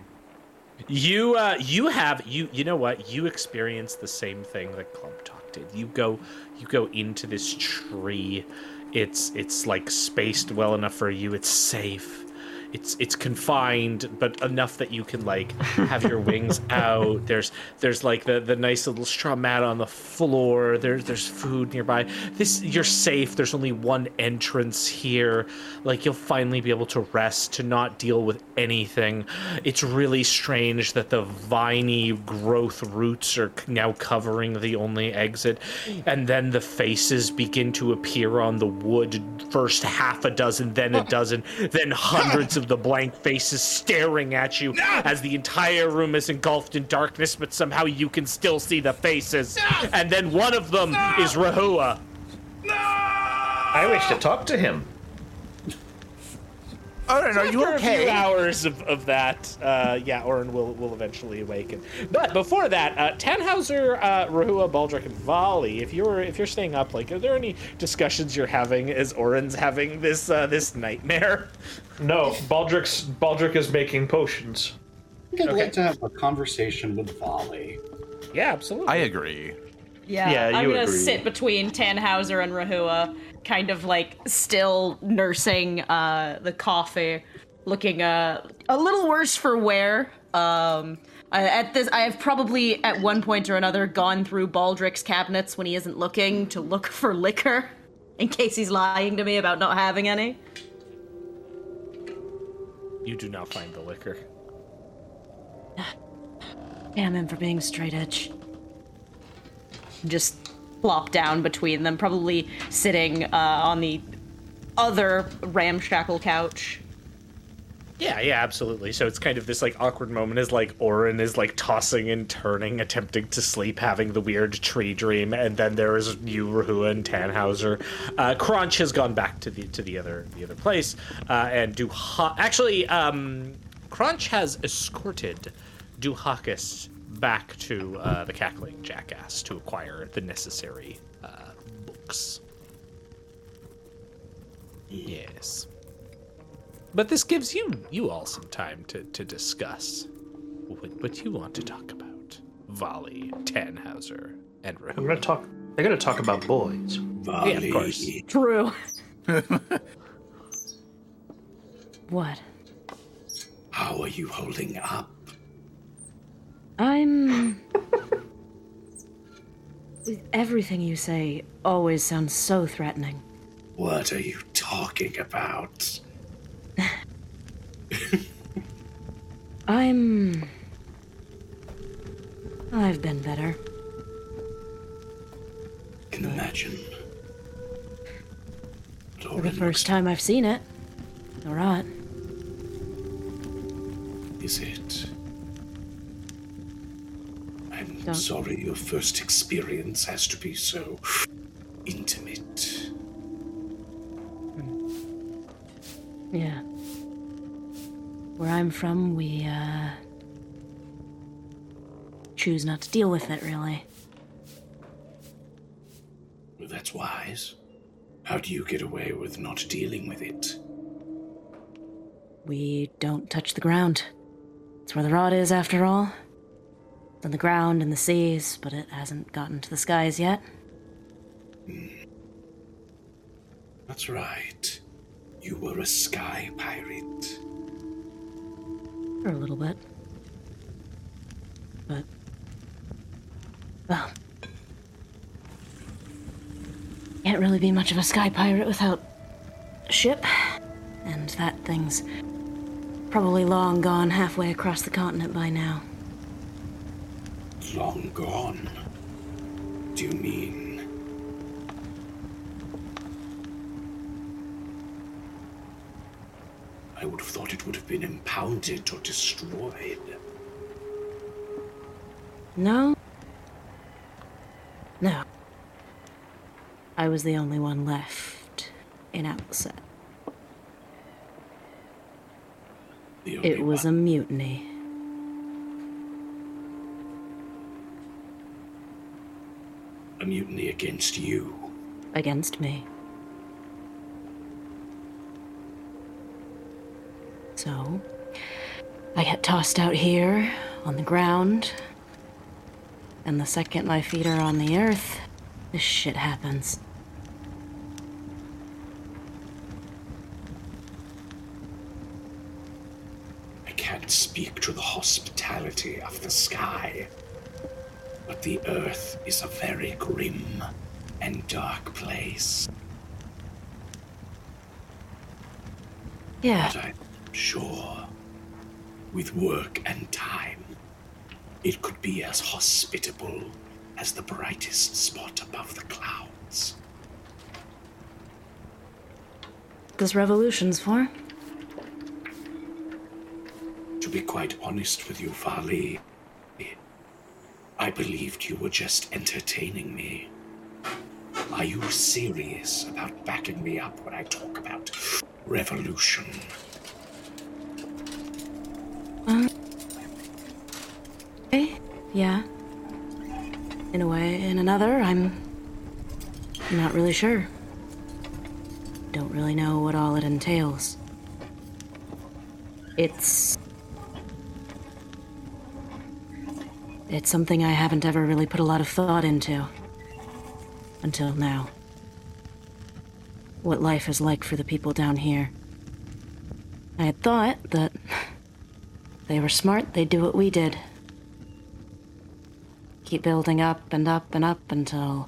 You uh you have you you know what you experience the same thing that Clumptalk did. You go you go into this tree. It's it's like spaced well enough for you. It's safe. It's it's confined, but enough that you can like have your wings out. There's there's like the, the nice little straw mat on the floor. There's there's food nearby. This you're safe. There's only one entrance here. Like you'll finally be able to rest to not deal with anything. It's really strange that the viney growth roots are now covering the only exit, and then the faces begin to appear on the wood. First half a dozen, then a dozen, then hundreds of the blank faces staring at you as the entire room is engulfed in darkness, but somehow you can still see the faces. And then one of them is Rehua. I wish to talk to him. Oran, are you After a few okay? hours of, of that, uh, yeah, Oran will will eventually awaken. But before that, uh, Tannhauser, uh, Rehua, Baldric, and Valli, if you're if you're staying up, like, are there any discussions you're having as Oran's having this uh, this nightmare? No, Baldric's Baldric is making potions. I think I'd like to have a conversation with Valli. Yeah, absolutely. I agree. Yeah, Yeah, I'm you gonna agree. sit between Tannhauser and Rehua, kind of like still nursing uh, the coffee, looking uh, a little worse for wear. Um, I, at this, I have probably at one point or another gone through Baldric's cabinets when he isn't looking to look for liquor, in case he's lying to me about not having any. you do not find the liquor. Damn him for being straight edge. Just plop down between them, probably sitting uh, on the other ramshackle couch. Yeah, yeah, absolutely. So it's kind of this like awkward moment as like Oran is like tossing and turning, attempting to sleep, having the weird tree dream, and then there is you, Rehua, and Tannhauser. Uh, Crunch has gone back to the to the other the other place, uh, and Duha actually um, Crunch has escorted Duhakis back to uh, the cackling jackass to acquire the necessary uh, books. Yes. But this gives you you all some time to, to discuss what, what you want to talk about. Valli, Tannhauser, and I'm Rehua. gonna talk. They're gonna talk about boys. Yeah, of course. True. what? how are you holding up? I'm. Everything you say always sounds so threatening. What are you talking about? I'm. I've been better. Can imagine. For the first time I've seen it. Alright. Is it? Don't- sorry your first experience has to be so intimate. Yeah. Where I'm from, we, uh. choose not to deal with it, really. Well, that's wise. How do you get away with not dealing with it? We don't touch the ground. It's where the rod is, after all. On the ground and the seas, but it hasn't gotten to the skies yet. That's right. You were a sky pirate. For a little bit. But. Well. Can't really be much of a sky pirate without a ship. And that thing's probably long gone halfway across the continent by now. Long gone. Do you mean? I would have thought it would have been impounded or destroyed. No? No. I was the only one left in Outset. It was a mutiny. A mutiny against you. against me. So, I get tossed out here on the ground, and the second my feet are on the earth, this shit happens. I can't speak to the hospitality of the sky, but the earth is a very grim and dark place. Yeah, But I'm sure, with work and time, it could be as hospitable as the brightest spot above the clouds. this revolution's for. To be quite honest with you, Valli, I believed you were just entertaining me. Are you serious about backing me up when I talk about revolution? Uh eh? Yeah. In a way, in another, I'm not really sure. Don't really know what all it entails. It's. It's something I haven't ever really put a lot of thought into. Until now. What life is like for the people down here. I had thought that. They were smart, they'd do what we did keep building up and up and up until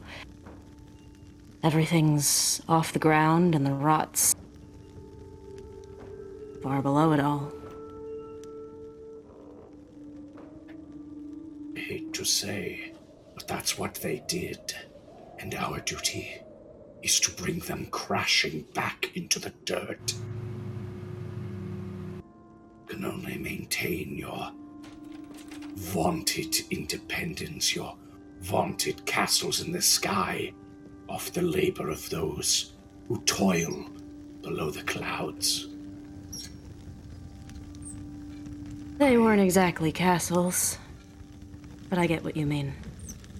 everything's off the ground and the rot's far below it all. Hate to say, but that's what they did. And our duty is to bring them crashing back into the dirt. Can only maintain your vaunted independence, your vaunted castles in the sky, off the labor of those who toil below the clouds. They weren't exactly castles, but I get what you mean.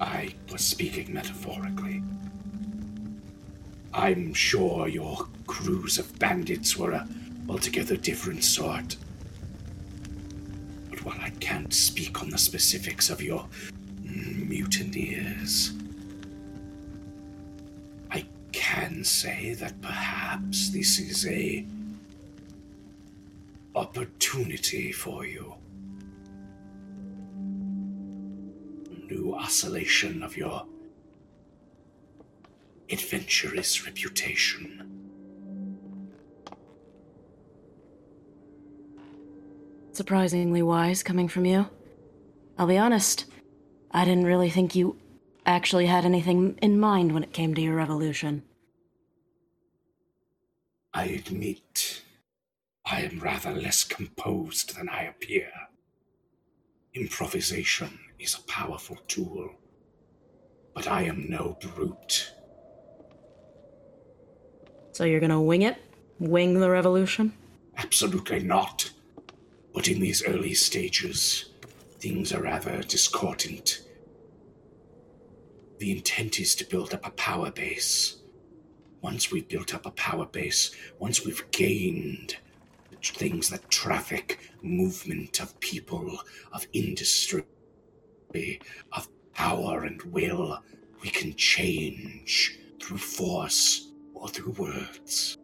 I was speaking metaphorically. I'm sure your crews of bandits were a altogether different sort. But while I can't speak on the specifics of your mutineers, I can say that perhaps this is a opportunity for you. New oscillation of your adventurous reputation. Surprisingly wise coming from you. I'll be honest, I didn't really think you actually had anything in mind when it came to your revolution. I admit, I am rather less composed than I appear. Improvisation is a powerful tool, but I am no brute. So you're gonna wing it? Wing the revolution? Absolutely not. But in these early stages, things are rather discordant. The intent is to build up a power base. Once we've built up a power base, once we've gained things that traffic movement of people, of industry, of power and will, we can change through force or through words.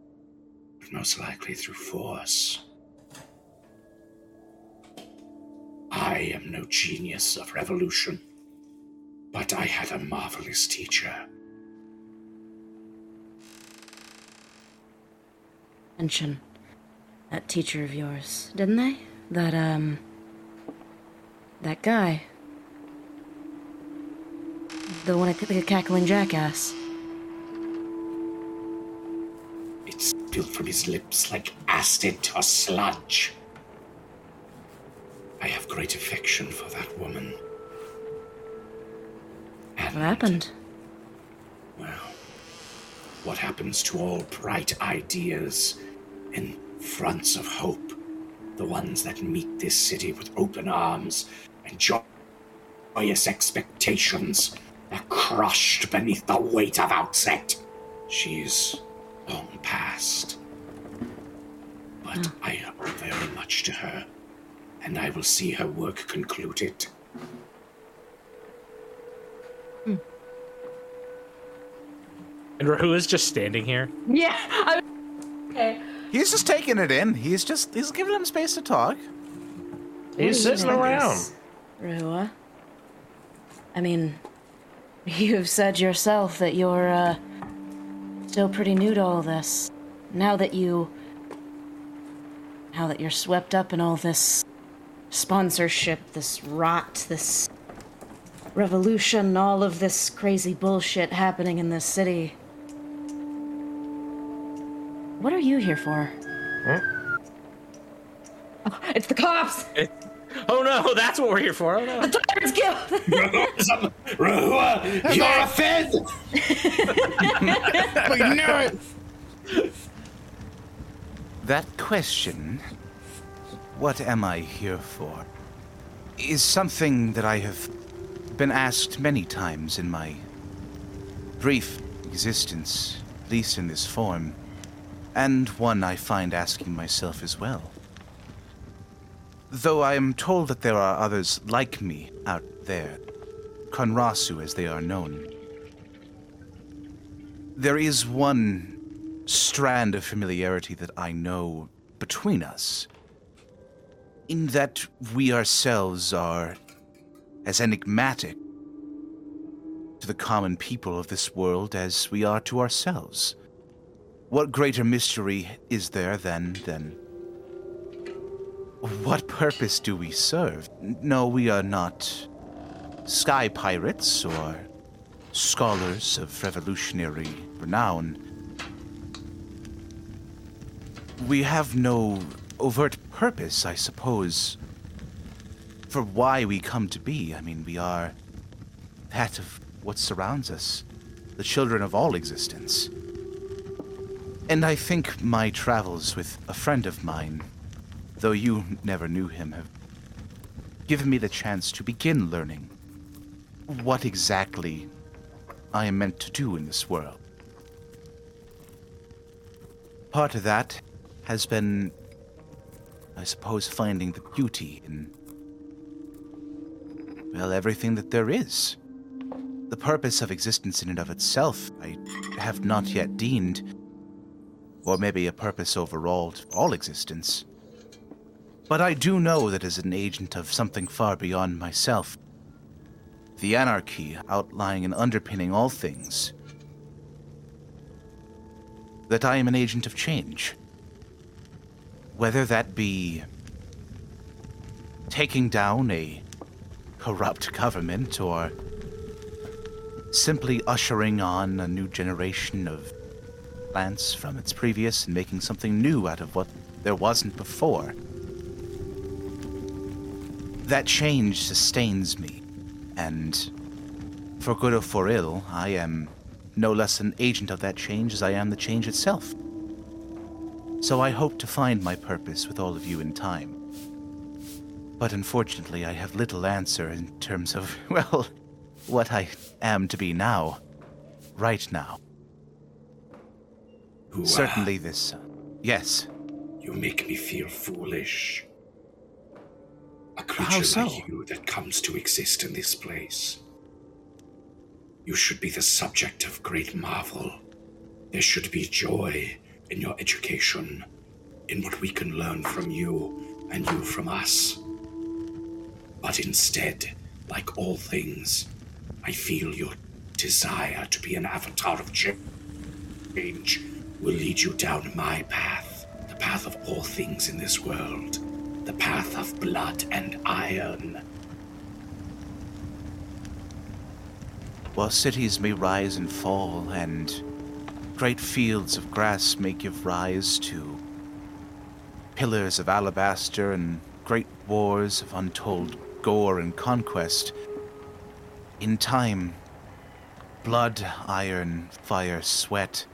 But most likely through force. I am no genius of revolution, but I had a marvelous teacher. Mention that teacher of yours, didn't they? That, um. That guy. The one at the cackling jackass. It spilled from his lips like acid or sludge. I have great affection for that woman. What happened? Well, what happens to all bright ideas and fronts of hope? The ones that meet this city with open arms and joyous expectations are crushed beneath the weight of outset. She's long past. But hmm. I owe very much to her, and I will see her work concluded. Hmm. And Rehua is just standing here. Yeah. I, okay. He's just taking it in. He's just he's giving him space to talk. He's What do you sitting around. is- Rua. I mean, you've said yourself that you're, uh, still pretty new to all this. Now that you. Now that you're swept up in all this sponsorship, this rot, this revolution, all of this crazy bullshit happening in this city. What are you here for? Oh, it's the cops! Oh no, that's what we're here for. Oh no. The Pirates Guild! Rehua, you're a fed! We knew it. That question, what am I here for, is something that I have been asked many times in my brief existence, at least in this form, and one I find asking myself as well. Though I am told that there are others like me out there, Conrasu as they are known, there is one strand of familiarity that I know between us. In that we ourselves are as enigmatic to the common people of this world as we are to ourselves. What greater mystery is there than than what purpose do we serve? No, we are not sky pirates or scholars of revolutionary renown. We have no overt purpose, I suppose, for why we come to be. I mean, we are that of what surrounds us, the children of all existence. And I think my travels with a friend of mine, though you never knew him, have given me the chance to begin learning what exactly I am meant to do in this world. Part of that has been, I suppose, finding the beauty in, well, everything that there is. the purpose of existence in and of itself, I have not yet deemed, or maybe a purpose overall to all existence. But I do know that as an agent of something far beyond myself, the anarchy outlying and underpinning all things, that I am an agent of change. Whether that be taking down a corrupt government or simply ushering on a new generation of plants from its previous and making something new out of what there wasn't before. That change sustains me, and for good or for ill, I am no less an agent of that change as I am the change itself. So I hope to find my purpose with all of you in time. But unfortunately, I have little answer in terms of, well, what I am to be now. Right now. Who, uh, Certainly this. Yes. You make me feel foolish. A How creature so? like you that comes to exist in this place. You should be the subject of great marvel. There should be joy in your education, in what we can learn from you and you from us. But instead, like all things, I feel your desire to be an avatar of change will lead you down my path, the path of all things in this world, the path of blood and iron. While cities may rise and fall, and great fields of grass may give rise to pillars of alabaster and great wars of untold gore and conquest, in time, blood, iron, fire, sweat,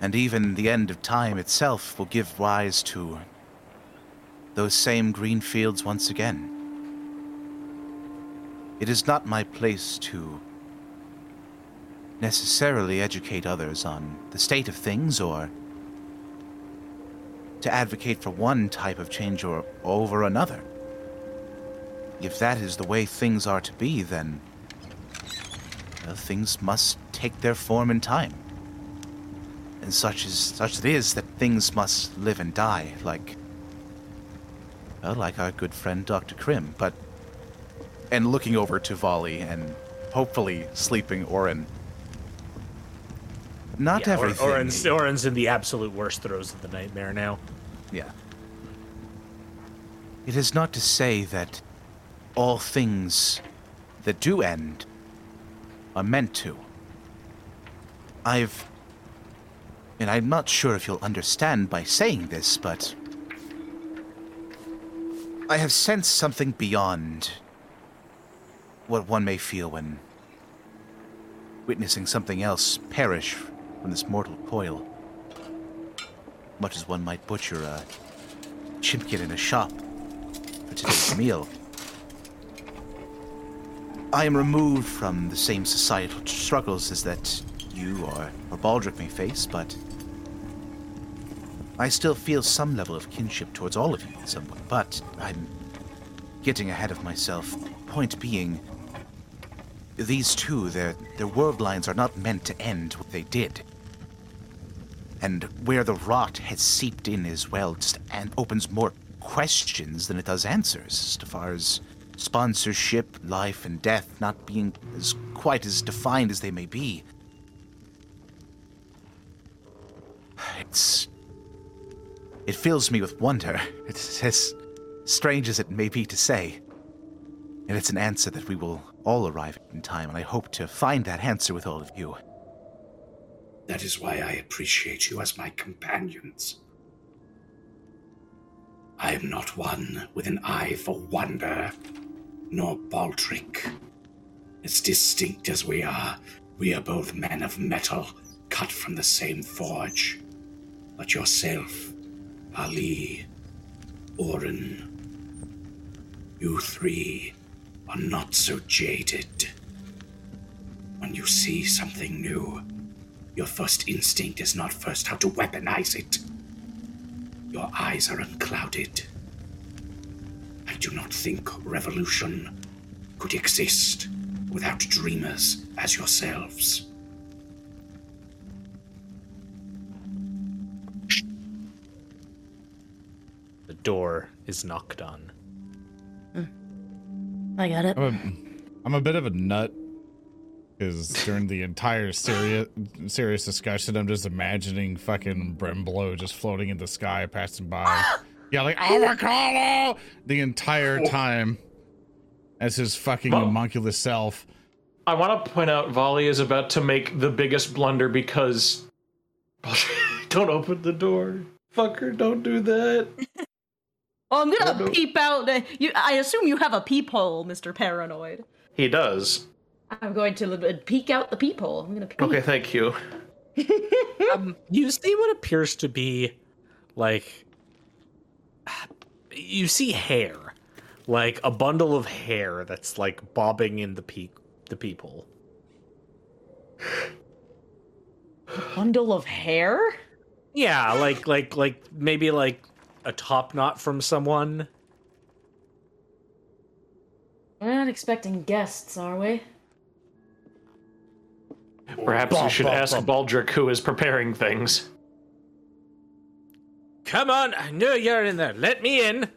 and even the end of time itself will give rise to those same green fields once again. It is not my place to necessarily educate others on the state of things or to advocate for one type of change or over another. If that is the way things are to be, then well, things must take their form in time. And such is such it is that things must live and die, like like our good friend Dr. Krim, but And looking over to Valli and hopefully sleeping Oran. not Yeah, everything. Oran's, Oran's in the absolute worst throes of the nightmare now. Yeah. It is not to say that all things that do end are meant to. I've. And I'm not sure if you'll understand by saying this, but. I have sensed something beyond what one may feel when witnessing something else perish from this mortal coil. Much as one might butcher a chimpkin in a shop for today's meal. I am removed from the same societal struggles as that you or, or Baldric may face, but I still feel some level of kinship towards all of you in some way. But I'm getting ahead of myself. Point being, these two, their their world lines are not meant to end what they did. And where the rot has seeped in as well, just and opens more questions than it does answers as far as sponsorship, life, and death not being as quite as defined as they may be. It's. It fills me with wonder. It's as strange as it may be to say. And it's an answer that we will all arrive in time, and I hope to find that answer with all of you. That is why I appreciate you as my companions. I am not one with an eye for wonder, nor Baldric. As distinct as we are, we are both men of metal, cut from the same forge. But yourself, Ali, Oran, you three are not so jaded. When you see something new, your first instinct is not first how to weaponize it. Your eyes are unclouded. I do not think revolution could exist without dreamers as yourselves. Door is knocked on. Hmm. I got it. I'm a, I'm a bit of a nut because during the entire serious serious discussion, I'm just imagining fucking Bremblow just floating in the sky, passing by. yeah, like avocado the entire oh. time as his fucking Well- homunculus self. I want to point out Valli is about to make the biggest blunder because. don't open the door. Fucker, don't do that. Oh, I'm gonna no. peep out. You, I assume you have a peephole, Mr. Paranoid. He does. I'm going to peek out the peephole. I'm gonna peek. Okay, thank you. Um, you see what appears to be like. You see hair, like a bundle of hair that's like bobbing in the peak, the peephole. A bundle of hair? Yeah, like like like maybe like a top knot from someone. We're not expecting guests, are we? Perhaps you should ask bum. Baldric who is preparing things. Come on, I know you're in there. Let me in.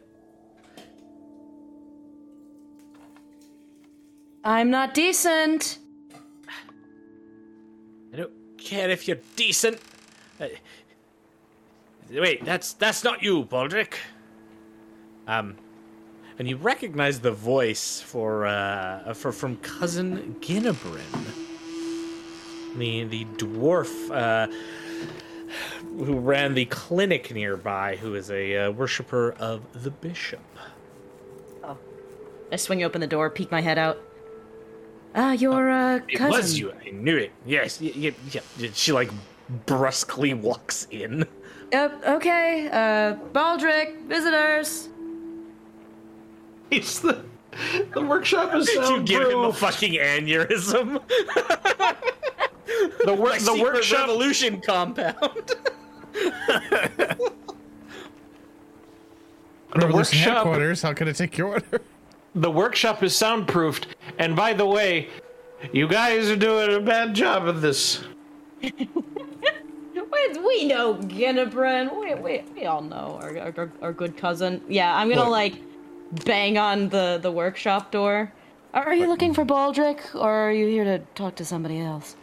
I'm not decent. I don't care if you're decent. Uh, Uh, wait, that's that's not you, Baldric. Um, and you recognize the voice for uh for from cousin Ginnabrin, the the dwarf uh, who ran the clinic nearby, who is a uh, worshipper of the bishop. Oh, I swing open the door, peek my head out. Ah, your uh, It was you. I knew it. Yes. y- y- yeah. She like brusquely walks in. Yep. okay. Uh, Baldric, visitors. It's the the workshop is you give him a fucking aneurysm. The, wor- the secret workshop revolution compound. Revolution workshop- headquarters. How can I take your order? the workshop is soundproofed. And by the way, you guys are doing a bad job of this. We, we know Ginnabrin. We, we, we all know our, our, our good cousin. Yeah, I'm gonna Look. like bang on the, the workshop door. Are, are you looking for Baldric, or are you here to talk to somebody else?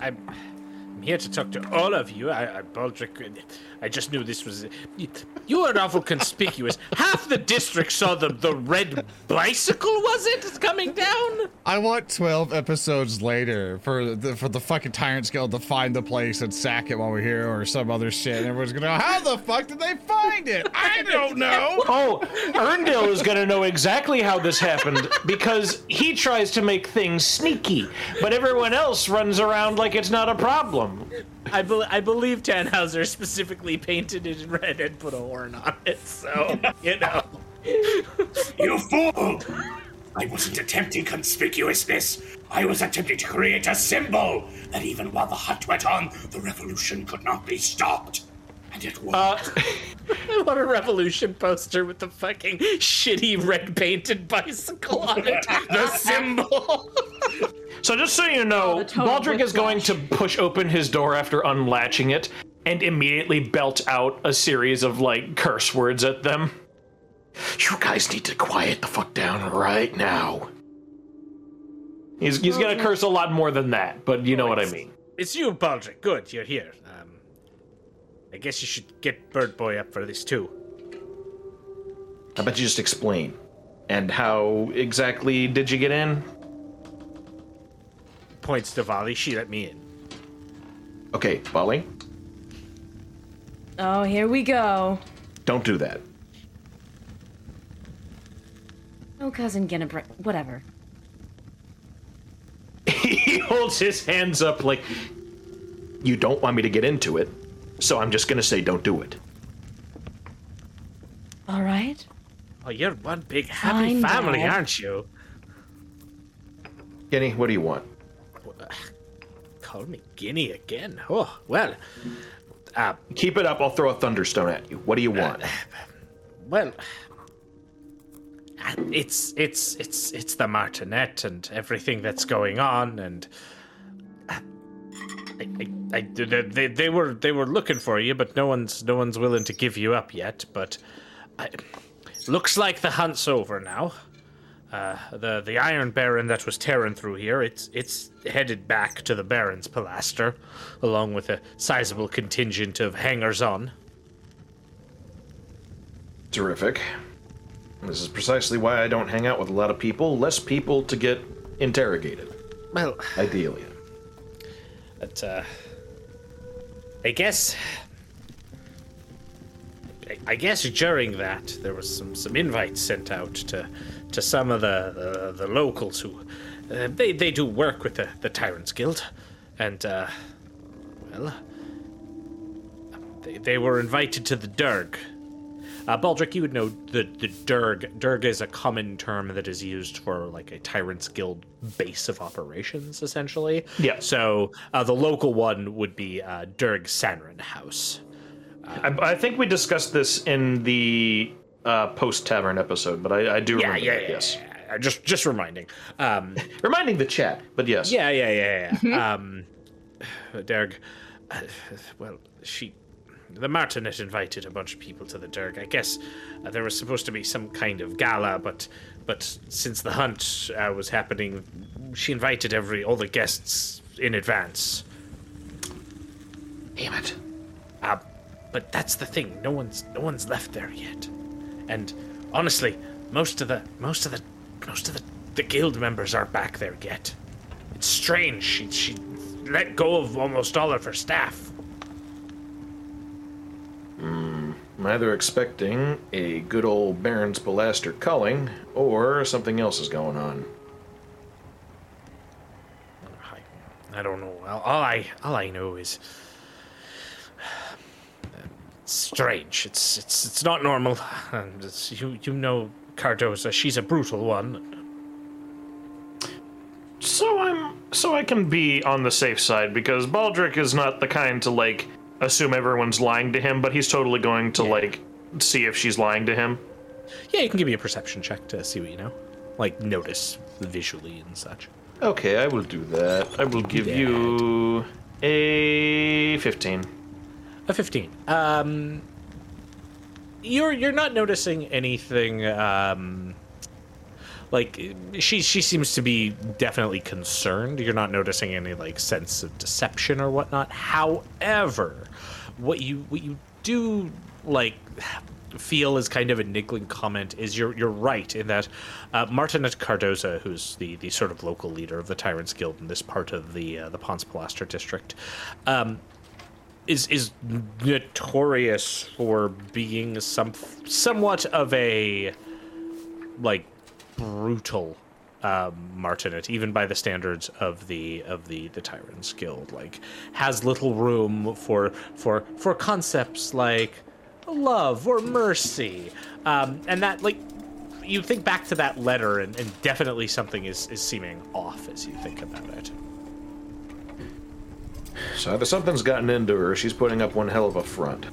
I'm, I'm here to talk to all of you. I, I Baldric. I just knew this was. You, you are awful conspicuous. Half the district saw the the red bicycle. Was it coming down? I want 12 episodes later for the for the fucking Tyrant Guild to find the place and sack it while we're here or some other shit. And everyone's gonna go, how the fuck did they find it? I don't know. Oh, Earndil is going to know exactly how this happened because he tries to make things sneaky, but everyone else runs around like it's not a problem. I, bel I believe Tannhauser specifically painted it in red and put a horn on it. So you know. You fool! I wasn't attempting conspicuousness. I was attempting to create a symbol that even while the hunt went on, the revolution could not be stopped. And it worked. I uh, want a revolution poster with the fucking shitty red painted bicycle on it. the symbol. So just so you know, the total Baldric is going to push open his door after unlatching it and immediately belt out a series of like curse words at them. You guys need to quiet the fuck down right now. He's he's gonna curse a lot more than that, but you know what I mean. it's you, Baldric. Good, you're here. I guess you should get Bird Boy up for this too. How about you just explain? And how exactly did you get in? Points to Valli. She let me in. Okay, Valli, Oh, here we go. don't do that. Oh, cousin Ginnabrin. Whatever. he holds his hands up like You don't want me to get into it, so I'm just gonna say don't do it. All right. Oh, you're one big happy Fine, family, Dad. aren't you? Guinea, what do you want? Call me Guinea again. Oh well. Uh, Keep it up, I'll throw a thunderstone at you. What do you uh, want? well. Uh, it's it's it's it's the martinet and everything that's going on and uh, I, I, I, they, they were they were looking for you but no one's no one's willing to give you up yet but I, looks like the hunt's over now uh, the the Iron Baron that was tearing through here it's it's headed back to the Baron's Pilaster along with a sizable contingent of hangers on Terrific. This is precisely why I don't hang out with a lot of people. Less people to get interrogated, well ideally. But uh, I guess, I, guess during that there was some some invites sent out to to some of the the, the locals who uh, they they do work with the the Tyrants Guild, and uh, well, they they were invited to the Durg. Uh, Baldric, you would know the the Durg. Durg is a common term that is used for like a Tyrants Guild base of operations, essentially. Yeah. So uh, the local one would be uh, Durg Sanrin House. I, I think we discussed this in the uh, post tavern episode, but I, I do Yeah, remember yeah, that, yeah, yes. yeah. Just just reminding. Um, Reminding the chat, but yes. yeah, yeah, yeah, yeah. um, Durg. Uh, well, she. The Martinet invited a bunch of people to the Durg. I guess uh, there was supposed to be some kind of gala, but but since the hunt uh, was happening, she invited every all the guests in advance. Damn it. Uh, but that's the thing. No one's no one's left there yet. And honestly, most of the most of the most of the, the guild members aren't back there yet. It's strange. She she let go of almost all of her staff. I'm either expecting a good old Baron's Pilaster culling, or something else is going on. I, I don't know. All, all I all I know is it's strange. It's it's it's not normal. And it's, you you know Cardoza. She's a brutal one. So I'm so I can be on the safe side because Baldric is not the kind to like assume everyone's lying to him, but he's totally going to like see if she's lying to him. Yeah, you can give me a perception check to see what you know, like notice visually and such. Okay, I will do that. I will give you a 15. A fifteen. Um, you're you're not noticing anything. Um, like she she seems to be definitely concerned. You're not noticing any like sense of deception or whatnot. However, what you what you do like feel is kind of a niggling comment is you're you're right in that uh, Martinet Cardoza, who's the the sort of local leader of the Tyrants Guild in this part of the uh, the Ponce Pilaster district, um, is is notorious for being some somewhat of a like brutal um, Martinet, even by the standards of the of the the Tyrants Guild. Like has little room for for for concepts like love or mercy, um, and that like you think back to that letter, and, and definitely something is is seeming off as you think about it. So either something's gotten into her, she's putting up one hell of a front.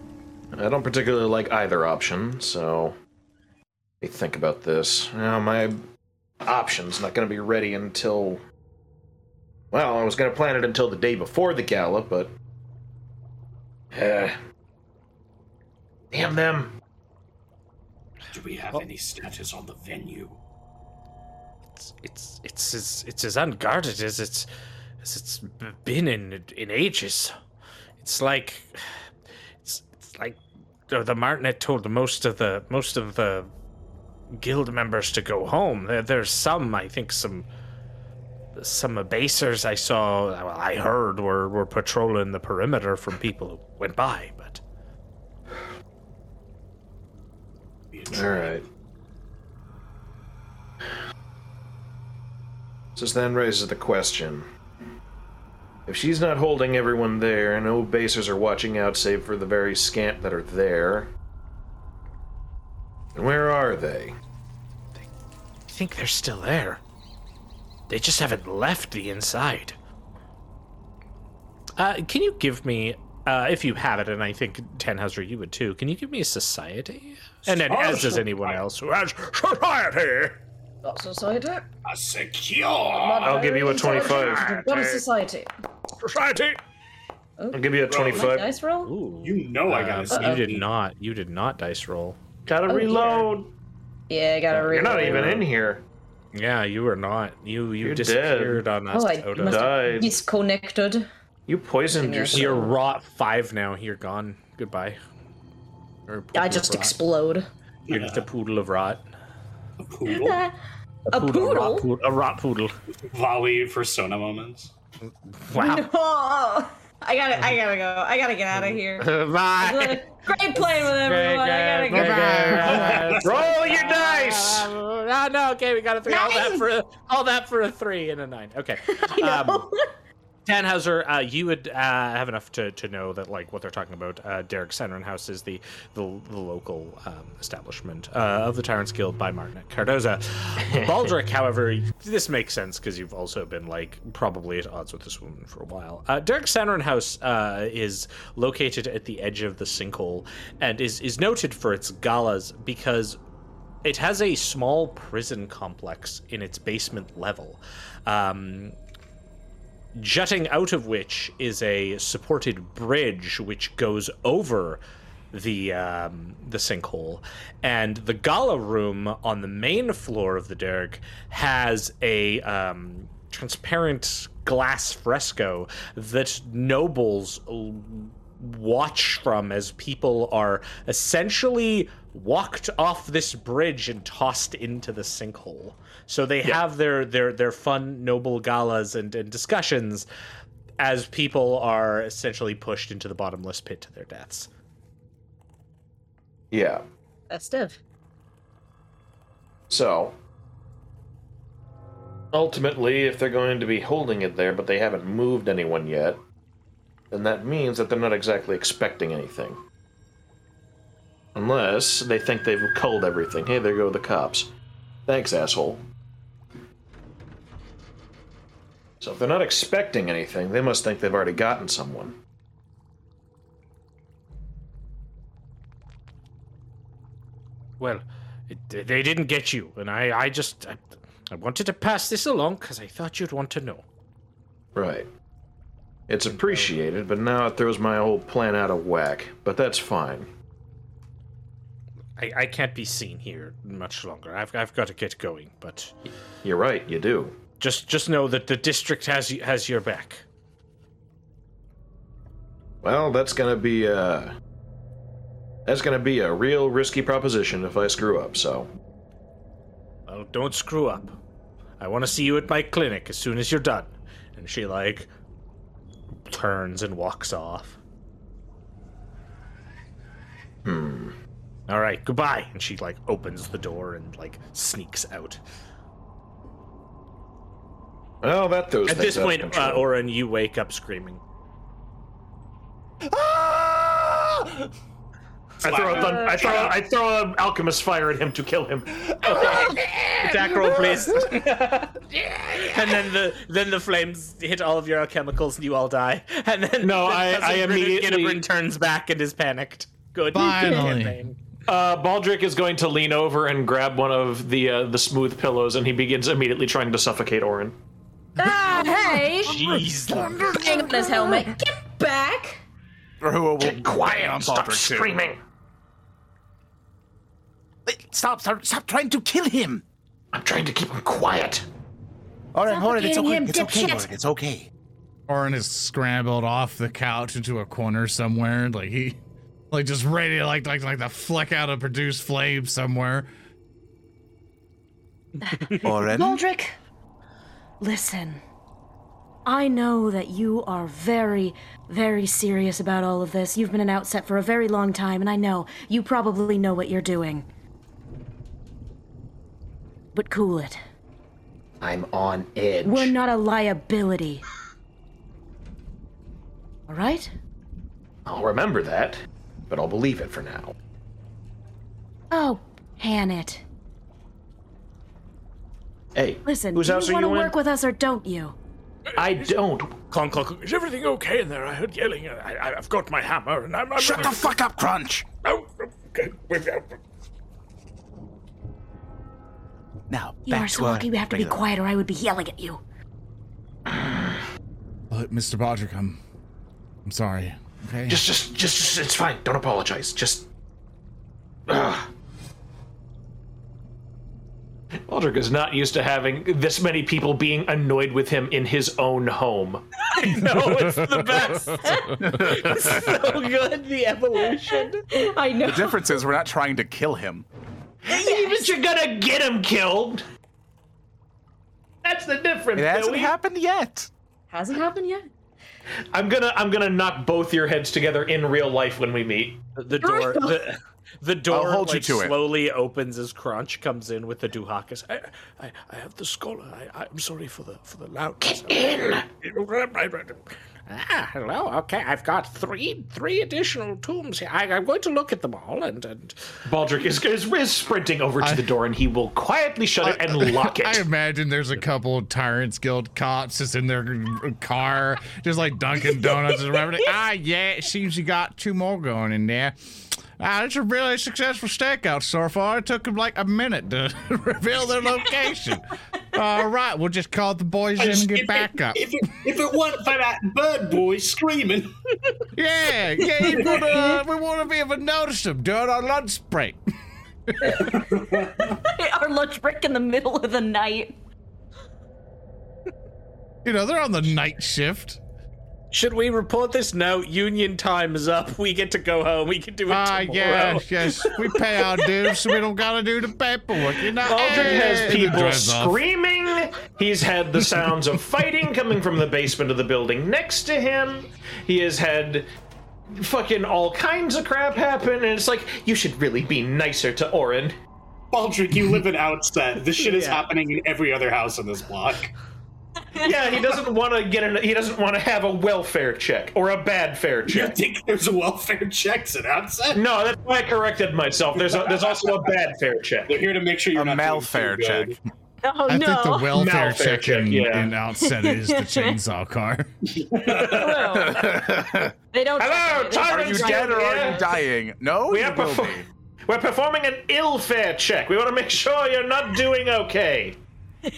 I don't particularly like either option, so me think about this. Now my option's not going to be ready until. Well, I was going to plan it until the day before the gala, but. Uh, damn them. Do we have any status on the venue? It's it's it's as it's as unguarded as it's as it's b- been in in ages. It's like it's, it's like the, the Martinet told most of the most of the guild members to go home. There, there's some, I think, some some abasers I saw. Well, I heard were were patrolling the perimeter from people who went by, but All right. This then raises the question. If she's not holding everyone there, and no basers are watching out save for the very scant that are there, where are they? I think they're still there. They just haven't left the inside. Uh, can you give me uh, if you have it, and I think Tannhauser, you would too. Can you give me a society? And then, as does anyone else who has society. Not society. A secure. I'll give you a 25. What is society? Society. I'll give you a 25. dice roll? Ooh. You know I gotta Um, you did not. You did not dice roll. Gotta Oh, dear. reload. Yeah, I gotta reload. You're not even in here. Yeah, you were not. You you You're disappeared on us, Oh, I Toto. must have Died. disconnected. You poisoned yourself. You're rot five now. You're gone. Goodbye. I just explode. You're just a poodle of rot. A poodle. A A rot poodle? poodle. A rot poodle. Valli persona moments. Wow. Oh, I gotta, I gotta go. I gotta get out of here. Bye. Great playing with everyone. I gotta get Roll your dice. No, no. Okay, we got a three. All that for a, all that for a three and a nine. Okay. Um, Tannhauser, uh, you would uh, have enough to, to know that like what they're talking about. Uh, Derek Senran House is the the, the local um, establishment uh, of the Tyrants Guild by Martin Cardoza. Baldric, however, this makes sense because you've also been like probably at odds with this woman for a while. Uh, Derek Senran House uh, is located at the edge of the sinkhole and is is noted for its galas because it has a small prison complex in its basement level. Um, jutting out of which is a supported bridge which goes over the um, the sinkhole, and the gala room on the main floor of the Durg has a um, transparent glass fresco that nobles watch from as people are essentially walked off this bridge and tossed into the sinkhole. So they have their their their fun noble galas and, and discussions as people are essentially pushed into the bottomless pit to their deaths. Yeah. Festive. So, Ultimately, if they're going to be holding it there, but they haven't moved anyone yet, then that means that they're not exactly expecting anything. Unless they think they've culled everything. Hey, there go the cops. Thanks, asshole. So if they're not expecting anything, they must think they've already gotten someone. Well, it, they didn't get you, and I I just I, I wanted to pass this along because I thought you'd want to know. Right. It's appreciated, but now it throws my whole plan out of whack. But that's fine. I, I can't be seen here much longer. I've I've got to get going, but You're right, you do. Just just know that the district has has your back. Well, that's gonna be uh that's gonna be a real risky proposition if I screw up, so Well, don't screw up. I want to see you at my clinic as soon as you're done. And she like turns and walks off. hmm. All right, goodbye. And she like opens the door and like sneaks out. Well, that throws At this point, uh. Oran, you wake up screaming. I throw a thun- I throw a- I throw an alchemist fire at him to kill him. Attack roll, please. and then the then the flames hit all of your chemicals and you all die. And then No, then I- Cousin I Grin- immediately- Ginebrin turns back and is panicked. Good. Finally. campaign. Uh, Baldric is going to lean over and grab one of the uh, the smooth pillows, and he begins immediately trying to suffocate Oran. Ah, hey! Jeez. Hang on his helmet. Get back! Rahua will Quiet! on Stop Baldric screaming! Wait, Stop, stop, stop trying to kill him! I'm trying to keep him quiet. All right, all right, it's okay, him, it's okay, dipshit. Oran, it's okay. Oran is scrambled off the couch into a corner somewhere, like he, like just ready to like like like the fleck out a produced flame somewhere. Oran, Baldric, listen. I know that you are very, very serious about all of this. You've been an outset for a very long time, and I know you probably know what you're doing. But cool it. I'm on edge. We're not a liability. All right? I'll remember that, but I'll believe it for now. Oh, pan it. Hey, Listen, whose do house you are want to in? work with us or don't you? I don't. Clunk, clunk. Is everything okay in there? I heard yelling. I, I, I've got my hammer, and I'm. I'm Shut the fuck up, Crunch! Oh, okay. Now, you are to so our lucky we have to be quiet or I would be yelling at you. But Mr. Baldric, I'm, I'm sorry. Okay. Just, just, just, just, it's fine. Don't apologize. Just. Ugh. Baldric is not used to having this many people being annoyed with him in his own home. no, it's the best. it's so good, the evolution. I know. The difference is we're not trying to kill him. But you're gonna get him killed. That's the difference. It hasn't Billy. happened yet. Hasn't happened yet. I'm gonna, I'm gonna knock both your heads together in real life when we meet. The door, the, the door hold you like, to it. slowly opens as Crunch comes in with the Duhakis. I, I, I have the scholar. I, I'm sorry for the for the loudness. in. Ah, hello. Okay, I've got three three additional tombs here. I, I'm going to look at them all and and Baldric is, is, is sprinting over to the door and he will quietly shut it and lock it. I imagine there's a couple of Tyrants Guild cops just in their car, just like Dunkin' Donuts. and remember, ah, yeah, it seems you got two more going in there. Ah, it's a really successful stakeout so far. It took them like a minute to reveal their location. All right, we'll just call the boys in and get back up. If it, if it weren't for that bird boy screaming, Yeah, yeah, you would, uh, we want to be able to notice them during our lunch break. Our lunch break in the middle of the night. You know, they're on the night shift. Should we report this? No, union time is up. We get to go home. We can do it Ah, tomorrow. yes, yes. We pay our dues, so we don't gotta do the paperwork. You know, Baldric Hey, has people dress off. screaming. He's had the sounds of fighting coming from the basement of the building next to him. He has had fucking all kinds of crap happen, and it's like, you should really be nicer to Oran. Baldric, you live in Outset. This shit is Yeah. happening in every other house on this block. Yeah, he doesn't want to get an, he doesn't want to have a welfare check or a bad fare check. You think there's a welfare checks at Outset? No, that's why I corrected myself. There's a, there's also a bad fare check. They're here to make sure you're A not doing malfare too good. check. Oh I no. think the welfare Malfare check, check, in, yeah. in Outset is the chainsaw car. Hello. They don't. Hello, check. They Are you dead or are you dying? No, We you are will perfor- be. We're performing an ill fare check. We want to make sure you're not doing okay.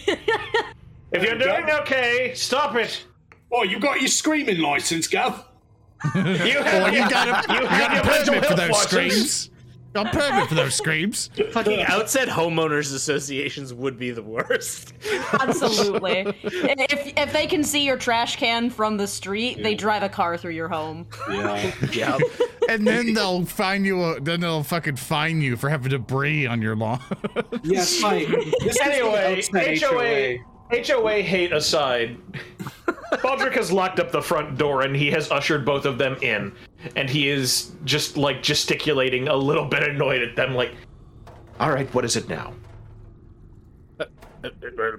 if you're doing okay, stop it. Oh, you got your screaming license, Gav? You have, you got a, you you have got your a mental permit for health those license. screams. Got a permit for those screams. Fucking outset homeowners associations would be the worst. Absolutely. if if they can see your trash can from the street, they drive a car through your home. Yeah. yep. And then they'll find you. A, then they'll fucking fine you for having debris on your lawn. yes, fine. This is the Anyway, Outset HOA, HOA hate aside, Baldric has locked up the front door and he has ushered both of them in. And he is just like gesticulating a little bit annoyed at them, like, all right, what is it now? Uh, uh,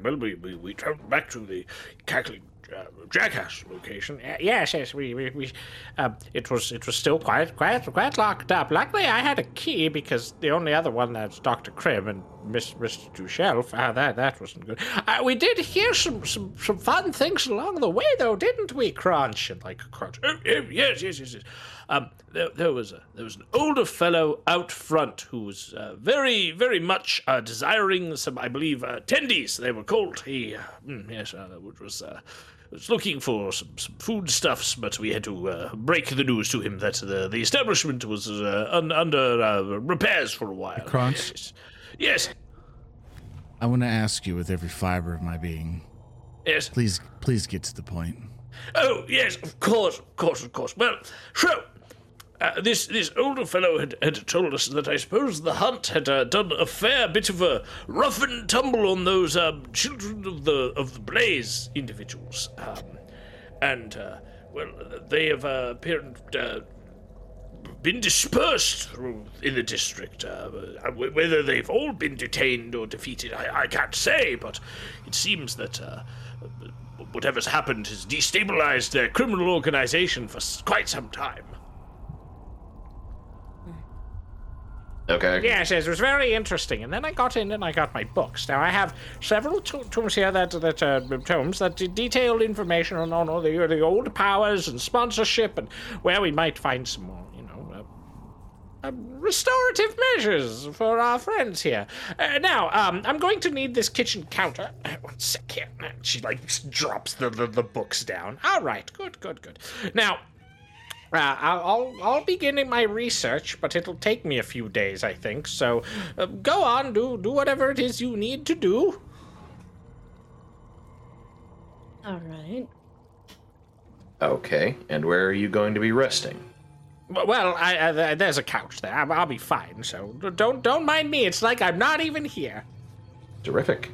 well, we, we, we traveled back to the cackling uh, jackass location. Uh, yes, yes, we, we, we um, it was it was still quite quite quite locked up. Luckily, I had a key because the only other one that's Doctor Krim and Miss Mr. Dushelf. Ah, that that wasn't good. Uh, we did hear some, some some fun things along the way, though, didn't we, Crunch? And like Crunch. Oh, oh, yes, yes, yes, yes. Um, there, there was a there was an older fellow out front who was uh, very, very much uh, desiring some, I believe, uh, tendies. They were called. He, uh, mm, yes, uh, which was uh, was looking for some, some foodstuffs, but we had to uh, break the news to him that the the establishment was uh, un, under uh, repairs for a while. Crunch? Yes. Yes, I want to ask you with every fiber of my being. yes. Please, please get to the point. Oh yes, of course, of course, of course. Well, so uh, this this older fellow had, had told us that I suppose the hunt had uh, done a fair bit of a rough and tumble on those um, children of the of the blaze individuals, um, and uh, well, they have uh, apparent. Uh, been dispersed through in the district. Uh, uh, whether they've all been detained or defeated, I, I can't say, but it seems that uh, whatever's happened has destabilized their criminal organization for quite some time. Okay. Yes, yes, it was very interesting. And then I got in and I got my books. Now I have several to- tomes here that that uh, tomes that de- detailed information on, on all the, the old powers and sponsorship and where we might find some more, you know, uh, uh, restorative measures for our friends here. Uh, now, um, I'm going to need this kitchen counter. One sec here. She like drops the, the the books down. All right, good, good, good. Now. Uh, I'll, I'll I'll be beginning my research, but it'll take me a few days, I think. So, uh, go on, do do whatever it is you need to do. All right. Okay. And where are you going to be resting? W- Well, I, I, th- there's a couch there. I'll, I'll be fine. So don't don't mind me. It's like I'm not even here. Terrific.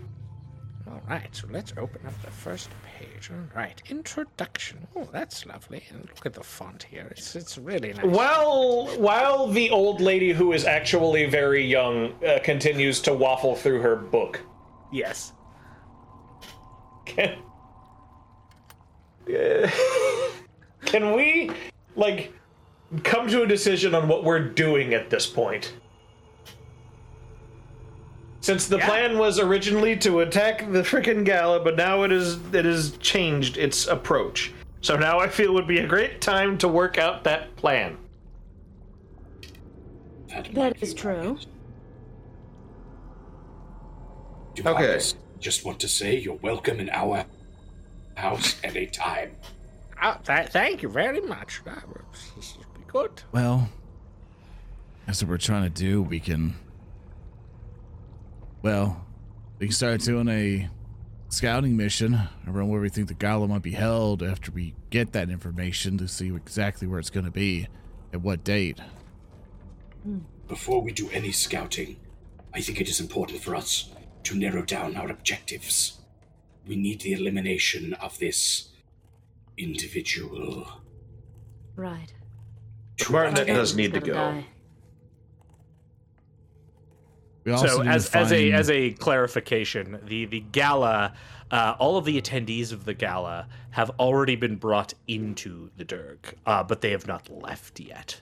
All right. So let's open up the first page. All right. Introduction. Oh, that's lovely. And look at the font here. It's it's really nice. While while the old lady who is actually very young uh, continues to waffle through her book, Yes. can Uh, can we like come to a decision on what we're doing at this point? Since the plan was originally to attack the frickin' gala, but now it is it has changed its approach. So now I feel would be a great time to work out that plan. That is true. Do Okay. I just- just want to say you're welcome in our house any time. Oh, ah, th- thank you very much. That was this will be good. Well, that's what we're trying to do. We can. Well, we can start doing a scouting mission around where we think the gala might be held after we get that information to see exactly where it's going to be at what date. Before we do any scouting, I think it is important for us to narrow down our objectives. We need the elimination of this individual. Right. Martinet does need to go. die. We also So need to as as a as a clarification, the the gala, uh, all of the attendees of the gala have already been brought into the Durg, uh, but they have not left yet.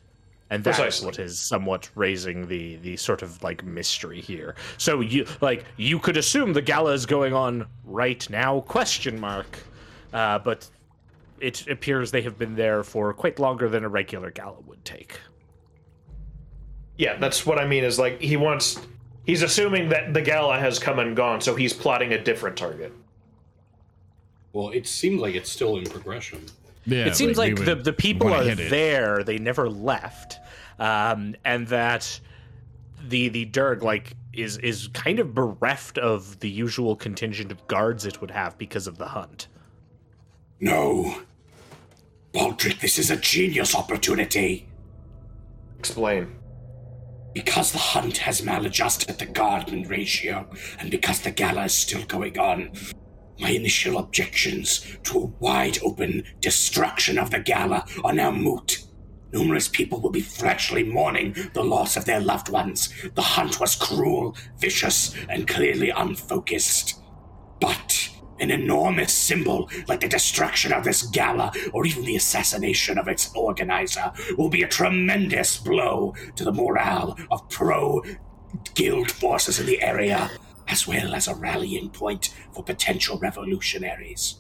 And that is Precisely. what is somewhat raising the the sort of like mystery here. So you like you could assume the gala is going on right now? Question mark. Uh, but it appears they have been there for quite longer than a regular gala would take. Yeah, that's what I mean. Is like he wants. He's assuming that the gala has come and gone, so he's plotting a different target. Well, it seemed like it's still in progression. yeah, it seems we like the, the people are there they never left um, and that the the Durg like is is kind of bereft of the usual contingent of guards it would have because of the hunt No. Baldric, this is a genius opportunity. Explain. Because the hunt has maladjusted the guardman ratio, and because the gala is still going on, my initial objections to a wide open destruction of the gala are now moot. Numerous people will be freshly mourning the loss of their loved ones. The hunt was cruel, vicious, and clearly unfocused. But an enormous symbol like the destruction of this gala or even the assassination of its organizer will be a tremendous blow to the morale of pro guild forces in the area, as well as a rallying point for potential revolutionaries.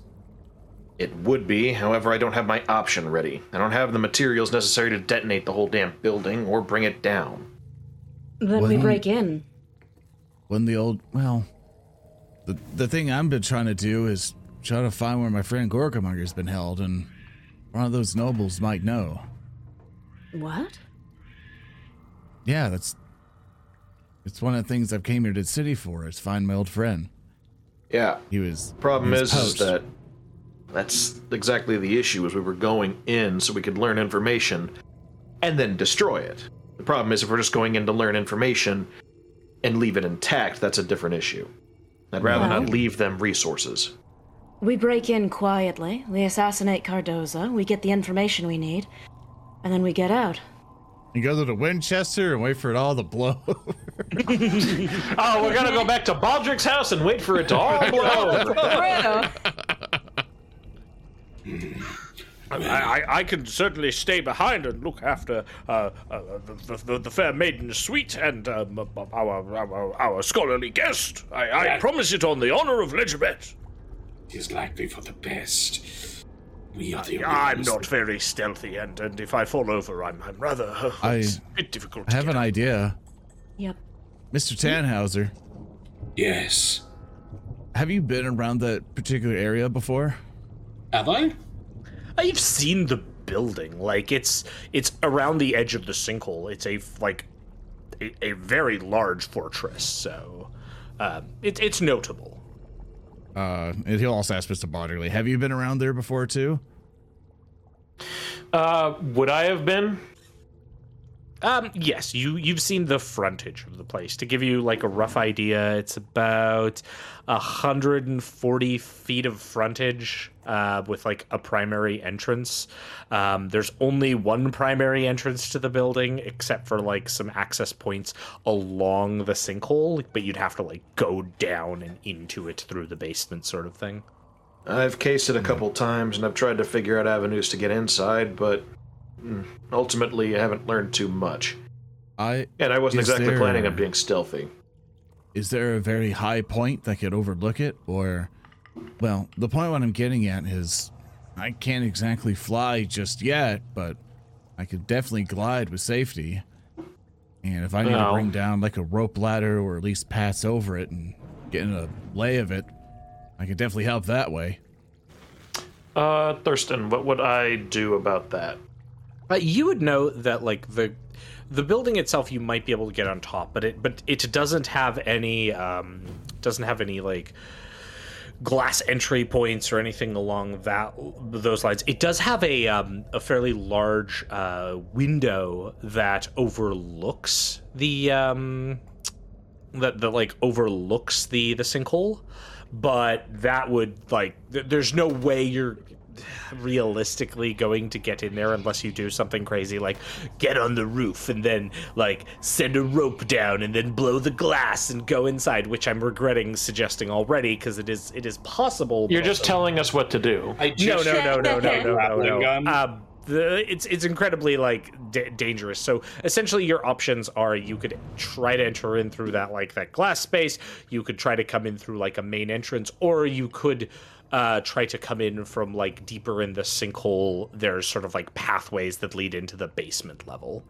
It would be, however, I don't have my option ready. I don't have the materials necessary to detonate the whole damn building or bring it down. Then we Well- break in. when the old well the the thing i've been trying to do is try to find where my friend gorkamonger's been held and one of those nobles might know What? yeah that's it's one of the things i've came here to the city for is find my old friend Yeah. he was the Problem he is, was is poached. that that's exactly the issue. Is we were going in so we could learn information and then destroy it. The problem is if we're just going in to learn information and leave it intact, that's a different issue. I'd rather Well- not leave them resources. We break in quietly, we assassinate Cardoza, we get the information we need, and then we get out. you go to the winchester and wait for it all to blow over. Oh, we're gonna go back to Baldric's house and wait for it to all blow over. I, I, I can certainly stay behind and look after uh, uh, the, the, the fair maiden suite and um, our, our, our scholarly guest. I, I Yeah. promise it on the honor of Ledgerbet. It is likely for the best. We are the only I'm not that- very stealthy, and, and if I fall over, I'm, I'm rather. I- it's a bit difficult I to have get an idea. Yep. Mr. Tannhauser, Yes. have you been around that particular area before? Have I? I've seen the building. Like it's it's around the edge of the sinkhole. It's a like a, a very large fortress. So um, it, it's notable. Uh, and he'll also ask Mr. Bodderly, have you been around there before too? Uh, would I have been? Um, yes, you you've seen the frontage of the place. To give you like a rough idea, it's about hundred and forty feet of frontage, uh, with like a primary entrance. Um, there's only one primary entrance to the building, except for like some access points along the sinkhole. But you'd have to like go down and into it through the basement, sort of thing. I've cased it a couple times and I've tried to figure out avenues to get inside, but ultimately I haven't learned too much. I And I wasn't Is exactly there- planning on being stealthy. is there a very high point that could overlook it or well the point what i'm getting at is i can't exactly fly just yet but i could definitely glide with safety and if i need to bring down like a rope ladder or at least pass over it and get in a lay of it i could definitely help that way Uh, Thurston, what would I do about that? Uh, you would know that like the the building itself you might be able to get on top but it but it doesn't have any um doesn't have any like glass entry points or anything along that those lines. It does have a um a fairly large uh window that overlooks the um that that like overlooks the the sinkhole. But that would like th- there's no way you're realistically going to get in there unless you do something crazy like get on the roof and then like send a rope down and then blow the glass and go inside which i'm regretting suggesting already because it is it is possible You're just telling us what to do. I no just no no no no no no, Grappling gun? no. Um, the, it's it's incredibly like d- dangerous. So essentially, your options are you could try to enter in through that like that glass space. You could try to come in through like a main entrance, or you could uh, try to come in from like deeper in the sinkhole. There's sort of like pathways that lead into the basement level.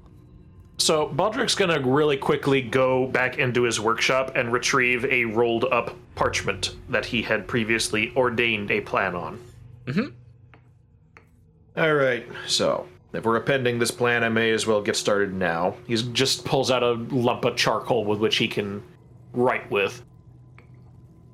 So Baldric's gonna really quickly go back into his workshop and retrieve a rolled up parchment that he had previously ordained a plan on. Mm-hmm. All right, so if we're appending this plan, I may as well get started now. He just pulls out a lump of charcoal with which he can write with.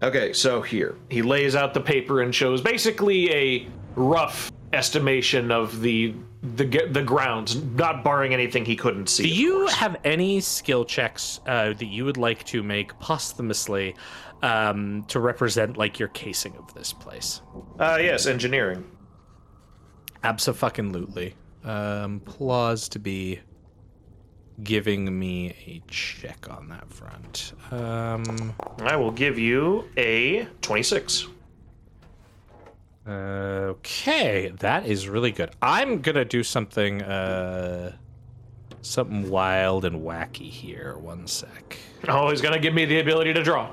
Okay, so here. He lays out the paper and shows basically a rough estimation of the the the grounds, not barring anything he couldn't see. Do you course. have any skill checks uh, that you would like to make posthumously um, to represent like your casing of this place? Uh, yes, engineering. Absolutely. Um, applause to be giving me a check on that front. Um, I will give you a twenty-six. okay, that is really good. I'm gonna do something, uh, something wild and wacky here. One sec. Oh, he's gonna give me the ability to draw.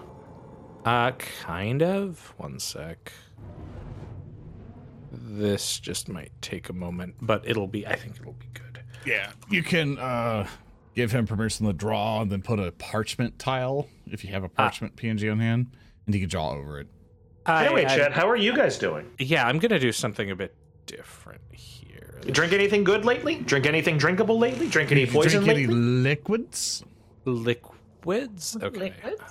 Uh, kind of. One sec. This just might take a moment, but it'll be. I think it'll be good. yeah you can uh give him permission to draw and then put a parchment tile if you have a ah. parchment png on hand and he can draw over it I- Anyway, I- Chet, how are you guys doing? Yeah, I'm gonna do something a bit different here. You drink anything good lately? Drink anything drinkable lately? Drink any poison drink any lately? liquids Liquids? Okay. Liquids?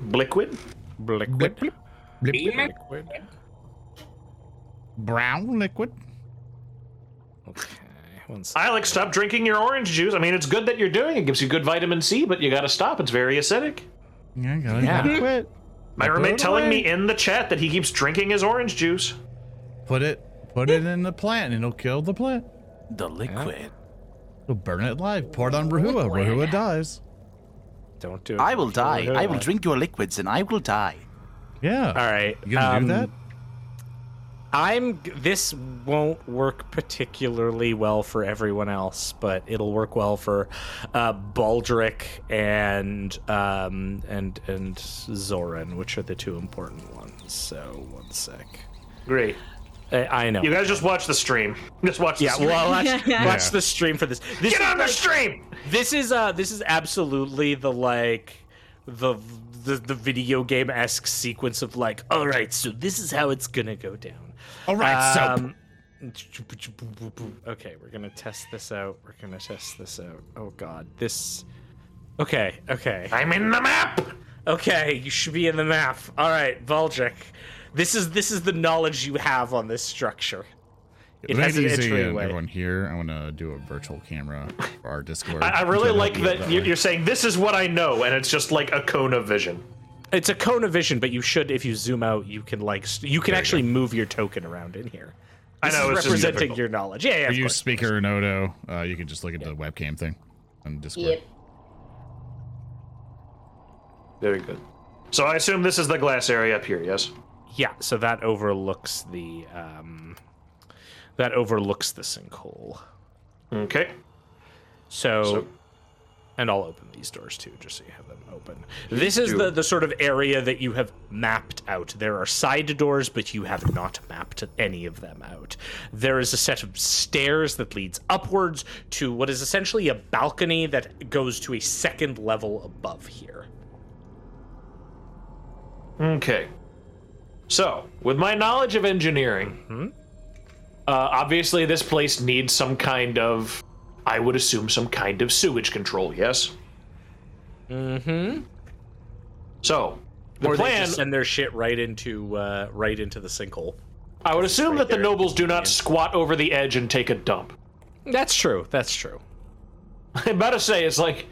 Liquid? Liquid. Blip, blip, Liquid. brown liquid Okay. One. Alex, stop drinking your orange juice. I mean, it's good that you're doing it. gives you good vitamin C, but you gotta stop. It's very acidic. yeah, I gotta, Yeah. gotta quit My Put roommate telling away. me in the chat that he keeps drinking his orange juice. put it put it in the plant and it'll kill the plant The liquid. it'll burn it alive pour it on rehua rehua dies Don't do it. I will die. I will drink your liquids and I will die. yeah All right. you gonna um, do that I'm. This won't work particularly well for everyone else, but it'll work well for uh, Baldric and um, and and Zoran, which are the two important ones. So one sec. Great. I, I know. You guys just watch the stream. Just watch the yeah, stream. well, watch, Yeah. watch the stream for this. this Get is on the like- stream! This is uh, this is absolutely the like the the, the video game esque sequence of like, all right, so this is how it's gonna go down. All right, so Um, okay, we're gonna test this out. We're gonna test this out. Oh god, this. Okay, okay, I'm in the map! okay. You should be in the map. All right, Baldric. This is this is the knowledge you have on this structure. It Make has an easy, and entryway. everyone here. I want to do a virtual camera for our Discord. I, I really like help that you're, you're saying this is what I know, and it's just like a cone of vision. It's a cone of vision, but you should, if you zoom out, you can like you can There you actually move your token around in here. I know, it's representing difficult. your knowledge. Yeah, yeah. For Of you course. speaker and Odo, uh, you can just look at the webcam thing on Discord. Yep. Very good. So I assume this is the glass area up here, yes? Yeah, so that overlooks the um, that overlooks the sinkhole. Okay. So, So- and I'll open these doors too, just so you have them open. This is the the sort of area that you have mapped out. There are side doors, but you have not mapped any of them out. There is a set of stairs that leads upwards to what is essentially a balcony that goes to a second level above here. Okay. So, with my knowledge of engineering, uh, obviously this place needs some kind of, I would assume, some kind of sewage control, yes? Mm-hmm. So, the or they plan, just send their shit right into uh, right into the sinkhole. I would assume right that the nobles do not squat over the edge and take a dump. That's true. That's true. I'm about to say, it's like,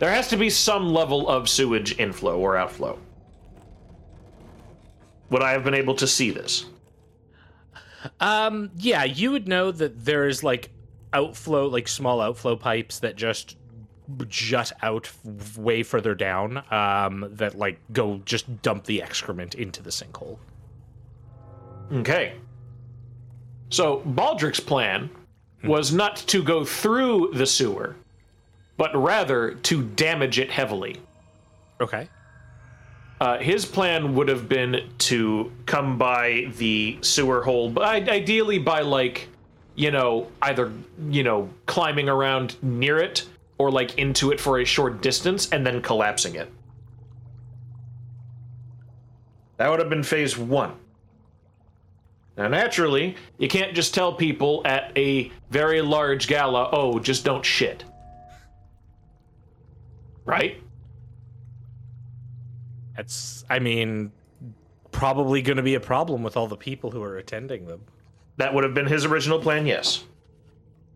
there has to be some level of sewage inflow or outflow. Would I have been able to see this? Um, yeah, you would know that there is like outflow, like small outflow pipes that just jut out way further down. Um, that like go just dump the excrement into the sinkhole. Okay. So Baldric's plan was not to go through the sewer, but rather to damage it heavily. Okay. Uh, his plan would have been to come by the sewer hole, but ideally by like, you know, either you know climbing around near it or like into it for a short distance and then collapsing it. That would have been phase one. Now, naturally, you can't just tell people at a very large gala, oh, just don't shit. Right? That's, I mean, probably going to be a problem with all the people who are attending them. That would have been his original plan, yes.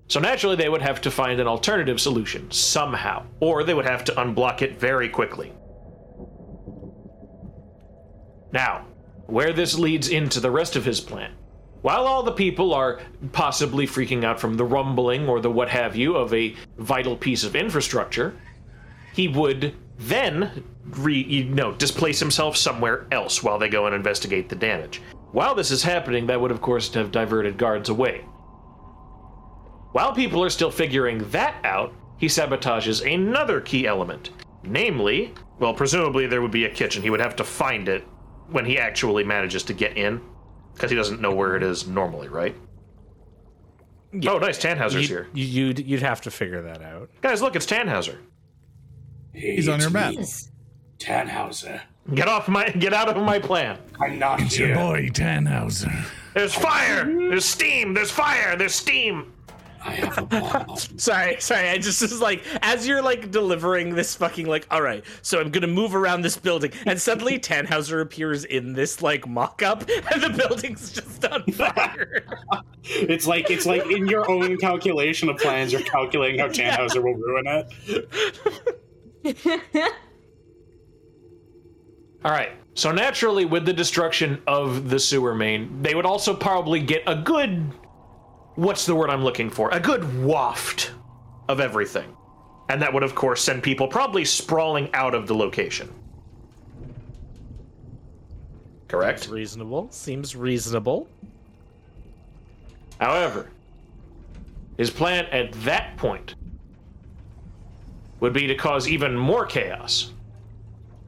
So naturally, they would have to find an alternative solution somehow, or they would have to unblock it very quickly. Now, where this leads into the rest of his plan. While all the people are possibly freaking out from the rumbling or the what have you of a vital piece of infrastructure, he would then re, you know, displace himself somewhere else while they go and investigate the damage. While this is happening, that would of course have diverted guards away. While people are still figuring that out, he sabotages another key element. Namely, well, presumably there would be a kitchen. He would have to find it when he actually manages to get in, because he doesn't know where it is normally, right? Oh, nice. Tannhauser's here. You'd, you'd you'd have to figure that out. Guys, look, it's Tannhauser. He's on your map. Tannhauser. Get off my, get out of my plan. I'm not It's your boy Tannhauser. There's fire. There's steam. There's fire. There's steam. I have a bomb. Sorry, sorry. I just was like, as you're like delivering this fucking like, all right, so I'm gonna move around this building, and suddenly Tannhauser appears in this like mock-up, and the building's just on fire. it's like it's like in your own calculation of plans, you're calculating how Tannhauser will ruin it. All right. So naturally, with the destruction of the sewer main, they would also probably get a good. What's the word I'm looking for? A good waft of everything. And that would, of course, send people probably sprawling out of the location. Correct? reasonable. Seems reasonable. However, his plan at that point would be to cause even more chaos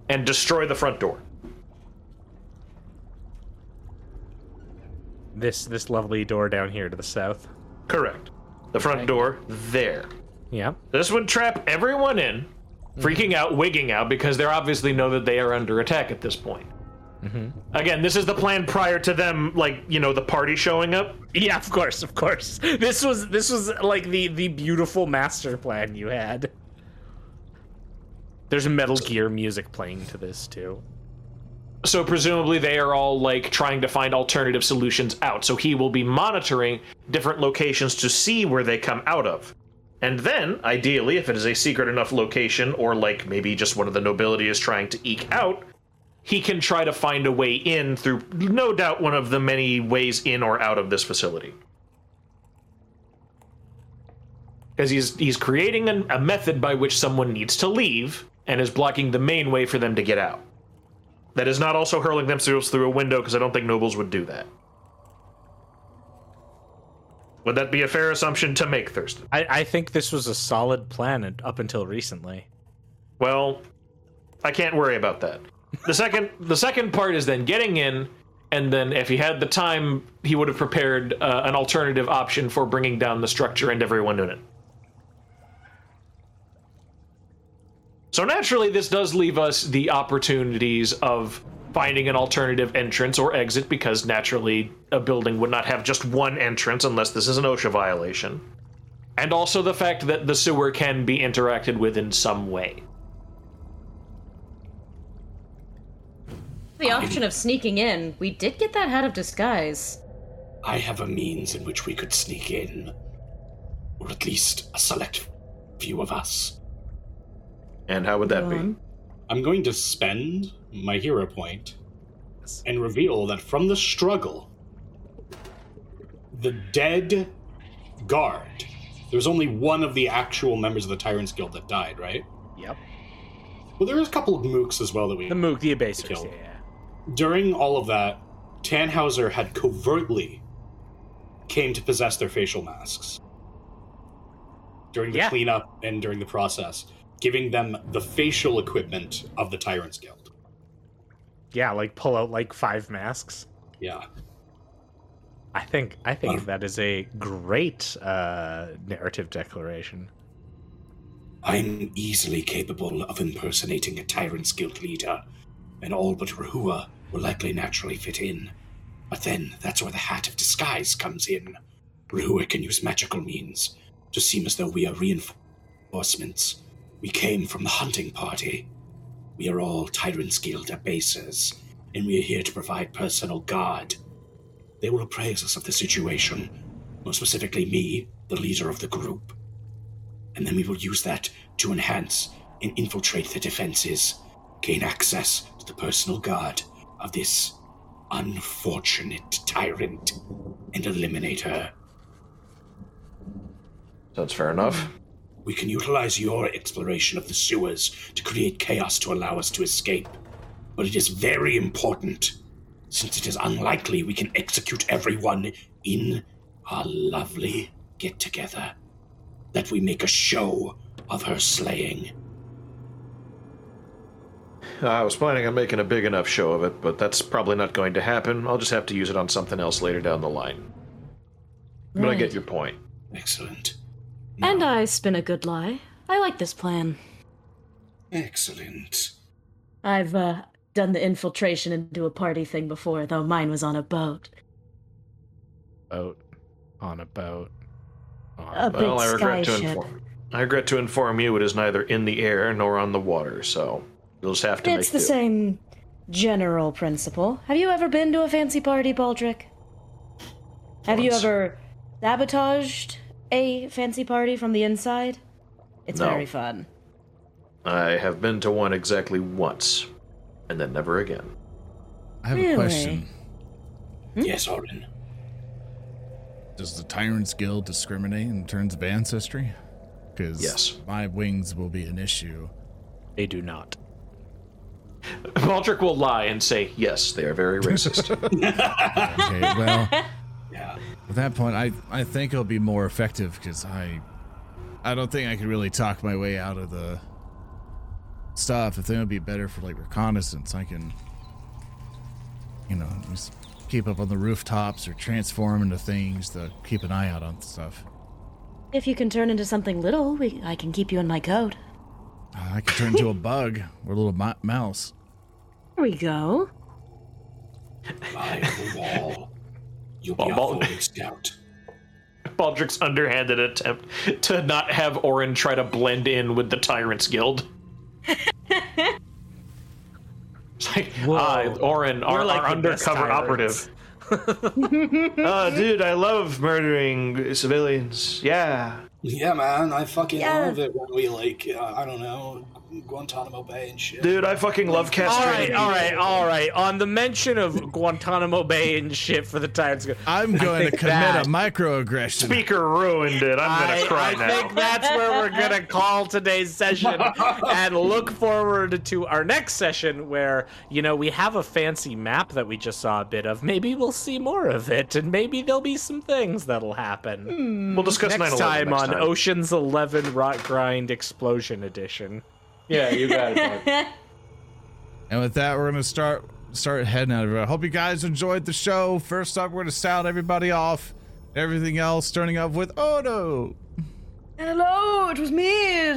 and destroy the front door. This this lovely door down here to the south. Correct. The front door there. Yeah. This would trap everyone in, freaking out, wigging out, because they obviously know that they are under attack at this point. Mm-hmm. Again, this is the plan prior to them, like you know, the party showing up. Yeah, of course, of course. This was this was like the the beautiful master plan you had. There's Metal Gear music playing to this too. So presumably they are all like trying to find alternative solutions out. So he will be monitoring different locations to see where they come out of. And then, ideally, if it is a secret enough location, or like maybe just one of the nobility is trying to eke out, he can try to find a way in through no doubt one of the many ways in or out of this facility. Because he's he's creating an, a method by which someone needs to leave and is blocking the main way for them to get out. That is not also hurling themselves through a window because I don't think nobles would do that. Would that be a fair assumption to make, Thurston? I, I think this was a solid plan up until recently. Well, I can't worry about that. The second the second part is then getting in, and then if he had the time, he would have prepared uh, an alternative option for bringing down the structure and everyone in it. So naturally, this does leave us the opportunities of finding an alternative entrance or exit because naturally a building would not have just one entrance unless this is an OSHA violation. And also the fact that the sewer can be interacted with in some way. The option of sneaking in, we did get that hat of disguise. I have a means in which we could sneak in. Or at least a select few of us. And how would that be? I'm going to spend my hero point and reveal that from the struggle, the dead guard, there was only one of the actual members of the Tyrants Guild that died, right? Yep. Well, there was a couple of mooks as well that we The Mook, the Abasers, Kill. yeah, yeah. during all of that, Tannhauser had covertly came to possess their facial masks during the Yeah. cleanup and during the process, giving them the facial equipment of the Tyrants Guild. Yeah, like pull out like five masks. Yeah. I think I think Well- that is a great uh, narrative declaration. I'm easily capable of impersonating a Tyrant's Guild leader, and all but Rehua will likely naturally fit in. But then that's where the Hat of Disguise comes in. Rehua can use magical means to seem as though we are reinforcements. We came from the hunting party. We are all Tyrant's Guild abasers, and we are here to provide personal guard. They will appraise us of the situation, more specifically me, the leader of the group and then we will use that to enhance and infiltrate the defenses, gain access to the personal guard of this unfortunate tyrant, and eliminate her. Sounds fair enough. We can utilize your exploration of the sewers to create chaos to allow us to escape. But it is very important, since it is unlikely we can execute everyone in our lovely get together, that we make a show of her slaying. I was planning on making a big enough show of it, but that's probably not going to happen. I'll just have to use it on something else later down the line. But I get your point. Excellent. And I spin a good lie. I like this plan. Excellent. I've uh, done the infiltration into a party thing before, though mine was on a boat. Boat on a boat. On A big Well, I regret sky to ship. inform. I regret to inform you it is neither in the air nor on the water, so you'll just have to It's make the do. same general principle. Have you ever been to a fancy party, Baldric? Have you ever sabotaged a fancy party from the inside? It's No. very fun. I have been to one exactly once, and then never again. I have Really? a question. Hmm? Yes, Oran. Does the Tyrant's Guild discriminate in terms of ancestry? Because Yes. my wings will be an issue. They do not. Baldric will lie and say, yes, they are very racist. Okay, well, Yeah. At that point, I I think it'll be more effective because I I don't think I can really talk my way out of the stuff. I think it'll be better for like reconnaissance. I can, you know, just keep up on the rooftops or transform into things to keep an eye out on stuff. If you can turn into something little, we, I can keep you in my coat. I can turn into a bug or a little mo- mouse. There we go. By the wall. You'll be Ball- a ball- forward scout. Baldric's underhanded attempt to not have Oran try to blend in with the Tyrants Guild. it's like, ah, Oran, our, like our undercover tyrants. operative. oh, dude, I love murdering civilians. Yeah. Yeah, man, I fucking Yeah. love it when we like, uh, I don't know, Guantanamo Bay and shit. Dude, I fucking love All right, castrating. all right, all right. On the mention of Guantanamo Bay and shit for the Tyrants, I'm going to commit that- a microaggression. Speaker ruined it. I'm gonna I, cry I now. think that's where we're gonna call today's session and look forward to our next session where you know we have a fancy map that we just saw a bit of maybe we'll see more of it and maybe there'll be some things that'll happen hmm. we'll discuss next time next on time. oceans 11 Rotgrind explosion edition Yeah, you got it. Dog. And with that, we're gonna start start heading out of here. I hope you guys enjoyed the show. First up, we're gonna sound everybody off. Everything else, starting off with Odo. Hello, it was me,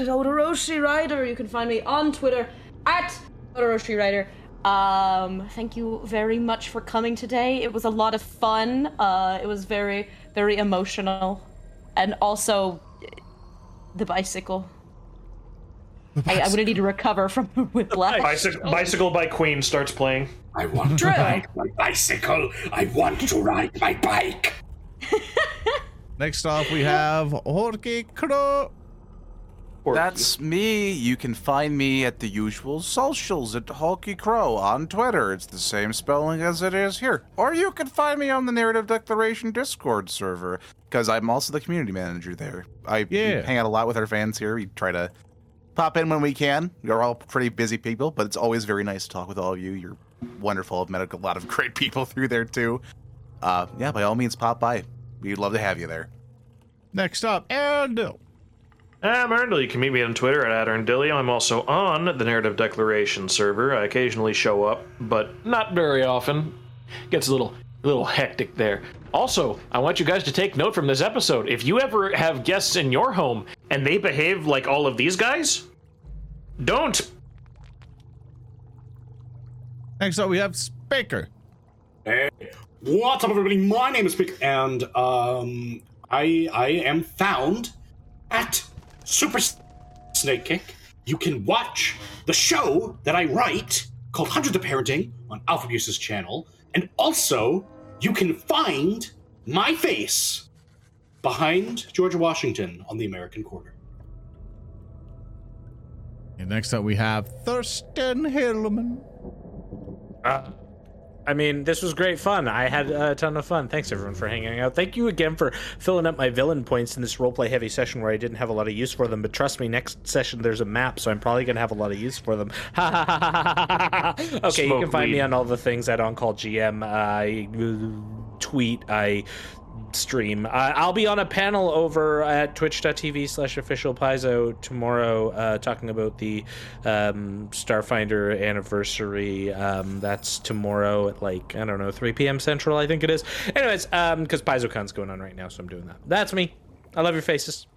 Odoroshi Rider. You can find me on Twitter at Odoroshi Rider. Um, thank you very much for coming today. It was a lot of fun. Uh, it was very, very emotional, and also the bicycle. I, I'm gonna need to recover from the whiplash. Bicycle, Bicycle by Queen starts playing. I want to True. ride my bicycle. I want to ride my bike. Next off, we have Jorge Crow. That's me. You can find me at the usual socials at Hulky Krow on Twitter. It's the same spelling as it is here. Or you can find me on the Narrative Declaration Discord server, because I'm also the community manager there. I Yeah. hang out a lot with our fans here. We try to pop in when we can. We're all pretty busy people, but it's always very nice to talk with all of you. You're wonderful. I've met a lot of great people through there too. Uh, yeah, by all means, pop by. We'd love to have you there. Next up, Earndil. I'm Earndil. You can meet me on Twitter at Earndilio. I'm also on the Narrative Declaration server. I occasionally show up, but not very often. Gets a little a little hectic there. Also, I want you guys to take note from this episode. If you ever have guests in your home and they behave like all of these guys, don't. Next up, we have Speaker. Hey, what's up, everybody? My name is Speak, and um, I I am found at Super Snake Kick. You can watch the show that I write called Hundreds of Parenting on Alpha Abuse's channel, and also you can find my face behind George Washington on the American Quarter. And next up, we have Thurston Hillman. Uh, I mean, this was great fun. I had a ton of fun. Thanks everyone for hanging out. Thank you again for filling up my villain points in this roleplay heavy session where I didn't have a lot of use for them. But trust me, next session there's a map, so I'm probably gonna have a lot of use for them. okay, you can find me on all the things at On Call GM. I uh, tweet. I stream. I I'll be on a panel over at twitch.tv slash official Paizo tomorrow uh, talking about the um, Starfinder anniversary. Um, that's tomorrow at like, I don't know, 3 p.m. Central, I think it is. Anyways, because PaizoCon's going on right now, so I'm doing that. That's me. I love your faces.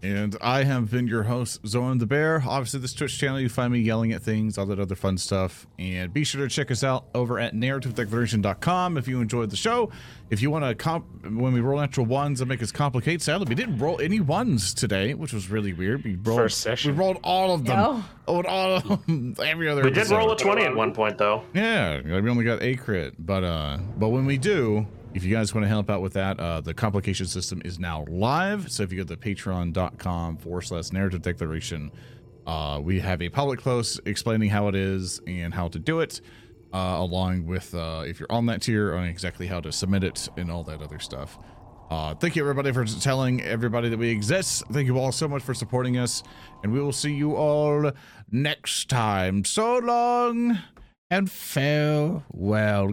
And I have been your host, Zoran the Bear. Obviously, this Twitch channel, you find me yelling at things, all that other fun stuff. And be sure to check us out over at narrativedeclaration.com if you enjoyed the show. If you want to, comp- when we roll natural ones and make us complicate, sadly, we didn't roll any ones today, which was really weird. We rolled, First session. We rolled all of them. No. Oh, all of them. Every other We did roll a 20 at one point, though. Yeah, we only got a crit, but uh, but when we do, if you guys want to help out with that, uh, the complication system is now live. So if you go to patreon.com forward slash narrative declaration, uh, we have a public post explaining how it is and how to do it, uh, along with uh, if you're on that tier, on exactly how to submit it and all that other stuff. Uh, thank you everybody for telling everybody that we exist. Thank you all so much for supporting us, and we will see you all next time. So long and farewell.